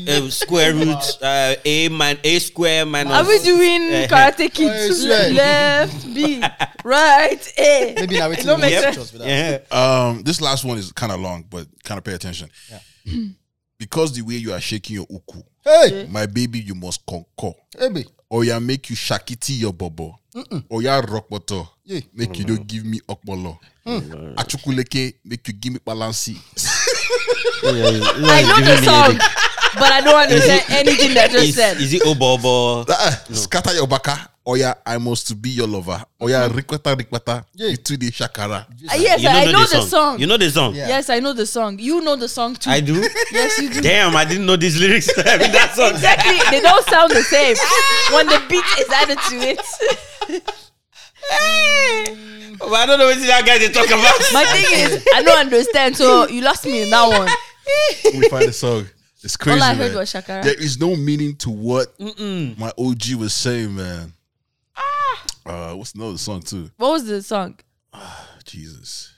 S3: uh, square root uh, a man a square minus.
S2: Are we doing
S3: Eh,
S2: karate
S4: I
S2: kids? Left, B, right, A.
S4: Maybe now waiting.
S2: Don't make
S4: Yep.
S2: sense.
S3: Yeah.
S1: Um, this last one is kind of long, but kind of pay attention. because the way you are shaking your uku,
S4: Hey,
S1: my baby, you must concur.
S4: baby.
S1: Or ya make you shakiti your bobo. Or ya rock bottle.
S4: Yeah.
S1: Make you don't give me okbolo. Achukuleke, make you give me balansi.
S2: I know the song, but I don't understand anything that just
S3: Is,
S2: said.
S3: is it obobo?
S1: Ah, Scatter your baka. Or ya, I must be your lover. Or ya, rikwata rikwata.
S4: Yeah.
S1: You two the shakara.
S2: Uh, yes,
S3: You don't
S2: I know the song.
S3: You know the song.
S4: Yeah.
S2: Yes, I know the song. You know the song too.
S3: I do.
S2: Yes, you do.
S3: Damn, I didn't know these lyrics. I mean, that song.
S2: Exactly. They don't sound the same when the beat is added to it.
S3: But I don't know what that guy they talk about.
S2: My thing is, I don't understand. So you lost me in that one.
S1: Let me find the song. It's crazy.
S2: All I heard
S1: man.
S2: was Shakara.
S1: There is no meaning to what my OG was saying, man. Uh, what's another song too?
S2: What was the song?
S1: Ah, Jesus.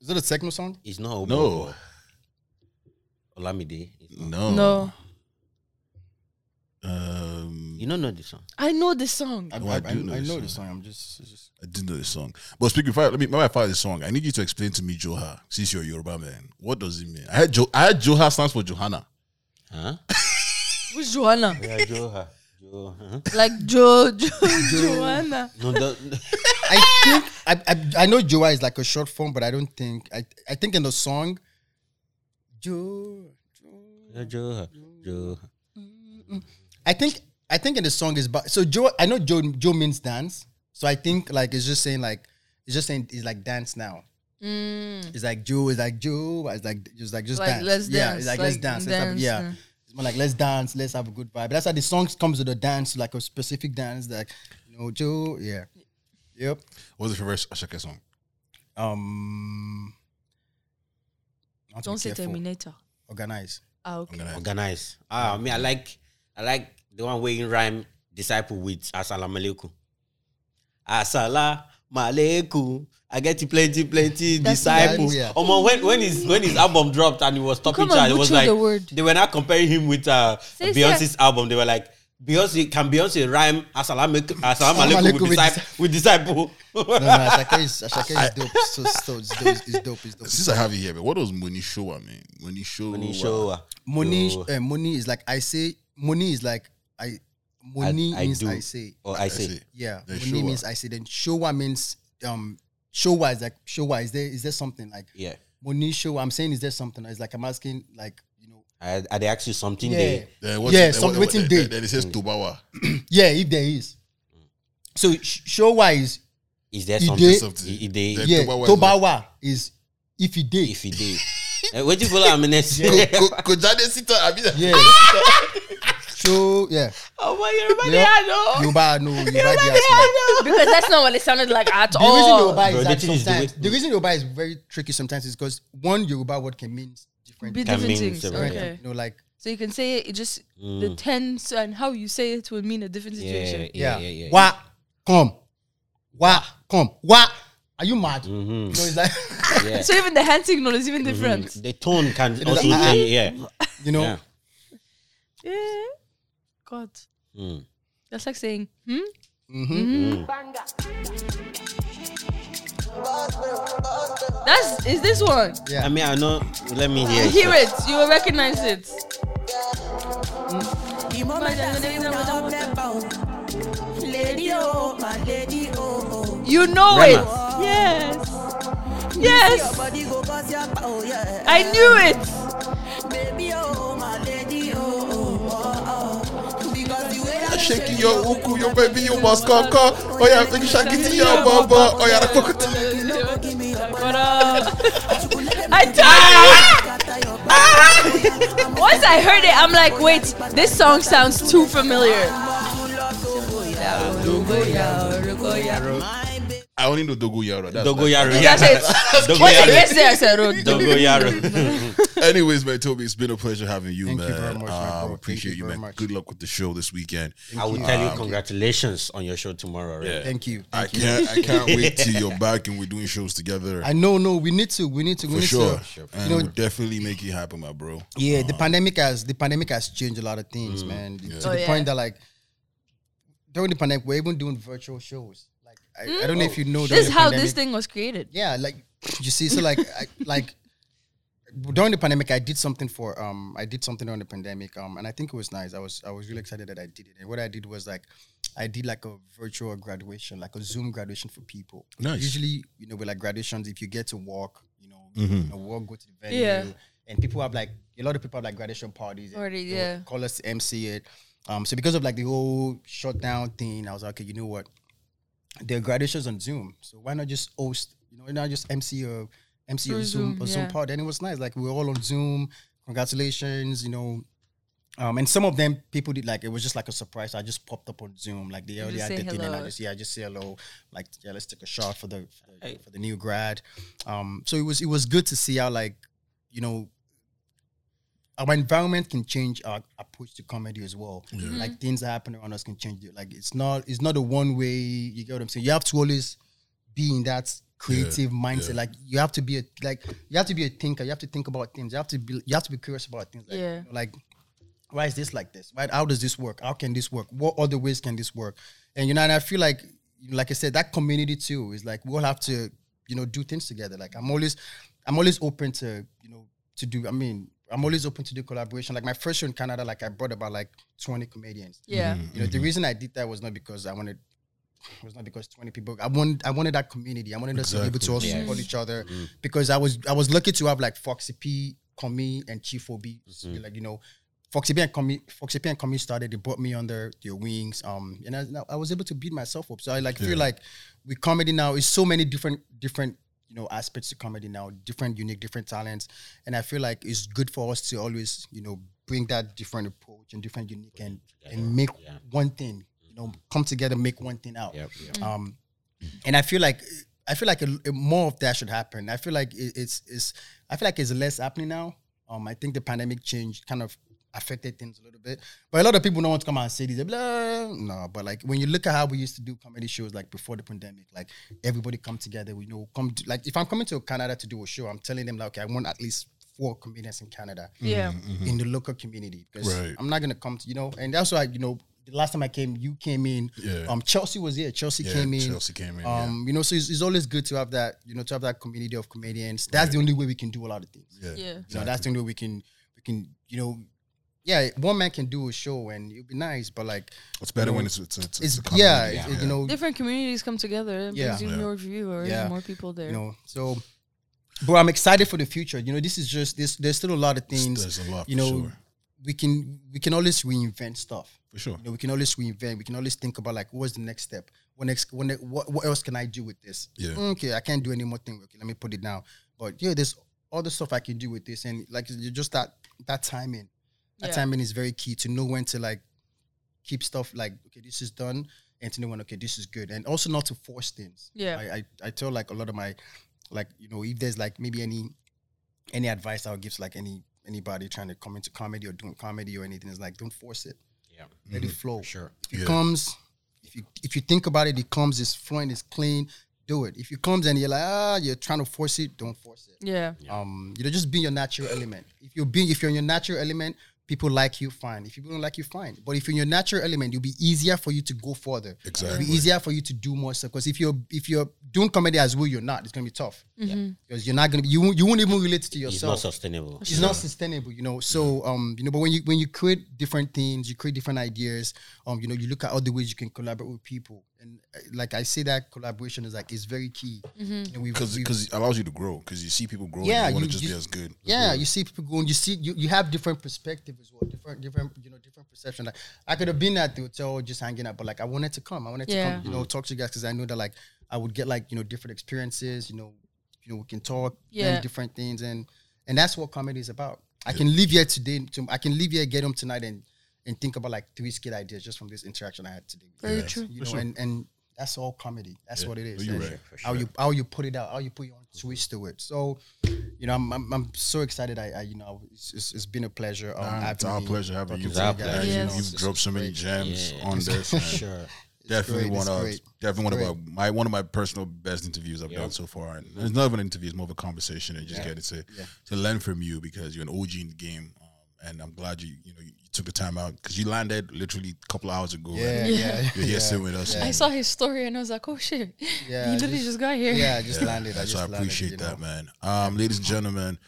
S4: Is that a techno song?
S3: It's not obobo.
S1: No,
S3: Olamide.
S1: No,
S2: No.
S1: Um,
S3: You don't know the song.
S2: I know this song.
S4: I,
S1: Oh, I
S4: I,
S1: do know
S4: I
S1: this
S4: know
S1: song.
S4: the song. I'm just, just
S1: I didn't know the song. But speaking of, let me, before I find the song, I need you to explain to me Joha, since you're a Yoruba man. What does it mean? I had, jo- I had Joha stands for Johanna.
S3: Huh?
S2: Who's Joanna?
S3: Yeah, Joe. Joe. huh?
S2: Like Jo, jo Joanna.
S3: No, the,
S4: I think I, I I know Joa is like a short form, but I don't think I I think in the song Joe
S3: yeah, Joe. Joe. Mm-hmm.
S4: I think I think in the song is but so Joe I know Joe Joe means dance. So I think like it's just saying like it's just saying it's like dance now. It's like Joe, it's like Joe, it's like just like just
S2: Like,
S4: dance.
S2: let's
S4: yeah,
S2: dance,
S4: it's like, let's
S2: like,
S4: dance. Let's have, yeah.
S2: yeah.
S4: It's more like let's dance, let's have a good vibe. That's how the song comes with a dance, like a specific dance, like you know, Joe, yeah. Yep.
S1: What's your favorite Asake song?
S4: Um I have to
S2: Don't say
S4: careful.
S2: Terminator.
S4: Organize.
S2: Ah, okay.
S1: I'm
S3: Organize. Ah, me, I like, I like the one where you rhyme disciple with assalamu alaikum. Assalamu alaikum. I get you plenty, plenty
S2: That's
S3: disciples.
S4: nice. Yeah.
S3: Omo, when when his when his album dropped and he was topping
S2: come
S3: chart, it was like
S2: the word.
S3: they were not comparing him with uh,
S2: Say,
S3: Beyonce's album. They were like. Beyonce can Beyonce rhyme assalamu assalamu alaikum
S4: alaikum
S3: with
S4: with
S3: disciple with disciple.
S4: No, no, Asake is Asake is dope. So, so it's dope. It's dope. It's dope.
S1: Since I have you here, but what does Money Showa mean? Money Showa.
S3: When he show uh,
S4: Money, uh, money is like I say. Money is like I. Money
S3: I
S4: means
S3: do.
S4: I say.
S3: or I say
S1: see.
S4: Yeah,
S1: Then
S4: money
S1: showa.
S4: means I say. Then showa means um showa is like showa. Is there is there something like
S3: yeah.
S4: money showa? I'm saying is there something? It's like I'm asking like you know.
S3: I, I they ask you something
S4: Yeah,
S3: there.
S1: Then what-
S4: yeah.
S1: then
S4: Some
S1: what-
S4: waiting
S1: then-
S4: day.
S1: Then it says Tubawa.
S4: Yeah, if there is. So sh- showa is
S3: Is there
S4: He
S3: something?
S4: did.
S1: Something.
S3: He, he did.
S1: Then
S4: yeah.
S1: Tobawa is
S4: Tobawa is if he did.
S3: If he did. Eh, What you follow? I'm in next.
S1: Ko- ko- Kojade Sita,
S4: Yeah. so yeah.
S3: Oh my Yoruba,
S4: Yeah.
S3: I know.
S4: Yoruba no Yoruba diaspora.
S2: Because that's not what it sounded like at
S4: The reason
S2: all.
S4: Yoruba is
S3: the
S4: that
S3: thing is the
S4: sometimes
S3: way-
S4: the reason Yoruba is very tricky sometimes is because one Yoruba word can mean different.
S2: Be different
S3: mean
S2: things.
S3: several
S2: Okay.
S4: You know, like
S2: So you can say it just the tense and how you say it will mean a different
S3: Yeah,
S2: situation.
S3: yeah,
S4: yeah,
S3: yeah, yeah.
S4: Wa come, wa come, wa. Are you mad?
S3: Mhm.
S4: No, it's like
S3: Yeah.
S2: So even the hand signal is even different.
S3: The tone can also
S4: like, ah,
S3: change. Yeah.
S4: you know.
S3: Yeah.
S2: Yeah. God.
S3: Mm.
S2: That's like saying, hmm?
S4: Mhm.
S2: That's is this one.
S4: Yeah.
S3: I mean, I know. Let me hear.
S2: You
S3: it.
S2: hear it, you will recognize it. You know
S3: Rema.
S2: it. Yes. Yes. I knew it.
S1: Shaking your uku, your baby, you must come, come. Oh yeah, take shaki to your baba. Oh yeah, fuck it.
S2: But uh, I died. Once I heard it, I'm like, wait, this song sounds too familiar.
S1: I only know Dogo Yaro. That's
S3: Dogoyaro.
S2: That's it. Once it gets I said, road.
S3: Dogoyaro.
S1: Anyways, man, Tobi, it's been a pleasure having you,
S4: Thank
S1: man.
S4: you very much, my
S1: Um, appreciate
S4: Thank
S1: you,
S4: you very
S1: man.
S4: much.
S1: Good luck with the show this weekend.
S3: I will tell you um, congratulations on your show tomorrow. Right?
S4: Thank you.
S1: I
S4: Thank you.
S1: can't, I can't wait till you're back and we're doing shows together.
S4: I know, no, we need to, we need to, we
S1: for
S4: need
S1: sure,
S4: to.
S1: and
S4: You know,
S1: we'll definitely make it happen, my bro.
S4: Yeah, the um, pandemic has the pandemic has changed a lot of things, mm, man. To
S2: Oh,
S4: the
S2: yeah.
S4: point that like during the pandemic, we're even doing virtual shows. Like I, I don't know if you know. during
S2: This is how
S4: pandemic-
S2: this thing was created.
S4: Yeah, like you see, so like I, like during the pandemic, I did something for um I did something during the pandemic um and I think it was nice. I was I was really excited that I did it. And what I did was like I did like a virtual graduation, like a Zoom graduation for people.
S1: Nice.
S4: Usually, you know, with like graduations, if you get to walk, you know, you know, walk, go to the venue,
S2: Yeah.
S4: and people have like a lot of people have like graduation parties. and
S2: Party,
S4: they
S2: yeah.
S4: Call us to MC it. Um, so because of like the whole shutdown thing, I was like, okay, you know what? There are graduations on Zoom, so why not just host? You know, why not just MC a MC a
S2: Through
S4: Zoom,
S2: Zoom,
S4: a Zoom
S2: yeah.
S4: party? And it was nice. Like we were all on Zoom. Congratulations, you know. Um, and some of them people did like it was just like a surprise. I just popped up on Zoom, like they already
S2: just
S4: had the thing, and I just yeah, I just say hello. Like yeah, let's take a shot for the for the, for the new grad. Um, so it was it was good to see how like you know our environment can change our approach to comedy as well. Like mm-hmm. things that happen around us can change it. Like it's not it's not a one way. You get what I'm saying? You have to always be in that creative mindset. Like you have to be a like you have to be a thinker. You have to think about things. You have to be you have to be curious about things. Like,
S2: Yeah.
S4: like why is this like this? Right? How does this work? How can this work? What other ways can this work? And you know, and I feel like, like I said, that community too is like we all have to, you know, do things together. Like I'm always, I'm always open to, you know, to do. I mean, I'm always open to do collaboration. Like my first show in Canada, like I brought about like 20 comedians.
S2: Yeah. Mm-hmm.
S4: You know, the mm-hmm. reason I did that was not because I wanted. It was not because 20 people. I wanted I wanted that community. I wanted us to be able to all
S3: Exactly.
S4: support each other mm-hmm. because I was I was lucky to have like Foxy P, Comi, and Chief OB. Like you know, Foxy P and Comi, Foxy P and Comi started. They brought me under their wings. Um, and I, I was able to beat myself up. So I like feel like with comedy now, it's so many different different you know aspects to comedy now, different unique, different talents, and I feel like it's good for us to always you know bring that different approach and different unique and and make one thing. You know, come together, make one thing out.
S3: Yep, yep.
S4: Um, and I feel like I feel like a, a- more of that should happen. I feel like it, it's it's I feel like it's less happening now. Um, I think the pandemic changed kind of affected things a little bit, but a lot of people don't want to come out and say this. They're blah, no, but like when you look at how we used to do comedy shows, like before the pandemic, like everybody come together. We know come to, like if I'm coming to Canada to do a show, I'm telling them like okay, I want at least four comedians in Canada
S2: Yeah.
S4: in the local community because
S1: Right.
S4: I'm not gonna come to you know, and that's why you know the last time I came, you came in.
S1: Yeah.
S4: Um, Chelsea was here. Chelsea
S1: Yeah,
S4: came in.
S1: Chelsea came in, yeah.
S4: Um, you know, so it's, it's always good to have that. You know, to have that community of comedians. That's the only way we can do a lot of things.
S1: Yeah.
S2: Yeah.
S4: You know, that's the only way we can we can you know. Yeah, one man can do a show and it'll be nice, but like
S1: It's better
S4: you know,
S1: when it's it's, it's,
S4: it's
S1: a community,
S4: yeah, it's- you know,
S2: Different communities come together. It
S4: Yeah.
S2: brings
S1: Yeah.
S2: more viewers,
S4: Yeah.
S2: more people there.
S4: you know. So, but I'm excited for the future. You know, this is just this. There's still a lot of things.
S1: There's a lot,
S4: You
S1: for
S4: know,
S1: sure.
S4: we can we can always reinvent stuff.
S1: for sure.
S4: You know, we can always reinvent. We can always think about like, what's the next step? What next? What, ne- what, what else can I do with this?
S1: Yeah.
S4: Okay, I can't do any more thing. Okay, let me put it down. But yeah, there's other stuff I can do with this, and like you just that that timing. That
S2: Yeah.
S4: timing is very key to know when to like keep stuff like okay, this is done, and to know when okay, this is good, and also not to force things.
S2: Yeah.
S4: I I, I tell like a lot of my like you know if there's like maybe any any advice I would give to like any anybody trying to come into comedy or doing comedy or anything is like don't force it.
S3: Yeah.
S4: Let it flow.
S3: Sure.
S4: If it comes, if you if you think about it, it comes, it's flowing, it's clean, do it. If it comes and you're like, ah, you're trying to force it, don't force it.
S2: yeah.
S4: Um, you know, just be your natural element. If you're being if you're in your natural element, people like you, fine. If people don't like you, fine. But if you're in your natural element, it'll be easier for you to go further. It'll
S1: Exactly.
S4: be easier for you to do more stuff. Because if you're if you're doing comedy as well, you're not, it's gonna be tough. Because you're not gonna be you won't, you won't even relate to yourself.
S3: It's not sustainable.
S4: it's not sustainable, you know. So um, you know, but when you when you create different things, you create different ideas. Um, you know, you look at other ways you can collaborate with people, and uh, like I say, that collaboration is like is very key. And we've-
S1: Because
S4: we've-
S1: because it allows you to grow. Because you see people grow.
S4: Yeah,
S1: Yeah, you want to just
S4: you-
S1: be as good.
S4: yeah, you see people going. You see, you, you have different perspective as well, different different you know different perception. Like I could have been at the hotel just hanging out, but like I wanted to come. I wanted to
S2: Yeah.
S4: come, you know, talk to you guys because I know that like I would get like you know different experiences. You know, you know we can talk,
S2: Yeah.
S4: learn different things, and and that's what comedy is about. I can live here today. To, I can live here, get home tonight, and and think about like three skit ideas just from this interaction I had today.
S2: Very
S1: Yeah.
S2: true.
S4: You know, and and that's all comedy. That's
S1: Yeah.
S4: what it is.
S1: You're
S4: And. How you how you put it out, how you put your own twist to it. So, you know, I'm I'm, I'm so excited. I, I you know, it's, it's, it's been a pleasure. Um,
S1: Nah, it's our pleasure having you.
S3: It's
S1: guys.
S3: pleasure.
S1: you know, you've dropped so many gems
S3: Yeah.
S1: on this. man.
S3: Sure.
S1: Definitely
S4: great,
S1: one of
S4: great.
S1: definitely one
S4: Great.
S1: of my one of my personal best interviews I've done so far. And it's not even an interview; it's more of a conversation. And just get to to learn from you because you're an OG in the game. Um, and I'm glad you you know you, took the time out because you landed literally a couple hours ago.
S4: Yeah,
S1: and
S4: yeah,
S1: You're here
S4: yeah.
S1: sitting with us.
S2: I saw his story and I was like, oh shit.
S4: Yeah,
S2: he literally
S4: just-
S2: just, got here.
S4: Yeah, I just landed. I just
S1: so I appreciate
S4: you
S1: that,
S4: know.
S1: man. Um, ladies and gentlemen,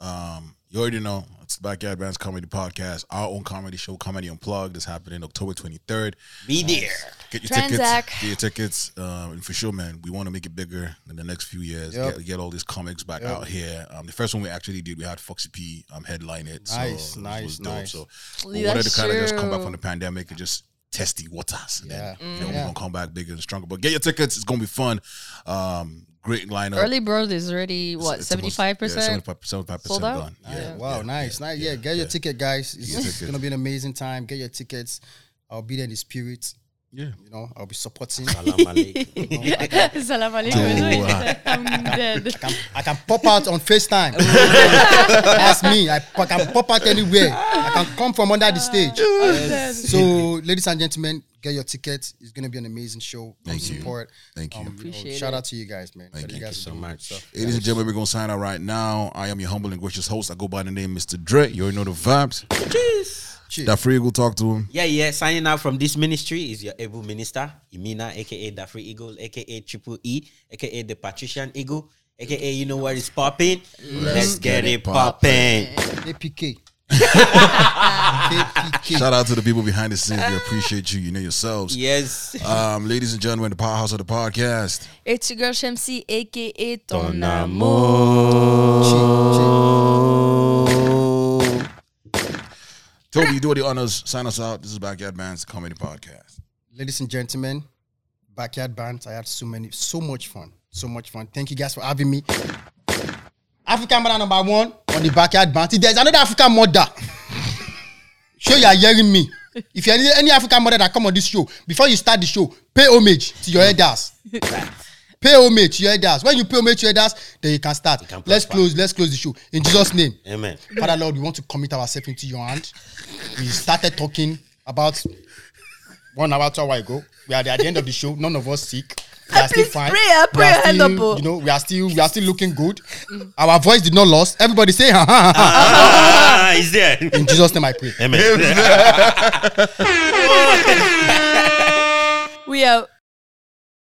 S1: um, you already know it's the Backyard Bants Comedy Podcast, our own comedy show, Comedy Unplugged, is happening October 23rd.
S3: Be there.
S1: Get your
S2: Transact.
S1: tickets. Get your tickets. Um, and for sure, man, we want to make it bigger in the next few years.
S4: Yep.
S1: Get, get all these comics back out here. Um, the first one we actually did, we had Foxy P um, headline it. So
S4: Nice,
S1: it
S4: nice,
S1: was dope.
S4: nice.
S1: So
S2: Yeah,
S1: we wanted to kind of just come back from the pandemic and just test the waters. And
S4: Yeah.
S1: then, you know,
S4: Yeah.
S1: we're going to come back bigger and stronger. But get your tickets. It's going to be fun. Um, great lineup.
S2: Early bird is already, what, 75%?
S1: 75 75%
S2: Sold out?
S1: done. Oh, yeah.
S4: Wow, nice, nice. Yeah, get your ticket, guys. It's, it's gonna be an amazing time. Get your tickets. I'll be there in the spirit.
S1: Yeah.
S4: You know, I'll be supporting.
S3: Salam alaikum.
S2: Salam alaikum. I'm dead.
S4: I can, I can pop out on FaceTime. That's me. I, I can pop out anywhere. I can come from under the stage.
S2: I'm.
S4: So, ladies and gentlemen, Get your tickets. It's gonna be an amazing show. Come
S1: Thank you.
S4: support.
S1: Thank you.
S4: Um, know,
S2: Appreciate
S4: shout out to you guys, man.
S1: Thank
S4: Shout
S1: you.
S4: guys
S3: so much.
S4: stuff.
S1: Ladies and gentlemen, we're gonna sign out right now. I am your humble and gracious host. I go by the name Mr. Dre. You already know the vibes.
S4: Cheers.
S1: That free go talk to him.
S3: Yeah, yeah. Signing out from this ministry is your able minister, Imina, aka the Free Eagle, aka Triple E, aka the Patrician Eagle, aka you know what is popping. Let's, get, it popping.
S4: APK. APK.
S1: Shout out to the people behind the scenes. We appreciate you. You know yourselves.
S3: Yes.
S1: Um, ladies and gentlemen, the powerhouse of the podcast.
S2: It's your girl Shamsi, aka Ton
S3: Ton
S1: Tobi, you do the honors. Sign us out. This is Backyard Bants Comedy Podcast.
S4: Ladies and gentlemen, backyard bants. I had so many, so much fun, so much fun. Thank you guys for having me. African mother number one on the backyard band. There's another African mother. Sure, you are hearing me. If you are any African mother that come on this show, before you start the show, pay homage to your elders. Pay homage to your elders. When you pay homage to your elders, then you can start.
S3: can
S4: let's
S3: prosper.
S4: close. Let's close the show in Jesus' name.
S3: Amen.
S4: Father Lord, we want to commit ourselves into your hand. We started talking about one hour, two hour ago. We are at the end of the show. None of us sick. We are still fine.
S2: pray, uh,
S4: We are still,
S2: up, oh.
S4: You know, we are still we are still looking good. Our voice did not lost. Everybody say ha ha ha. ha.
S3: ah, there.
S4: In Jesus' name I pray.
S3: Amen.
S2: We are